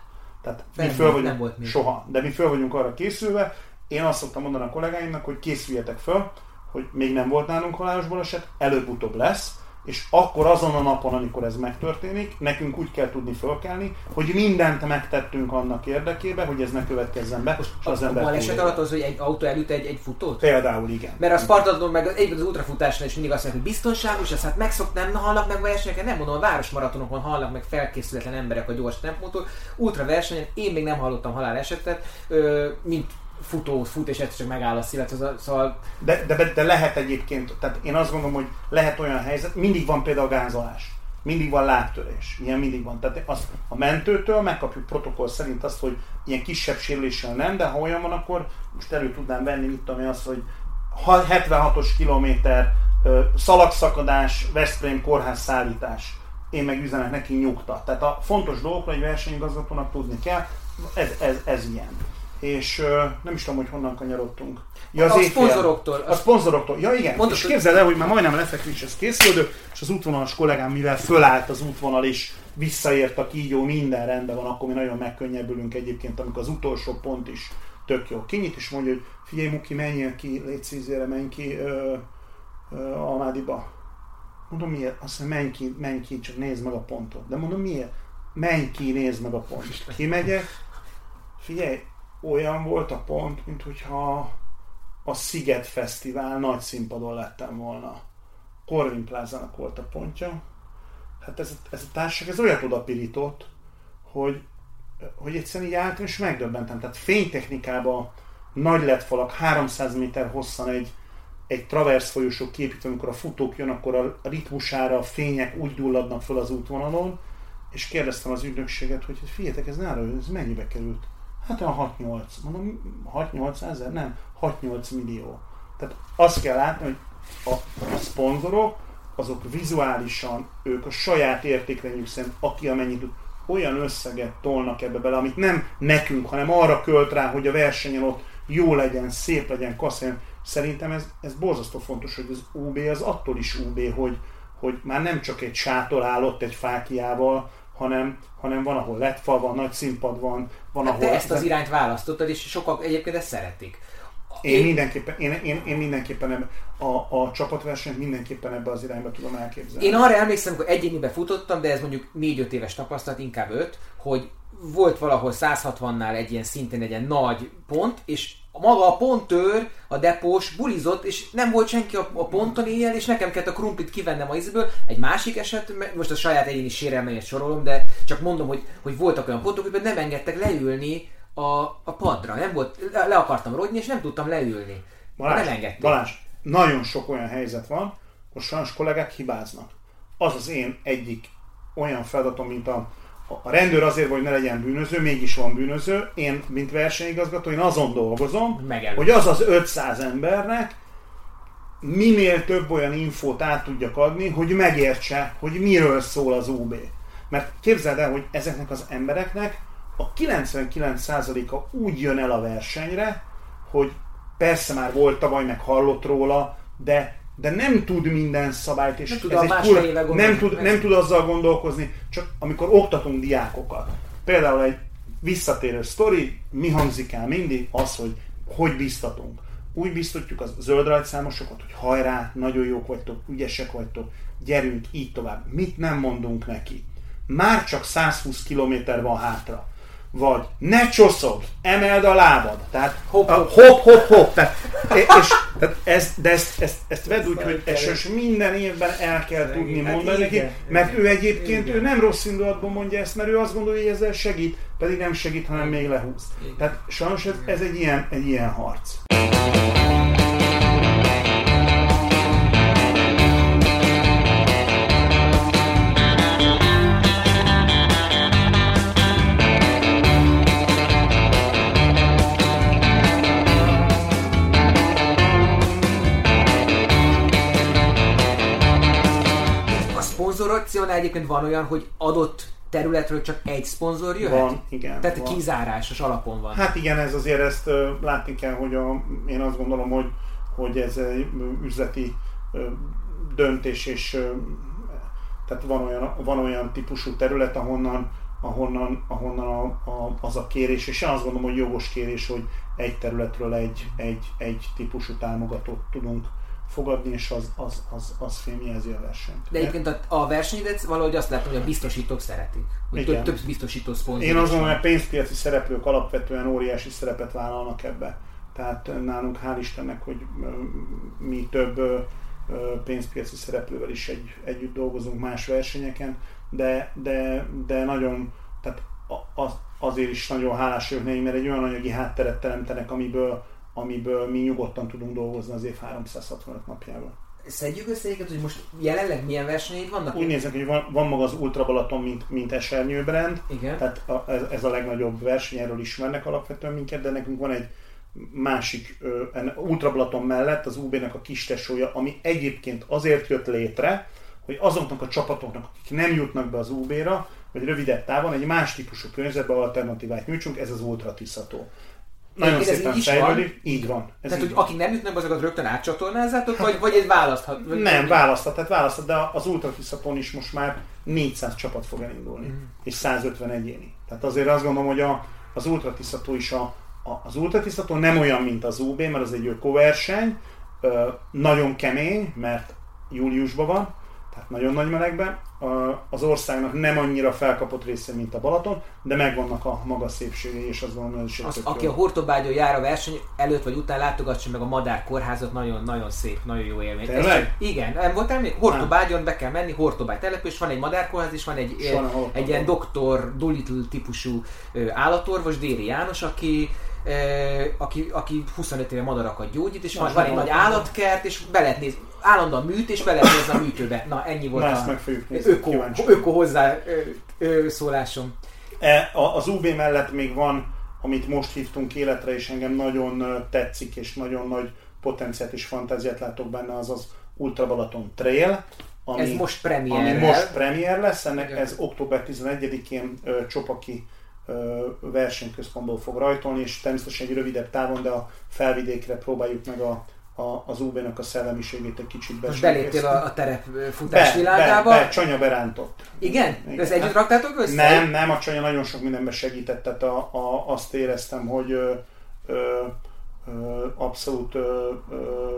Tehát mi föl vagyunk, volt soha, de mi föl vagyunk arra készülve, én azt szoktam mondani a kollégáimnak, hogy készüljetek föl, hogy még nem volt nálunk halálos baleset, előbb-utóbb lesz, és akkor azon a napon, amikor ez megtörténik, nekünk úgy kell tudni fölkelni, hogy mindent megtettünk annak érdekében, hogy ez ne következzen be, Most az ember. A baleset alatt az, hogy egy autó elüt egy, egy futót? Például igen. Mert a Spartatlon meg egy az ultrafutásnál is mindig azt mondják, hogy biztonságos, ezt hát megszoktam, nem halnak meg versenyeken, nem mondom, a városmaratonokon halnak meg felkészületlen emberek a gyors tempótól. Ultra versenyen én még nem hallottam halálesetet, mint futó fut, és egyszer csak megáll a szívet, szóval... De, de, de, lehet egyébként, tehát én azt gondolom, hogy lehet olyan helyzet, mindig van például gázolás, mindig van lábtörés, ilyen mindig van. Tehát az, a mentőtől megkapjuk protokoll szerint azt, hogy ilyen kisebb sérüléssel nem, de ha olyan van, akkor most elő tudnám venni, mit tudom én, azt, hogy 76-os kilométer, szalagszakadás, Veszprém kórház szállítás. Én meg üzenek neki nyugta. Tehát a fontos dolgokra egy versenyigazgatónak tudni kell, ez, ez, ez ilyen és uh, nem is tudom, hogy honnan kanyarodtunk. Ja, az a szponzoroktól. A szponzoroktól. Ja igen, Mondod, és képzeld el, hogy már majdnem lefekvéshez készülök, és az útvonalas kollégám, mivel fölállt az útvonal is, visszaért a kígyó, minden rendben van, akkor mi nagyon megkönnyebbülünk egyébként, amikor az utolsó pont is tök jó. Kinyit és mondja, hogy figyelj Muki, menjél ki, légy szízére, menj ki ö, ö, Almádiba. Mondom, miért? Azt mondja, menj ki, menj ki, csak nézd meg a pontot. De mondom, miért? Menj ki, nézd meg a pontot. Kimegyek, figyelj, olyan volt a pont, mint hogyha a Sziget Fesztivál nagy színpadon lettem volna. Corvin Plázának volt a pontja. Hát ez, ez a társaság, ez olyat odapirított, hogy, hogy egyszerűen így álltam és megdöbbentem. Tehát fénytechnikában nagy lett falak, 300 méter hosszan egy, egy traversz folyosó képítve, amikor a futók jön, akkor a ritmusára a fények úgy gyulladnak föl az útvonalon, és kérdeztem az ügynökséget, hogy figyeljetek, ez nála, ez mennyibe került? Hát olyan 6-8, mondom, 6-8 ezer? Nem, 6-8 millió. Tehát azt kell látni, hogy a, a szponzorok, azok vizuálisan, ők a saját értékrendjük szerint, aki amennyit tud, olyan összeget tolnak ebbe bele, amit nem nekünk, hanem arra költ rá, hogy a versenyen ott jó legyen, szép legyen, kasszoljon. Szerintem ez, ez borzasztó fontos, hogy az UB az attól is UB, hogy, hogy már nem csak egy sátor állott egy fákiával, hanem, hanem van, ahol lett fal van, nagy színpad van, van, hát ahol... Te ezt az irányt választottad, és sokak egyébként ezt szeretik. Én, én mindenképpen, én, én, én mindenképpen a, a csapatversenyt mindenképpen ebbe az irányba tudom elképzelni. Én arra emlékszem, hogy egyénibe futottam, de ez mondjuk 4-5 éves tapasztalat, inkább 5, hogy volt valahol 160-nál egy ilyen szintén egy ilyen nagy pont, és maga a pontőr, a depós bulizott, és nem volt senki a, a ponton éjjel, és nekem kellett a krumplit kivennem a ízből. Egy másik eset, most a saját egyéni sérelmeimet sorolom, de csak mondom, hogy, hogy voltak olyan pontok, hogy nem engedtek leülni a, a padra. Nem volt, le, le akartam rodni, és nem tudtam leülni. Balázs, nem engedték. Balázs, nagyon sok olyan helyzet van, hogy sajnos kollégák hibáznak. Az az én egyik olyan feladatom, mint a a rendőr azért, hogy ne legyen bűnöző, mégis van bűnöző. Én, mint versenyigazgató, én azon dolgozom, Megelőtt. hogy az az 500 embernek minél több olyan infót át tudjak adni, hogy megértse, hogy miről szól az UB. Mert képzeld el, hogy ezeknek az embereknek a 99%-a úgy jön el a versenyre, hogy persze már volt tavaly, meg hallott róla, de de nem tud minden szabályt, és nem tud, ez egy kur... nem, tud, nem tud azzal gondolkozni, csak amikor oktatunk diákokat. Például egy visszatérő sztori, mi hangzik el mindig, az, hogy hogy biztatunk. Úgy biztatjuk a zöld rajtszámosokat, hogy hajrá, nagyon jók vagytok, ügyesek vagytok, gyerünk, így tovább. Mit nem mondunk neki? Már csak 120 km van hátra vagy ne csoszog, emeld a lábad. Tehát hopp, hopp, hopp, hopp. Tehát, és, tehát ez, de ezt, ezt, ezt vedd úgy, hogy ezt minden évben el kell tudni hát mondani neki, mert ő egyébként ő nem rossz indulatban mondja ezt, mert ő azt gondolja, hogy ezzel segít, pedig nem segít, hanem még lehúz. Tehát sajnos ez, ez egy, ilyen, egy ilyen harc. Szponzorációnál egyébként van olyan, hogy adott területről csak egy szponzor jöhet? Van, igen. Tehát van. kizárásos alapon van. Hát igen, ez azért ezt uh, látni kell, hogy a, én azt gondolom, hogy, hogy ez egy üzleti uh, döntés, és uh, tehát van olyan, van olyan típusú terület, ahonnan, ahonnan, ahonnan a, a, az a kérés, és én azt gondolom, hogy jogos kérés, hogy egy területről egy, egy, egy típusú támogatót tudunk fogadni, és az, az, az, az fémjelzi a versenyt. De egyébként a, a versenydet valahogy azt látom, hogy a biztosítók szeretik. Hogy több, több biztosító szponzor Én azt gondolom, hogy a pénzpiaci szereplők alapvetően óriási szerepet vállalnak ebbe. Tehát nálunk hál' Istennek, hogy mi több pénzpiaci szereplővel is egy, együtt dolgozunk más versenyeken, de, de, de nagyon, tehát az, azért is nagyon hálás vagyok mert egy olyan anyagi hátteret teremtenek, amiből, amiből mi nyugodtan tudunk dolgozni az év 365 napjában. Szedjük össze egyet, hogy most jelenleg milyen versenyeid vannak? Úgy néznek, hogy van, van maga az Ultra Balaton, mint, mint esernyőbrand. Igen. Tehát a, ez, ez, a legnagyobb verseny, erről ismernek alapvetően minket, de nekünk van egy másik uh, Ultra Balaton mellett az UB-nek a kis tesója, ami egyébként azért jött létre, hogy azoknak a csapatoknak, akik nem jutnak be az UB-ra, vagy rövidebb távon egy más típusú környezetben alternatívát nyújtsunk, ez az Ultra Tiszató. Nagyon szépen így fejlődik. Van. Így van. Ez Tehát, így hogy akik nem jutnak, azokat rögtön átcsatornázzátok, vagy, vagy egy választhat? Vagy nem, választhat, tehát választhat, de az Ultra Tiszapon is most már 400 csapat fog elindulni, mm. és 150 egyéni. Tehát azért azt gondolom, hogy a, az Ultra Tiszató is a, a, az Ultra Tiszató nem olyan, mint az UB, mert az egy ökoverseny, nagyon kemény, mert júliusban van, tehát nagyon nagy melegben. Az országnak nem annyira felkapott része, mint a Balaton, de megvannak a maga szépségei, és az van, hogy az, Aki a Hortobágyon jár a verseny előtt vagy után látogassa meg a Madár kórházat, nagyon, nagyon szép, nagyon jó élmény. Tényleg? igen, nem voltál még? Hortobágyon be kell menni, Hortobágy település, van egy madárkórház, és van egy, egy, egy ilyen doktor Dolittle típusú állatorvos, Déri János, aki aki, aki 25 éve madarakat gyógyít, és van, van egy nagy állatkert, és be lehet nézni, állandóan műt, és be lehet nézni a műtőbe. Na, ennyi volt Na, a öko, öko hozzá ö, ö, szólásom. E, az UB mellett még van, amit most hívtunk életre, és engem nagyon tetszik, és nagyon nagy potenciát és fantáziát látok benne, az az Ultra Balaton Trail, ami, ez most premier, ami most premier lesz, ennek ez október 11-én Csopaki versenyközpontból fog rajtolni, és természetesen egy rövidebb távon, de a felvidékre próbáljuk meg a, a, az UB-nak a szellemiségét egy kicsit Most beléptél a, a terepfutás be, világába? Be, be, Csanya berántott. Igen? Igen. Ezt együtt raktátok össze? Nem, nem, a Csanya nagyon sok mindenben segített, tehát a, a, azt éreztem, hogy ö, ö, ö, abszolút ö, ö,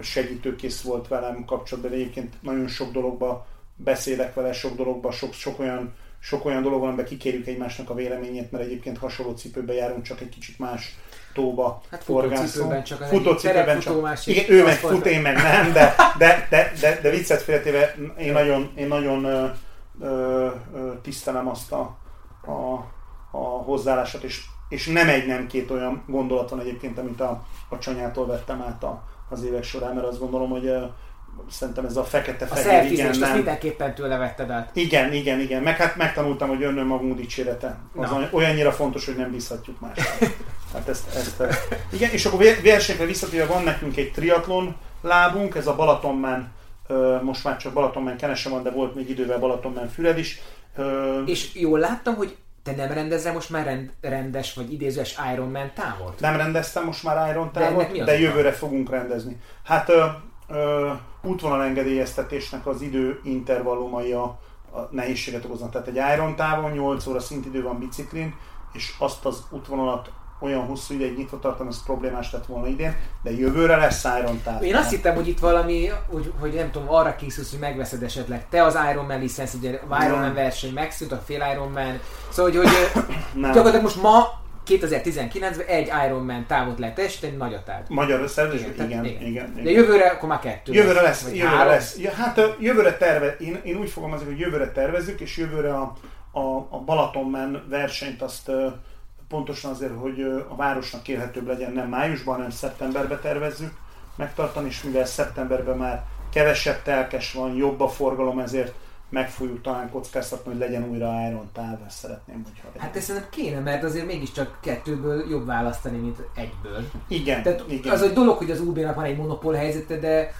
segítőkész volt velem kapcsolatban, egyébként nagyon sok dologba beszélek vele, sok dologba, sok, sok olyan sok olyan dolog van, amiben kikérjük egymásnak a véleményét, mert egyébként hasonló cipőbe járunk, csak egy kicsit más tóba hát futócipőben csak az futócipőben csak. Igen, ő meg fut, én meg nem, de, de, de, de, de viccet félretéve én nagyon, én nagyon ö, ö, tisztelem azt a, a, a hozzáállását, és, és nem egy, nem két olyan gondolat van egyébként, amit a, a csanyától vettem át a, az évek során, mert azt gondolom, hogy szerintem ez a fekete-fehér, a igen, nem. mindenképpen tőle vetted át. Igen, igen, igen. Meg hát megtanultam, hogy önnön magunk dicsérete. Az no. olyannyira fontos, hogy nem bízhatjuk másra. [laughs] hát ezt, ezt, igen, és akkor versenyre visszatérve van nekünk egy triatlon lábunk, ez a Balatonmen, most már csak Balatonmen Kenese van, de volt még idővel Balatonmen Füred is. És jól láttam, hogy te nem rendezel most már rend, rendes vagy idézős Ironman távot? Nem rendeztem most már Iron távot, de, de jövőre fogunk rendezni. Hát útvonalengedélyeztetésnek az idő intervallumai a, a nehézséget okoznak. Tehát egy Iron távon 8 óra szintidő van biciklin, és azt az útvonalat olyan hosszú ideig nyitva tartani, az problémás lett volna idén, de jövőre lesz Iron táv. Én azt hittem, hogy itt valami, hogy, hogy nem tudom, arra készülsz, hogy megveszed esetleg te az Ironman licensz, ugye Ironman verseny megszűnt, a fél Ironman, szóval hogy, hogy gyakorlatilag most ma 2019-ben egy Ironman távot lehet teljesíteni, nagy a táv. Magyar összevezés? Igen, igen, igen, igen, igen. De jövőre akkor már kettő Jövőre lesz, lesz jövőre három. lesz. Ja, hát jövőre terve, én, én úgy fogom azért, hogy jövőre tervezzük, és jövőre a, a, a Balatonmen versenyt azt pontosan azért, hogy a városnak élhetőbb legyen, nem májusban, hanem szeptemberben tervezzük megtartani, és mivel szeptemberben már kevesebb telkes van, jobb a forgalom, ezért meg fogjuk talán kockáztatni, hogy legyen újra Iron ezt szeretném, hogyha legyen. Hát ezt szerintem kéne, mert azért mégiscsak kettőből jobb választani, mint egyből. Igen, Tehát igen. az egy dolog, hogy az UB-nak van egy monopól helyzete, de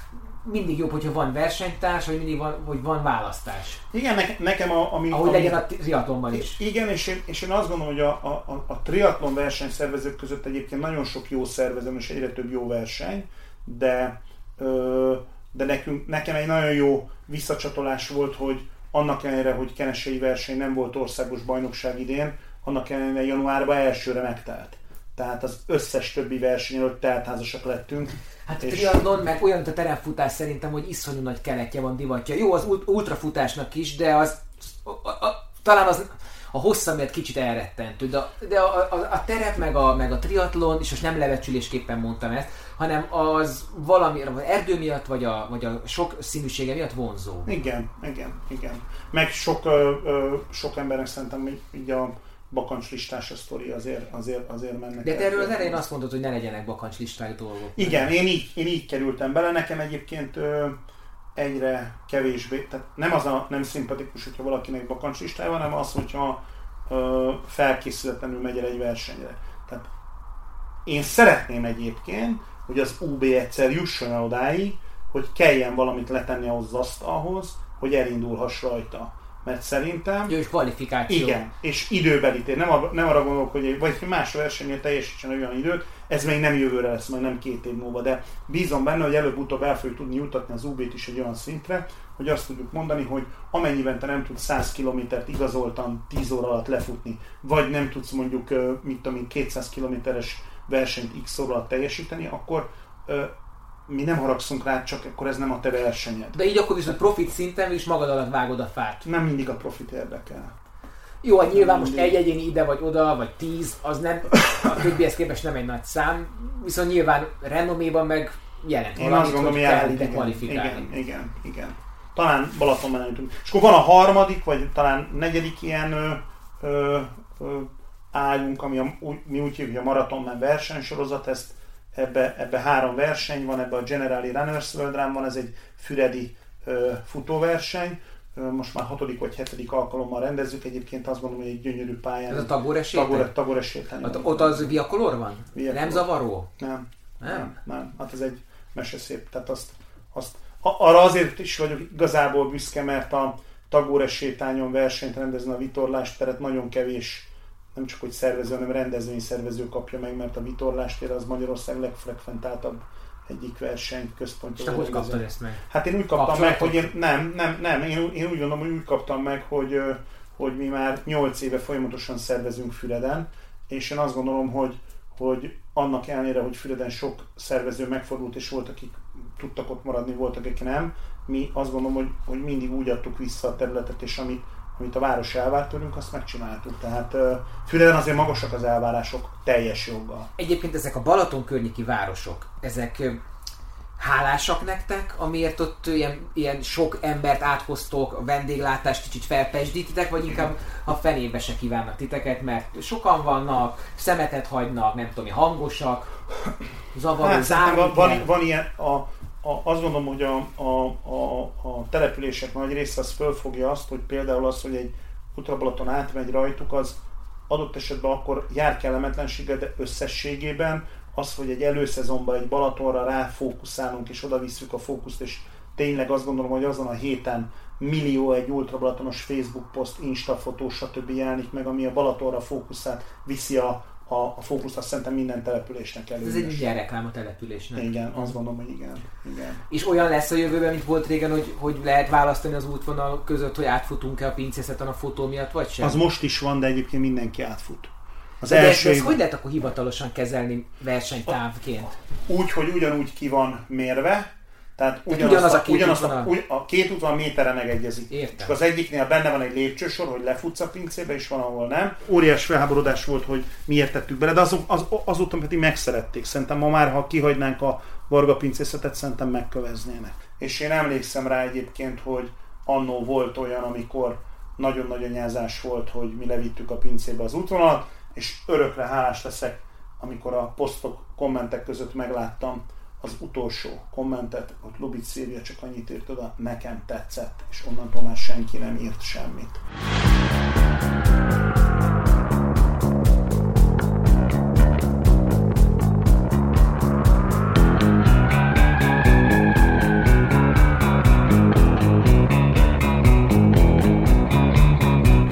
mindig jobb, hogyha van versenytárs, vagy mindig van, hogy van választás. Igen, ne, nekem a, ami... Ahogy ami, legyen a triatlonban is. Igen, és én, és én azt gondolom, hogy a, a, a triatlon versenyszervezők között egyébként nagyon sok jó szervező, és egyre több jó verseny, de ö, de nekünk, nekem egy nagyon jó visszacsatolás volt, hogy annak ellenére, hogy kenesei verseny nem volt országos bajnokság idén, annak ellenére januárban elsőre megtelt. Tehát az összes többi verseny előtt teltházasak lettünk, Hát a triatlon meg olyan, mint a terepfutás szerintem, hogy iszonyú nagy keletje van divatja. Jó, az ultrafutásnak is, de az a, a, a, talán az a hossza miatt kicsit elrettentő, de, de a, a, a terep meg a, meg a triatlon, és most nem levecsülésképpen mondtam ezt, hanem az valami, az erdő miatt, vagy a, vagy a sok színűsége miatt vonzó. Igen, igen, igen. Meg sok, ö, ö, sok embernek szerintem hogy így a bakancslistás a sztori azért, azért, azért mennek. De te erről az elején azt mondod, hogy ne legyenek bakancslistájú dolgok. Igen, én így, én így kerültem bele. Nekem egyébként ö, egyre kevésbé, tehát nem az a nem szimpatikus, hogyha valakinek bakancslistája van, hanem az, hogyha ö, felkészületlenül megy el egy versenyre. Tehát én szeretném egyébként, hogy az UB egyszer jusson el odáig, hogy kelljen valamit letenni ahhoz az asztalhoz, hogy elindulhass rajta. Mert szerintem... Jó, és kvalifikáció. Igen, és időbeli Nem, a, nem arra gondolok, hogy vagy más versenynél teljesítsen olyan időt, ez még nem jövőre lesz, majd nem két év múlva, de bízom benne, hogy előbb-utóbb el fogjuk tudni jutatni az UB-t is egy olyan szintre, hogy azt tudjuk mondani, hogy amennyiben te nem tudsz 100 kilométert igazoltan 10 óra alatt lefutni, vagy nem tudsz mondjuk, mit tudom én, 200 kilométeres versenyt x alatt teljesíteni, akkor mi nem haragszunk rá, csak akkor ez nem a te versenyed. De így akkor viszont profit szinten is magad alatt vágod a fát. Nem mindig a profit érdekel. Jó, hát nyilván most egy egyéni ide vagy oda, vagy tíz, az nem, a többihez képest nem egy nagy szám, viszont nyilván renoméban meg jelent Én azt gondolom, hogy kell ide kvalifikálni. Igen, igen, igen. Talán Balatonban nem jutunk. És akkor van a harmadik, vagy talán negyedik ilyen ö, ö, ö, ágyunk, ami a, úgy, mi úgy hívjuk, a maratonban versenysorozat, ezt ebbe, ebbe három verseny van, ebbe a Generali Runners World Run van, ez egy füredi ö, futóverseny, most már hatodik vagy hetedik alkalommal rendezzük, egyébként azt gondolom, hogy egy gyönyörű pályán. Ez a Tagores Tagore, Tagores hát, Ott az viakolor van? Viacolor. Nem zavaró? Nem. Nem? Nem, nem. Hát ez egy meseszép. Tehát azt, azt, arra azért is vagyok igazából büszke, mert a Tagore sétányon versenyt rendezni a vitorlás teret nagyon kevés nem csak hogy szervező, hanem rendezvényszervező kapja meg, mert a vitorlástér az Magyarország legfrekventáltabb egyik verseny központja. És te hogy kaptad ezt meg? Hát én úgy kaptam meg, hogy én nem, nem, nem, én, én úgy gondolom, hogy úgy kaptam meg, hogy, hogy mi már 8 éve folyamatosan szervezünk Füreden, és én azt gondolom, hogy, hogy annak ellenére, hogy Füreden sok szervező megfordult, és volt, akik tudtak ott maradni, voltak, akik nem, mi azt gondolom, hogy, hogy mindig úgy adtuk vissza a területet, és amit amit a város elvárt tőlünk, azt megcsináltuk. Tehát Füreden azért magasak az elvárások teljes joggal. Egyébként ezek a Balaton környéki városok, ezek hálásak nektek, amiért ott ilyen, ilyen sok embert áthoztok, a vendéglátást kicsit felpesdítitek, vagy inkább a fenébe se kívánnak titeket, mert sokan vannak, szemetet hagynak, nem tudom, hangosak, zavaró, hát, van, van, van ilyen, a, a, azt gondolom, hogy a, a, a, a települések nagy része az fölfogja azt, hogy például az, hogy egy ultrabalaton átmegy rajtuk, az adott esetben akkor jár kellemetlensége, de összességében az, hogy egy előszezonban egy Balatonra ráfókuszálunk és oda visszük a fókuszt, és tényleg azt gondolom, hogy azon a héten millió egy ultrabalatonos Facebook poszt, Insta fotó, stb. jelenik meg, ami a Balatonra fókuszát viszi a, a, a fókuszt azt szerintem minden településnek elő. Ez egy ilyen reklám a településnek. Igen, azt gondolom, hogy igen. igen. És olyan lesz a jövőben, mint volt régen, hogy, hogy lehet választani az útvonal között, hogy átfutunk-e a pincészeten a fotó miatt, vagy sem? Az most is van, de egyébként mindenki átfut. Az de első ezt hogy lehet akkor hivatalosan kezelni versenytávként? Úgy, hogy ugyanúgy ki van mérve, tehát ugyanaz, ugyanaz a, két ugyanaz a, ugy, a két útvonal méterre megegyezik. Értem. Csak az egyiknél benne van egy lépcsősor, hogy lefutsz a pincébe, és van, ahol nem. Óriás felháborodás volt, hogy miért tettük bele, de az, az, azóta pedig megszerették. Szerintem ma már, ha kihagynánk a Varga pincészetet, szerintem megköveznének. És én emlékszem rá egyébként, hogy annó volt olyan, amikor nagyon nagy anyázás volt, hogy mi levittük a pincébe az útvonalat, és örökre hálás leszek, amikor a posztok, kommentek között megláttam, az utolsó kommentet, ott Lubic Szilvia csak annyit írt oda, nekem tetszett, és onnantól már senki nem írt semmit.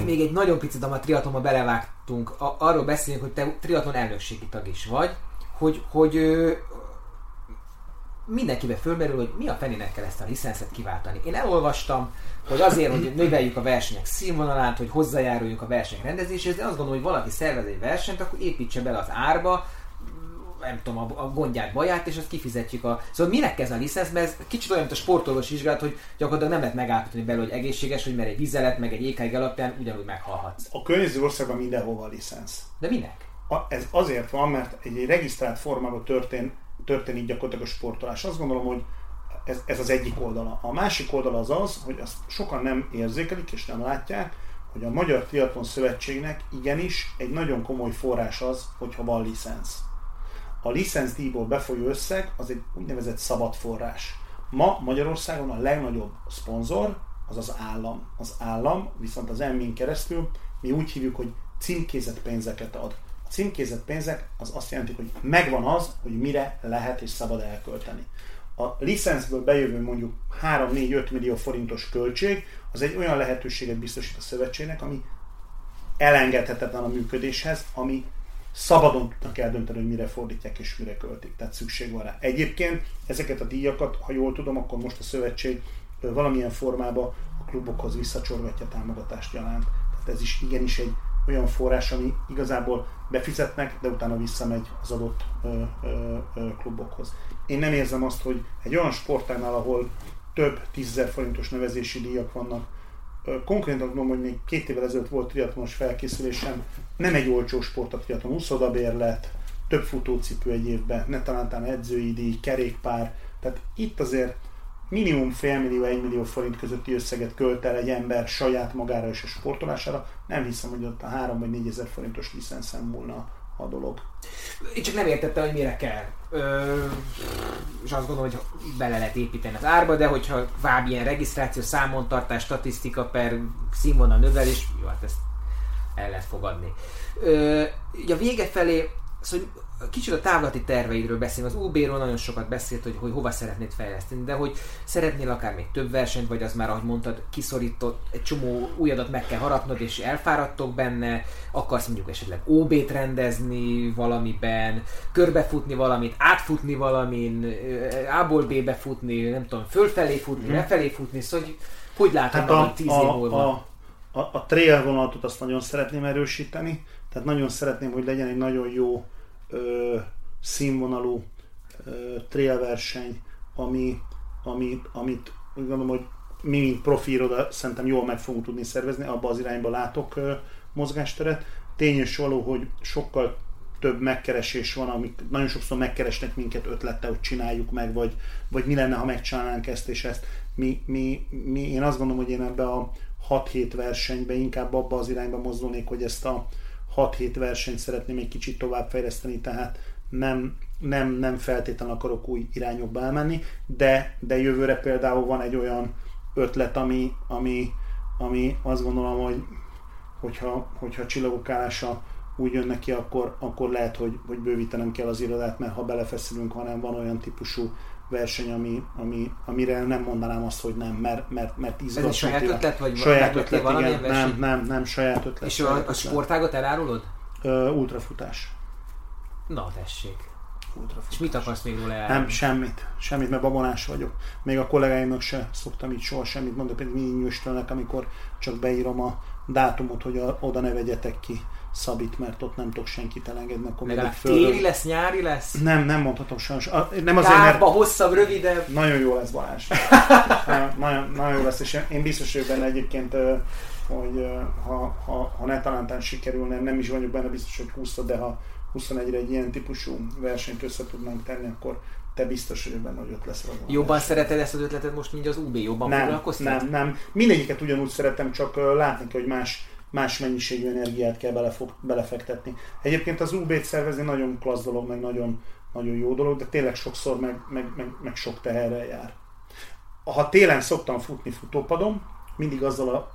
Egy nagyon picit a triatlonba belevágtunk, arról beszélünk, hogy te triatlon elnökségi tag is vagy, hogy, hogy mindenkibe fölmerül, hogy mi a fenének kell ezt a licenszet kiváltani. Én elolvastam, hogy azért, hogy növeljük a versenyek színvonalát, hogy hozzájáruljunk a verseny rendezéséhez, de azt gondolom, hogy valaki szervez egy versenyt, akkor építse bele az árba nem tudom, a, a gondját, baját, és azt kifizetjük a... Szóval minek ez a licensz, mert ez kicsit olyan, mint a sportolós vizsgálat, hogy gyakorlatilag nem lehet megállapítani belőle, hogy egészséges, hogy mert egy vizelet, meg egy ékáig alapján ugyanúgy meghalhatsz. A környező országban mindenhol a licensz. De minek? A, ez azért van, mert egy, egy regisztrált formában történ, történik gyakorlatilag a sportolás. Azt gondolom, hogy ez, ez az egyik oldala. A másik oldala az az, hogy azt sokan nem érzékelik és nem látják, hogy a Magyar Triatlon Szövetségnek igenis egy nagyon komoly forrás az, hogyha van licensz. A licenszdíjból befolyó összeg az egy úgynevezett szabad forrás. Ma Magyarországon a legnagyobb szponzor az az állam. Az állam viszont az elmén keresztül mi úgy hívjuk, hogy címkézett pénzeket ad. Címkézett pénzek az azt jelenti, hogy megvan az, hogy mire lehet és szabad elkölteni. A licenszből bejövő mondjuk 3-4-5 millió forintos költség, az egy olyan lehetőséget biztosít a szövetségnek, ami elengedhetetlen a működéshez, ami szabadon tudnak eldönteni, hogy mire fordítják és mire költik. Tehát szükség van rá. Egyébként ezeket a díjakat, ha jól tudom, akkor most a szövetség valamilyen formában a klubokhoz visszacsorgatja támogatást jelent. Tehát ez is igenis egy olyan forrás, ami igazából befizetnek, de utána visszamegy az adott ö, ö, ö, klubokhoz. Én nem érzem azt, hogy egy olyan sportágnál, ahol több tízezer forintos nevezési díjak vannak, konkrétan tudom, hogy még két évvel ezelőtt volt triatlonos felkészülésem, nem egy olcsó sport a triatlon, uszodabérlet, több futócipő egy évben, ne talán edzői díj, kerékpár, tehát itt azért minimum félmillió, egymillió forint közötti összeget költ el egy ember saját magára és a sportolására, nem hiszem, hogy ott a 3 vagy 4 ezer forintos licenszen múlna a dolog. Én csak nem értettem, hogy mire kell. Ö, és azt gondolom, hogy bele lehet építeni az árba, de hogyha váb ilyen regisztráció, számontartás, statisztika per színvonal növelés, jó, hát ezt el lehet fogadni. Ö, ugye a vége felé, szóval kicsit a távlati terveidről beszélni. Az UB-ról nagyon sokat beszélt, hogy, hogy hova szeretnéd fejleszteni, de hogy szeretnél akár még több versenyt, vagy az már, ahogy mondtad, kiszorított, egy csomó új adat meg kell harapnod, és elfáradtok benne, akarsz mondjuk esetleg OB-t rendezni valamiben, körbefutni valamit, átfutni valamin, A-ból B-be futni, nem tudom, fölfelé futni, hmm. lefelé futni, szóval hogy, hogy látod hát a, a, tíz év múlva? A, a, a trail vonalatot azt nagyon szeretném erősíteni, tehát nagyon szeretném, hogy legyen egy nagyon jó ö, színvonalú ö, trailverseny, ami, ami, amit úgy gondolom, hogy mi, mint profi iroda szerintem jól meg fogunk tudni szervezni, abba az irányba látok ö, mozgásteret. Tényes való, hogy sokkal több megkeresés van, amik nagyon sokszor megkeresnek minket ötlettel, hogy csináljuk meg, vagy, vagy mi lenne, ha megcsinálnánk ezt és ezt. Mi, mi, mi, én azt gondolom, hogy én ebbe a 6-7 versenybe inkább abba az irányba mozdulnék, hogy ezt a 6-7 versenyt szeretném egy kicsit tovább fejleszteni, tehát nem, nem, nem feltétlenül akarok új irányokba elmenni, de, de jövőre például van egy olyan ötlet, ami, ami, ami azt gondolom, hogy hogyha, hogyha csillagok állása úgy jön neki, akkor, akkor lehet, hogy, hogy bővítenem kell az irodát, mert ha belefeszülünk, hanem van olyan típusú verseny, ami, ami, amire nem mondanám azt, hogy nem, mert, mert, mert izgalmas. Ez saját ötlet, vagy saját ötlet, igen, nem, nem, nem, saját ötlet. És saját a, a sportágot elárulod? Uh, ultrafutás. Na tessék. Ultrafutás. És mit akarsz még róla elárulni? Nem, semmit. Semmit, mert babonás vagyok. Még a kollégáimnak se szoktam így soha semmit mondani, pedig mindig nyűstelnek, amikor csak beírom a dátumot, hogy a, oda ne vegyetek ki Szabit, mert ott nem tudok senkit elengedni. Akkor Legalább téli lesz, nyári lesz? Nem, nem mondhatom sajnos. Nem azért, Kárba, mert... hosszabb, rövidebb. Nagyon jó lesz Balázs. [laughs] nagyon, nagyon jó lesz, és én biztos vagyok benne egyébként, hogy ha, ha, ha ne talántán sikerülne, nem is vagyok benne biztos, hogy 20 de ha 21-re egy ilyen típusú versenyt össze tudnánk tenni, akkor te biztos vagy benne, hogy ott lesz az. Jobban szereted ezt az ötletet most, mint az UB? Jobban nem, foglalkoztál? Nem, nem. Mindegyiket ugyanúgy szeretem, csak látni kell, hogy más más mennyiségű energiát kell belefog, belefektetni. Egyébként az UB-t szervezni nagyon klassz dolog, meg nagyon, nagyon jó dolog, de tényleg sokszor meg, meg, meg, meg sok teherrel jár. Ha télen szoktam futni futópadon, mindig azzal a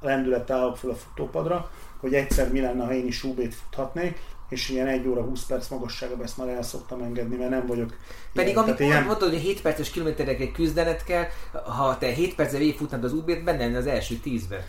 lendülettel állok fel a futópadra, hogy egyszer mi lenne, ha én is UB-t futhatnék, és ilyen 1 óra 20 perc magasságban ezt már el szoktam engedni, mert nem vagyok Pedig ilyen, amit ilyen... mondod, hogy 7 perces kilométerek küzdenet kell, ha te 7 percre végigfutnád az UB-t, benne lenne az első 10-be.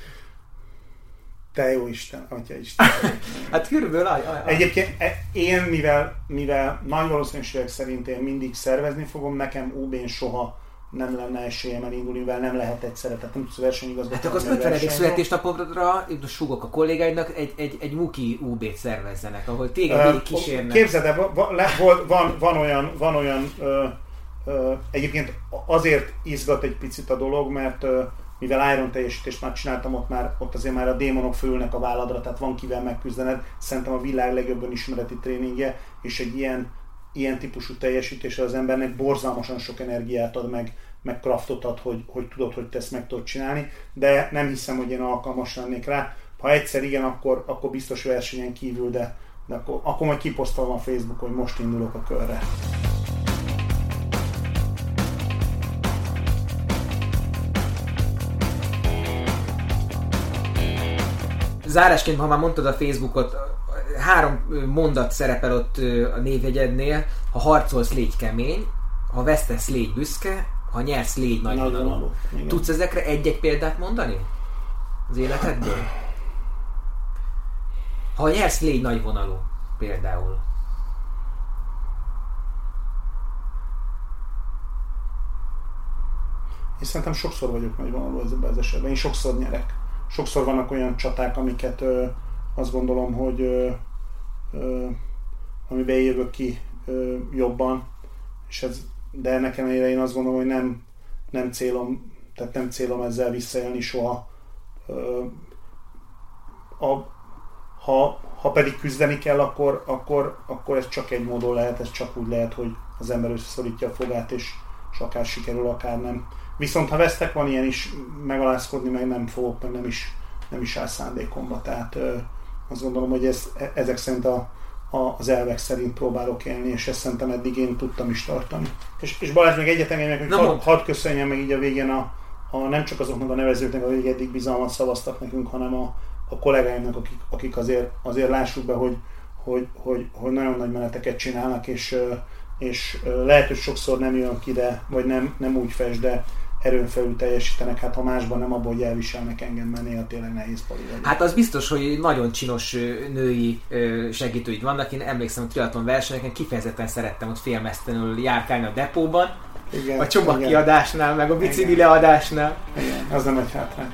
Te jó Isten, Atya Isten. [laughs] hát körülbelül aj, aj. Egyébként e, én, mivel, mivel nagy valószínűségek szerint én mindig szervezni fogom, nekem UB-n soha nem lenne esélyem elindulni, mivel nem lehet egyszerre, tehát nem tudsz versenyigazgatni. Hát akkor az 50. születésnapodra, súgok a kollégáidnak, egy, egy, egy Muki UB-t szervezzenek, ahol téged uh, kísérnek. Képzeld el, van, van, van olyan, van olyan ö, ö, egyébként azért izgat egy picit a dolog, mert ö, mivel Iron teljesítést már csináltam, ott, már, ott azért már a démonok fölülnek a válladra, tehát van kivel megküzdened. Szerintem a világ legjobb ismereti tréningje, és egy ilyen, ilyen típusú teljesítésre az embernek borzalmasan sok energiát ad meg, meg kraftot ad, hogy, hogy tudod, hogy te ezt meg tudod csinálni, de nem hiszem, hogy én alkalmas lennék rá. Ha egyszer igen, akkor, akkor biztos versenyen kívül, de, de akkor, akkor majd kiposztolom a Facebookon, hogy most indulok a körre. Zárásként, ha már mondtad a Facebookot, három mondat szerepel ott a névjegyednél. Ha harcolsz, légy kemény, ha vesztesz, légy büszke, ha nyersz, légy nagy vonalú. Tudsz ezekre egy-egy példát mondani? Az életedből? Ha nyersz, légy nagy vonalú. Például. Én szerintem sokszor vagyok nagy vonalú ezzel az esetben. Én sokszor nyerek sokszor vannak olyan csaták, amiket ö, azt gondolom, hogy ö, ö, amiben jövök ki ö, jobban, és ez, de ennek ellenére én azt gondolom, hogy nem, nem célom, tehát nem célom ezzel visszaélni soha. Ö, a, ha, ha pedig küzdeni kell, akkor, akkor, akkor ez csak egy módon lehet, ez csak úgy lehet, hogy az ember összeszorítja a fogát, és, és akár sikerül, akár nem. Viszont ha vesztek, van ilyen is, megalázkodni meg nem fogok, meg nem is, nem is áll szándékomba. Tehát ö, azt gondolom, hogy ez, e, ezek szerint a, a, az elvek szerint próbálok élni, és ezt szerintem eddig én tudtam is tartani. És, és Balázs még egyet engedj meg, hogy hadd had köszönjem meg így a végén a, a, nem csak azoknak a nevezőknek, akik eddig bizalmat szavaztak nekünk, hanem a, a kollégáimnak, akik, akik azért, azért lássuk be, hogy, hogy, hogy, hogy nagyon nagy meneteket csinálnak, és, és lehet, hogy sokszor nem jön ki, de, vagy nem, nem úgy fest, de, erőn felül teljesítenek, hát ha másban nem abból, hogy elviselnek engem, mert néha tényleg nehéz pali Hát az biztos, hogy nagyon csinos női segítőid vannak. Én emlékszem, hogy triatlon versenyeken kifejezetten szerettem ott félmeztelenül járkálni a depóban, igen, a csomagkiadásnál, meg a bicikli leadásnál. Igen, az nem egy hátrány.